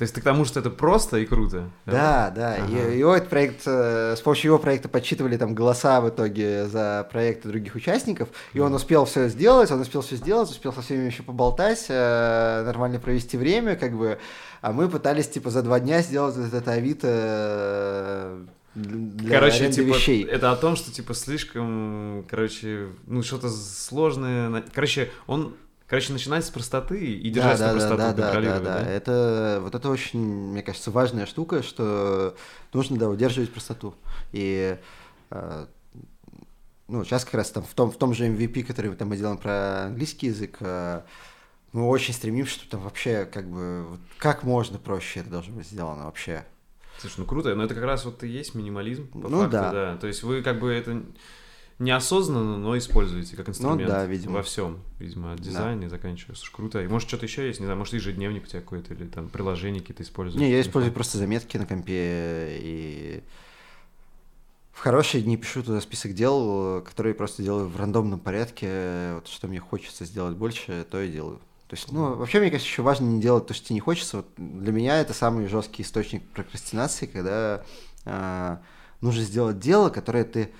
[SPEAKER 2] То есть ты к тому, что это просто и круто?
[SPEAKER 3] Да, да. Ага. И, его этот проект, э, с помощью его проекта подсчитывали там голоса в итоге за проекты других участников, и он успел все сделать, он успел все сделать, успел со всеми еще поболтать, э, нормально провести время, как бы, а мы пытались типа за два дня сделать это Авито э, для
[SPEAKER 2] короче, типа,
[SPEAKER 3] вещей.
[SPEAKER 2] это о том, что типа слишком, короче, ну что-то сложное. Короче, он Короче, начинать с простоты и держать да, да, простоту, да, да,
[SPEAKER 3] да, да, да. Это, вот это очень, мне кажется, важная штука, что нужно, да, удерживать простоту. И э, ну, сейчас как раз там в том, в том же MVP, который там мы делаем про английский язык, э, мы очень стремимся, что там вообще как бы вот как можно проще это должно быть сделано вообще.
[SPEAKER 2] Слушай, ну круто, но это как раз вот и есть минимализм. По
[SPEAKER 3] ну
[SPEAKER 2] факту,
[SPEAKER 3] да.
[SPEAKER 2] да. То есть вы как бы это неосознанно, но используете как инструмент
[SPEAKER 3] ну, да, видимо.
[SPEAKER 2] во всем, видимо, от дизайна да. и заканчивая. Слушай, круто. И может что-то еще есть, не знаю, может ежедневник у тебя какой-то или там приложение какие-то используешь?
[SPEAKER 3] Не, я использую просто заметки на компе и в хорошие дни пишу туда список дел, которые просто делаю в рандомном порядке. Вот что мне хочется сделать больше, то и делаю. То есть, ну, вообще, мне кажется, еще важно не делать то, что тебе не хочется. Вот для меня это самый жесткий источник прокрастинации, когда э, нужно сделать дело, которое ты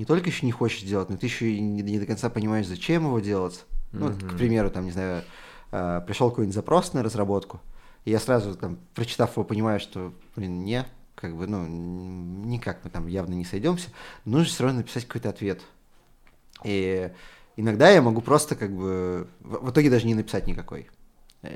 [SPEAKER 3] не только еще не хочешь делать, но ты еще и не, не до конца понимаешь, зачем его делать. Ну, mm-hmm. к примеру, там, не знаю, э, пришел какой-нибудь запрос на разработку, и я сразу, там, прочитав его, понимаю, что, блин, не, как бы, ну, никак мы там явно не сойдемся, нужно все равно написать какой-то ответ. И иногда я могу просто как бы в итоге даже не написать никакой.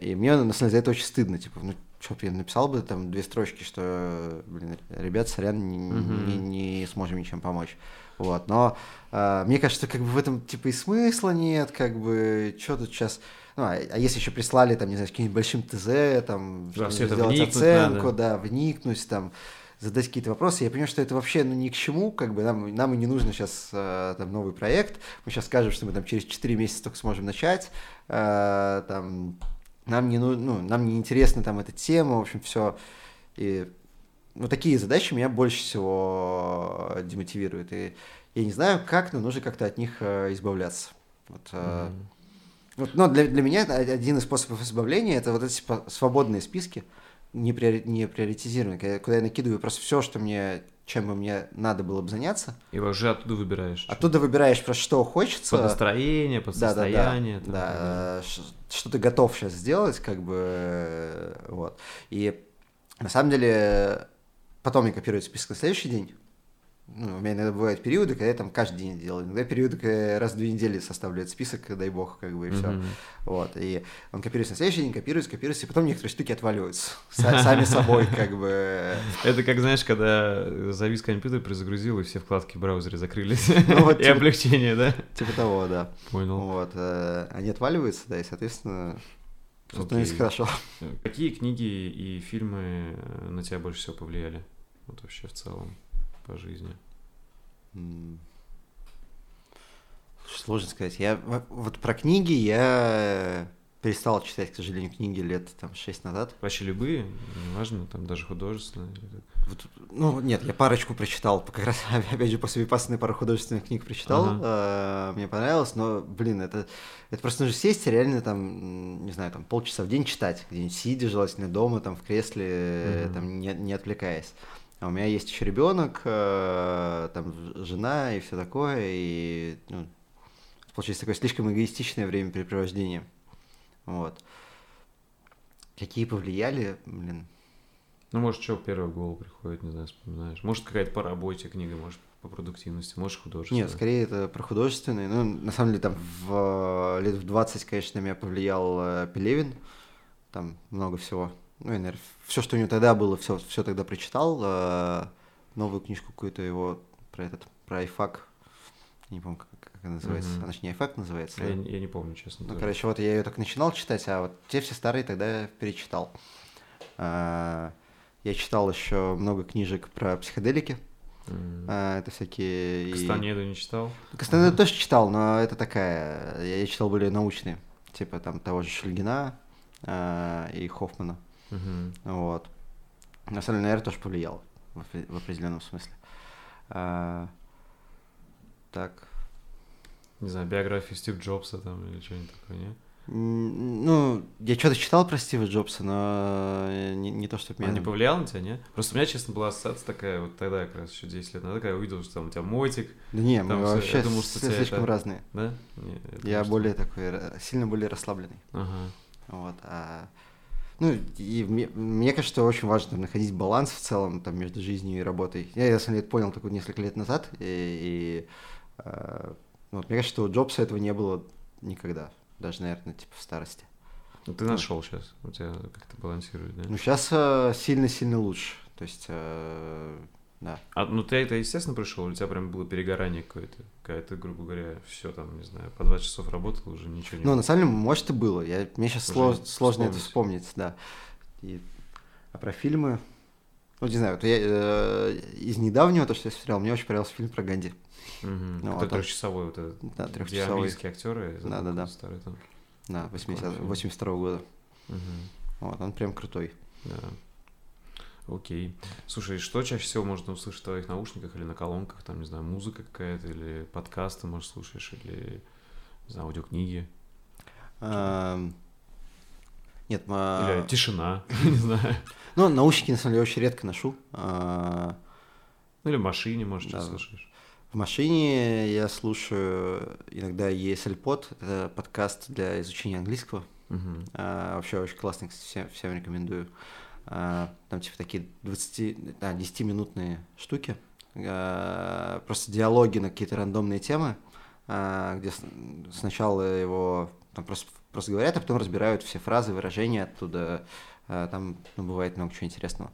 [SPEAKER 3] И мне, на самом деле, за это очень стыдно. Типа, ну, что я написал бы там две строчки, что, блин, ребят, сорян, не, uh-huh. не, не сможем ничем помочь. Вот, но э, мне кажется, как бы в этом типа и смысла нет, как бы, что тут сейчас... Ну, а, а если еще прислали, там, не знаю, каким-нибудь большим ТЗ, там,
[SPEAKER 2] да,
[SPEAKER 3] сделать оценку, надо. да, вникнуть, там, задать какие-то вопросы. Я понимаю, что это вообще ну, ни к чему, как бы нам, нам и не нужно сейчас э, там новый проект. Мы сейчас скажем, что мы там через 4 месяца только сможем начать. Э, там, нам не ну, ну, нам не интересна там эта тема, в общем, все. И ну, такие задачи меня больше всего демотивируют. И я не знаю, как, но нужно как-то от них э, избавляться. Вот, mm-hmm. вот, но для, для меня один из способов избавления это вот эти свободные списки не, приори, не приоритизированные, куда я накидываю просто все, что мне, чем бы мне надо было бы заняться.
[SPEAKER 2] И уже оттуда выбираешь.
[SPEAKER 3] Оттуда выбираешь просто что хочется.
[SPEAKER 2] Под настроение, под да, состояние.
[SPEAKER 3] Да, да, да. что ты готов сейчас сделать, как бы, вот. И на самом деле потом я копирую список на следующий день, ну, у меня иногда бывают периоды, когда я там каждый день делаю. Иногда периоды, когда я раз в две недели составляю список, дай бог, как бы, и все. Mm-hmm. Вот. И он копируется на следующий день, копируется, копируется, и потом некоторые штуки отваливаются. Сами собой, как бы.
[SPEAKER 2] Это как, знаешь, когда завис компьютер, перезагрузил, и все вкладки в браузере закрылись. Ну и типа облегчение, да?
[SPEAKER 3] Типа того, да.
[SPEAKER 2] Понял.
[SPEAKER 3] Вот. Э, они отваливаются, да, и, соответственно, становится хорошо.
[SPEAKER 2] Какие книги и фильмы на тебя больше всего повлияли? Вот вообще в целом по жизни?
[SPEAKER 3] Сложно сказать. Я вот про книги я перестал читать, к сожалению, книги лет там шесть назад.
[SPEAKER 2] Вообще любые, неважно, там даже художественные.
[SPEAKER 3] Вот, ну, нет, я парочку прочитал, как раз, опять же, после випассаны пару художественных книг прочитал, ага. э, мне понравилось, но, блин, это, это просто нужно сесть и реально там, не знаю, там полчаса в день читать, где-нибудь сидя, желательно дома, там в кресле, угу. там не, не отвлекаясь. А у меня есть еще ребенок, э, там жена и все такое, и ну, получилось такое слишком эгоистичное времяпрепровождение. Вот. Какие повлияли, блин.
[SPEAKER 2] Ну, может, что первое в голову приходит, не знаю, вспоминаешь. Может, какая-то по работе книга, может, по продуктивности, может, художественная.
[SPEAKER 3] Нет, скорее это про художественные. Ну, на самом деле, там в лет в 20, конечно, меня повлиял э, Пелевин. Там много всего ну, я, наверное, все, что у него тогда было, все, все тогда прочитал. Э, новую книжку какую-то его про этот, про айфак. Не помню, как, как она называется. Mm-hmm. Она же не айфак называется.
[SPEAKER 2] Я, да? я не помню, честно.
[SPEAKER 3] Ну, короче, вот я ее так начинал читать, а вот те все старые тогда перечитал. Э, я читал еще много книжек про психоделики. Mm. А, это всякие...
[SPEAKER 2] Кастанеду и... не читал?
[SPEAKER 3] Кастанеду mm. тоже читал, но это такая... Я читал более научные. Типа там того же Шульгина а, и Хоффмана.
[SPEAKER 2] Угу.
[SPEAKER 3] Вот. На самом деле, наверное, тоже повлиял в, определенном смысле. А, так.
[SPEAKER 2] Не знаю, биографию Стив Джобса там или что-нибудь такое, не?
[SPEAKER 3] Ну, я что-то читал про Стива Джобса, но не, не то, чтобы
[SPEAKER 2] меня... Он не повлиял на тебя, не? Просто у меня, честно, была ассоциация такая, вот тогда как раз еще 10 лет назад, когда я увидел, что там у тебя мотик.
[SPEAKER 3] Да не,
[SPEAKER 2] мы
[SPEAKER 3] вообще думал, что слишком это... разные.
[SPEAKER 2] Да?
[SPEAKER 3] Не, я, думаю, я более что... такой, сильно более расслабленный.
[SPEAKER 2] Ага.
[SPEAKER 3] Вот, а ну, и мне, мне кажется, что очень важно там, находить баланс в целом там, между жизнью и работой. Я, на самом деле, понял только несколько лет назад, и, и э, ну, вот, мне кажется, что у Джобса этого не было никогда, даже, наверное, типа в старости.
[SPEAKER 2] Ну, ты нашел сейчас, у тебя как-то балансирует, да?
[SPEAKER 3] Ну, сейчас э, сильно-сильно лучше. То есть, э, да.
[SPEAKER 2] А, ну ты это, естественно, пришел, у тебя прям было перегорание какое-то? Когда ты, грубо говоря, все там, не знаю, по 20 часов работал, уже ничего не
[SPEAKER 3] Ну, на самом деле, может, и было. Я, мне сейчас слож, сложно это вспомнить, да. И, а про фильмы... Ну, не знаю, вот я, э, из недавнего, то, что я смотрел, мне очень понравился фильм про Ганди.
[SPEAKER 2] Угу. Ну, это трехчасовой вот этот.
[SPEAKER 3] Да, трехчасовой.
[SPEAKER 2] Где английские актеры.
[SPEAKER 3] Да, да, да.
[SPEAKER 2] Старый, там.
[SPEAKER 3] Да, 80, 82 года.
[SPEAKER 2] Угу.
[SPEAKER 3] Вот, он прям крутой.
[SPEAKER 2] Да. Окей. Слушай, что чаще всего можно услышать в твоих наушниках или на колонках? Там, не знаю, музыка какая-то, или подкасты, может, слушаешь, или, не знаю, аудиокниги?
[SPEAKER 3] Нет,
[SPEAKER 2] Или тишина, не знаю.
[SPEAKER 3] Ну, наушники, на самом деле, очень редко ношу. А,
[SPEAKER 2] ну, или в машине, может, что слушаешь.
[SPEAKER 3] В машине я слушаю иногда ESL Pod, это подкаст для изучения английского. А, вообще очень классный, всем, рекомендую. Там типа такие 20, да, 10-минутные штуки. А, просто диалоги на какие-то рандомные темы, а, где сначала его там просто, просто говорят, а потом разбирают все фразы, выражения оттуда. Там ну, бывает много чего интересного.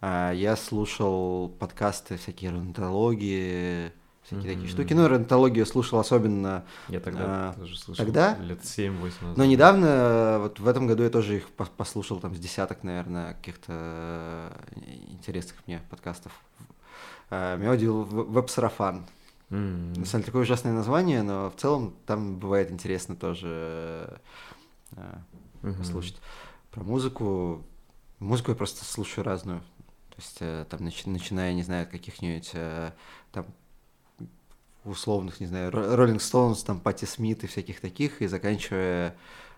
[SPEAKER 3] Я слушал подкасты всякие рентологии, всякие mm-hmm. такие штуки. Ну, рентологию слушал особенно...
[SPEAKER 2] Я тогда а, тоже слушал.
[SPEAKER 3] Тогда?
[SPEAKER 2] Лет 7-8 назад.
[SPEAKER 3] Но недавно, вот в этом году я тоже их послушал, там, с десяток, наверное, каких-то э, интересных мне подкастов. Меня удивил веб-сарафан.
[SPEAKER 2] Mm-hmm.
[SPEAKER 3] На самом деле, такое ужасное название, но в целом там бывает интересно тоже mm-hmm. послушать. Про музыку... Музыку я просто слушаю разную. То есть, э, там, начиная, не знаю, от каких-нибудь там условных, не знаю, Роллинг Стоунс, там, Пати Смит и всяких таких, и заканчивая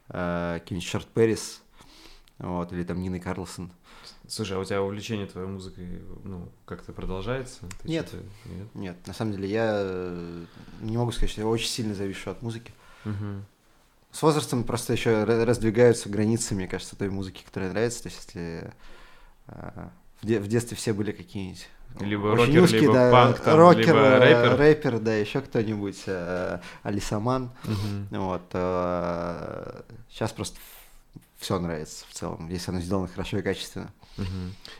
[SPEAKER 3] э, каким-нибудь Шарт Перрис, вот, или там Ниной Карлсон.
[SPEAKER 2] Слушай, а у тебя увлечение твоей музыкой, ну, как-то продолжается?
[SPEAKER 3] Ты нет. нет. Нет, на самом деле я э, не могу сказать, что я очень сильно завишу от музыки.
[SPEAKER 2] Угу.
[SPEAKER 3] С возрастом просто еще раздвигаются границы, мне кажется, той музыки, которая нравится. То есть, если э, в детстве все были какие-нибудь
[SPEAKER 2] либо Очень рокер, узкий, либо да, панк, там, рокер, либо
[SPEAKER 3] э,
[SPEAKER 2] рэпер.
[SPEAKER 3] рэпер, да, еще кто-нибудь, э, Алисаман.
[SPEAKER 2] Угу.
[SPEAKER 3] Вот, э, сейчас просто все нравится в целом, если оно сделано хорошо и качественно.
[SPEAKER 2] Угу.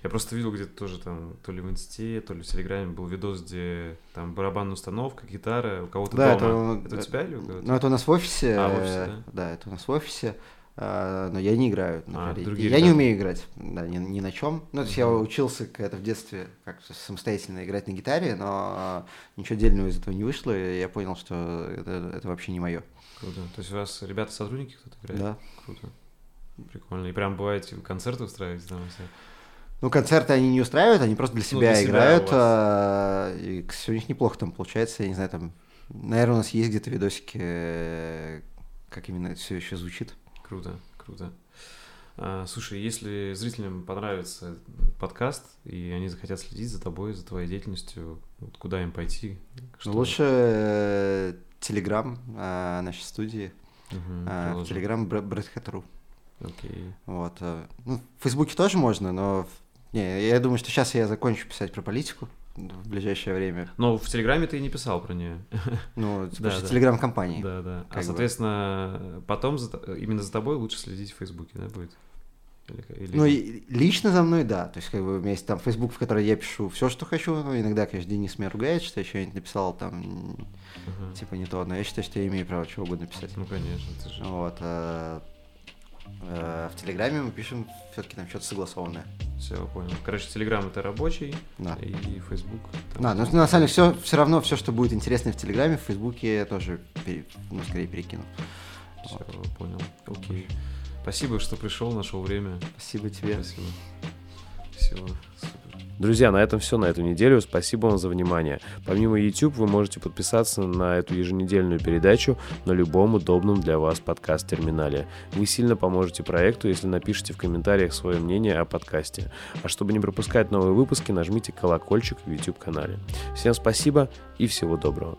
[SPEAKER 2] Я просто видел где-то тоже там, то ли в инсте, то ли в телеграме был видос, где там барабанная установка, гитара у кого-то
[SPEAKER 3] да,
[SPEAKER 2] дома.
[SPEAKER 3] Это,
[SPEAKER 2] это у тебя или у кого-то?
[SPEAKER 3] Ну, это у нас в офисе.
[SPEAKER 2] А, в офисе, да?
[SPEAKER 3] Да, это у нас в офисе. Но я не играю.
[SPEAKER 2] А,
[SPEAKER 3] я
[SPEAKER 2] ребята.
[SPEAKER 3] не умею играть, да, ни, ни на чем. Ну, то есть я учился когда-то в детстве как самостоятельно играть на гитаре, но ничего дельного из этого не вышло, и я понял, что это, это вообще не мое.
[SPEAKER 2] Круто. То есть у вас ребята-сотрудники кто-то играет?
[SPEAKER 3] Да.
[SPEAKER 2] Круто. Прикольно. И прям бывает типа, концерты устраиваете там все?
[SPEAKER 3] Ну, концерты они не устраивают, они просто для себя ну, для играют. Себя а, и все у них неплохо там получается. Я не знаю, там, наверное, у нас есть где-то видосики, э, как именно это все еще звучит.
[SPEAKER 2] Круто, круто. А, слушай, если зрителям понравится подкаст, и они захотят следить за тобой, за твоей деятельностью, вот куда им пойти?
[SPEAKER 3] Что... Лучше Телеграм э, нашей студии.
[SPEAKER 2] Угу,
[SPEAKER 3] Телеграм Брэдхэт.ру.
[SPEAKER 2] Окей.
[SPEAKER 3] Вот. Э, ну, в Фейсбуке тоже можно, но не, я думаю, что сейчас я закончу писать про политику в ближайшее время.
[SPEAKER 2] Но в Телеграме ты и не писал про нее.
[SPEAKER 3] Ну, да, да. Телеграм-компании.
[SPEAKER 2] Да, да. А, соответственно, потом за, именно за тобой лучше следить в Фейсбуке, да, будет?
[SPEAKER 3] Или, или... Ну, и лично за мной, да. То есть, как бы, у меня есть там Facebook, в который я пишу все, что хочу. Ну, иногда, конечно, Денис меня ругает, что я что-нибудь написал там, uh-huh. типа, не то. Но я считаю, что я имею право чего угодно писать.
[SPEAKER 2] Ну, конечно, ты же...
[SPEAKER 3] Вот. А в Телеграме мы пишем все-таки там что-то согласованное.
[SPEAKER 2] Все, понял. Короче, Телеграм это рабочий,
[SPEAKER 3] да.
[SPEAKER 2] и Фейсбук.
[SPEAKER 3] Да, но на самом деле все, все равно все, что будет интересно в Телеграме, в Фейсбуке я тоже пере, ну, скорее перекину.
[SPEAKER 2] Все, вот. понял. Окей. Спасибо, что пришел, нашел время.
[SPEAKER 3] Спасибо тебе.
[SPEAKER 2] Спасибо. Все, супер.
[SPEAKER 1] Друзья, на этом все на эту неделю. Спасибо вам за внимание. Помимо YouTube вы можете подписаться на эту еженедельную передачу на любом удобном для вас подкаст-терминале. Вы сильно поможете проекту, если напишите в комментариях свое мнение о подкасте. А чтобы не пропускать новые выпуски, нажмите колокольчик в YouTube-канале. Всем спасибо и всего доброго.